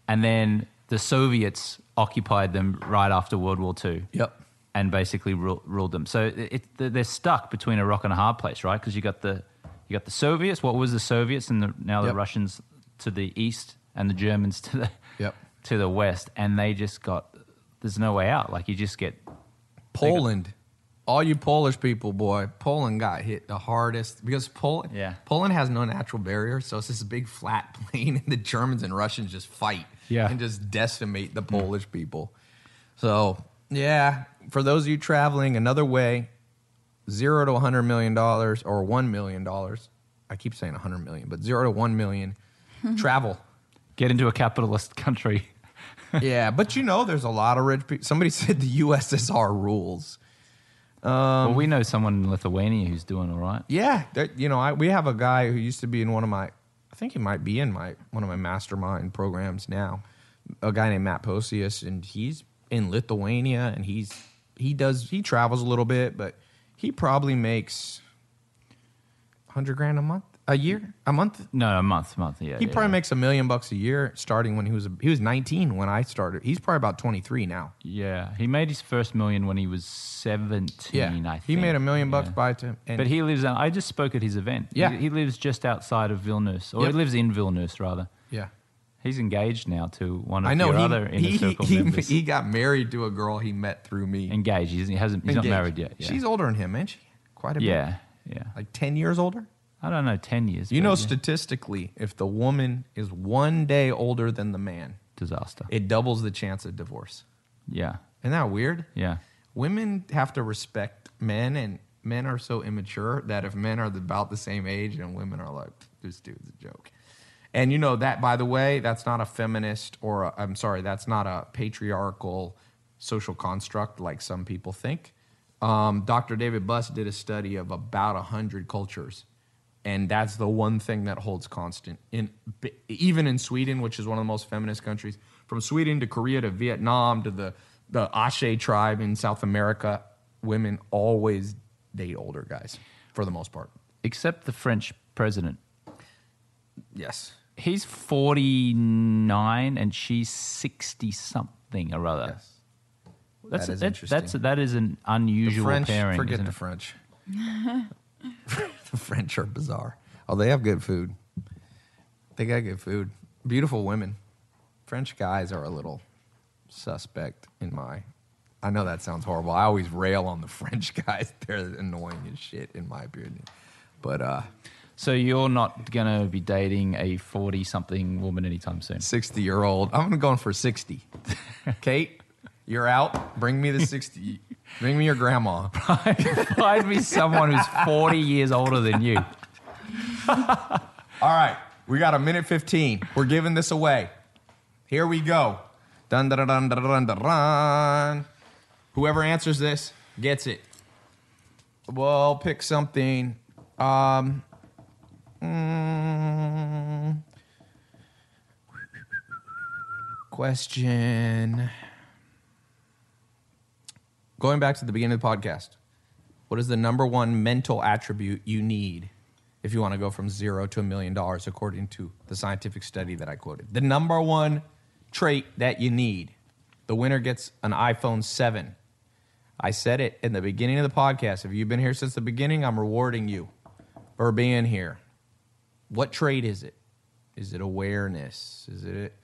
And then the Soviets occupied them right after World War II. Yep. And basically ruled, ruled them. So it, it, they're stuck between a rock and a hard place, right? Because you got the you got the Soviets. What was the Soviets, and the, now the Yep. Russians to the east, and the Germans to the Yep. to the west, and they just got. There's no way out. Like you just get Poland. All you Polish people, boy, Poland got hit the hardest because Poland, Yeah. Poland has no natural barrier, so it's this big flat plain, and the Germans and Russians just fight, Yeah. and just decimate the hmm. Polish people. So yeah, for those of you traveling another way, zero to one hundred million dollars or one million dollars. I keep saying hundred million, but zero to one million. travel. get into a capitalist country. yeah, but you know, there's a lot of rich people. Somebody said the USSR rules. well, we um, know someone in Lithuania who's doing all right. Yeah, you know, I, we have a guy who used to be in one of my, I think he might be in my one of my mastermind programs now. A guy named Matt Posius, and he's in Lithuania, and he's he does he travels a little bit, but he probably makes hundred grand a month, a year, a month. No, a month, month. Yeah, He yeah, probably yeah. makes a million bucks a year starting when he was he was nineteen when I started. He's probably about twenty three now. Yeah, he made his first million when he was seventeen. Yeah, I think he made a million bucks by time. But he lives. I just spoke at his event. Yeah. he, he lives just outside of Vilnius, or Yep. he lives in Vilnius rather. yeah. He's engaged now to one of I know your he, other inner he, circle he, members. he got married to a girl he met through me. engaged. He hasn't. He's Engaged. not married yet. Yeah. She's older than him, ain't she? Quite a bit. yeah, yeah. Like 10 years older? I don't know. Ten years. You know, yeah. statistically, if the woman is one day older than the man, disaster. it doubles the chance of divorce. yeah, Isn't that weird? yeah. Women have to respect men, and men are so immature that if men are about the same age and women are like, this dude's a joke. And you know that, by the way, that's not a feminist or i I'm sorry, that's not a patriarchal social construct like some people think. Um, Dr. David Buss did a study of about 100 cultures. and that's the one thing that holds constant in even in Sweden, which is one of the most feminist countries. From Sweden to Korea to Vietnam to the the Aché tribe in South America, women always date older guys for the most part. Except the French president. Yes. He's 49 and she's 60 something or other. Yes. That's, That is that- interesting. That's, that is an The unusual French, pairing. forget the? French. the French are bizarre. Oh, they have good food. They got good food. Beautiful women. French guys are a little suspect in my. I know that sounds horrible. I always rail on the French guys. They're annoying as shit, in my opinion. But uh, So you're not going to be dating a 40 something woman anytime soon? 60 year old, I'm going to go in for 60. Kate, you're out. Bring me the 60. Bring me your grandma. Find me someone who's 40 years older than you. All right, we got a minute 15. We're giving this away. Here we go. Dun dun dun dun dun dun dun. Whoever answers this gets it. We'll pick something. Um, mm, question. Going back to the beginning of the podcast, what is the number one mental attribute you need if you want to go from zero to a million dollars, according to the scientific study that I quoted? The number one trait that you need. The winner gets an iPhone 7. I said it in the beginning of the podcast. If you've been here since the beginning, I'm rewarding you for being here. What trait is it? Is it awareness? Is it,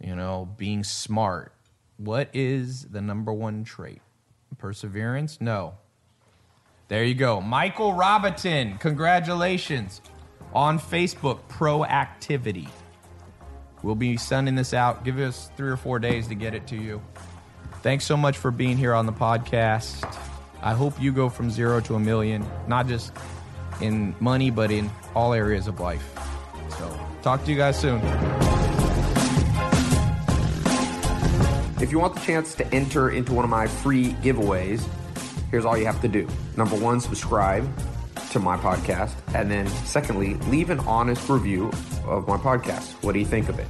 you know, being smart? What is the number one trait? Perseverance? No. There you go. Michael Robiton, congratulations. On Facebook, proactivity. We'll be sending this out. Give us three or four days to get it to you. Thanks so much for being here on the podcast. I hope you go from zero to a million, not just in money, but in all areas of life. So, talk to you guys soon. If you want the chance to enter into one of my free giveaways, here's all you have to do. Number one, subscribe to my podcast. And then, secondly, leave an honest review of my podcast. What do you think of it?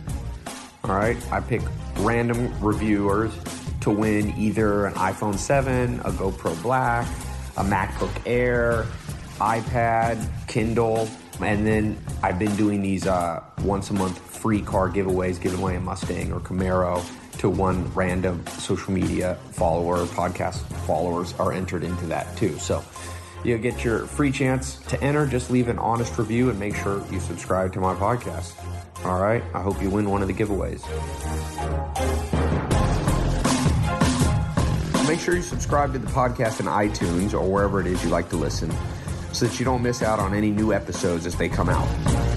All right. I pick random reviewers to win either an iPhone 7, a GoPro Black, a MacBook Air, iPad, Kindle. And then I've been doing these uh, once a month free car giveaways, giving away a Mustang or Camaro to one random social media follower, podcast followers are entered into that too. So you'll get your free chance to enter. Just leave an honest review and make sure you subscribe to my podcast. All right. I hope you win one of the giveaways. Make sure you subscribe to the podcast in iTunes or wherever it is you like to listen so that you don't miss out on any new episodes as they come out.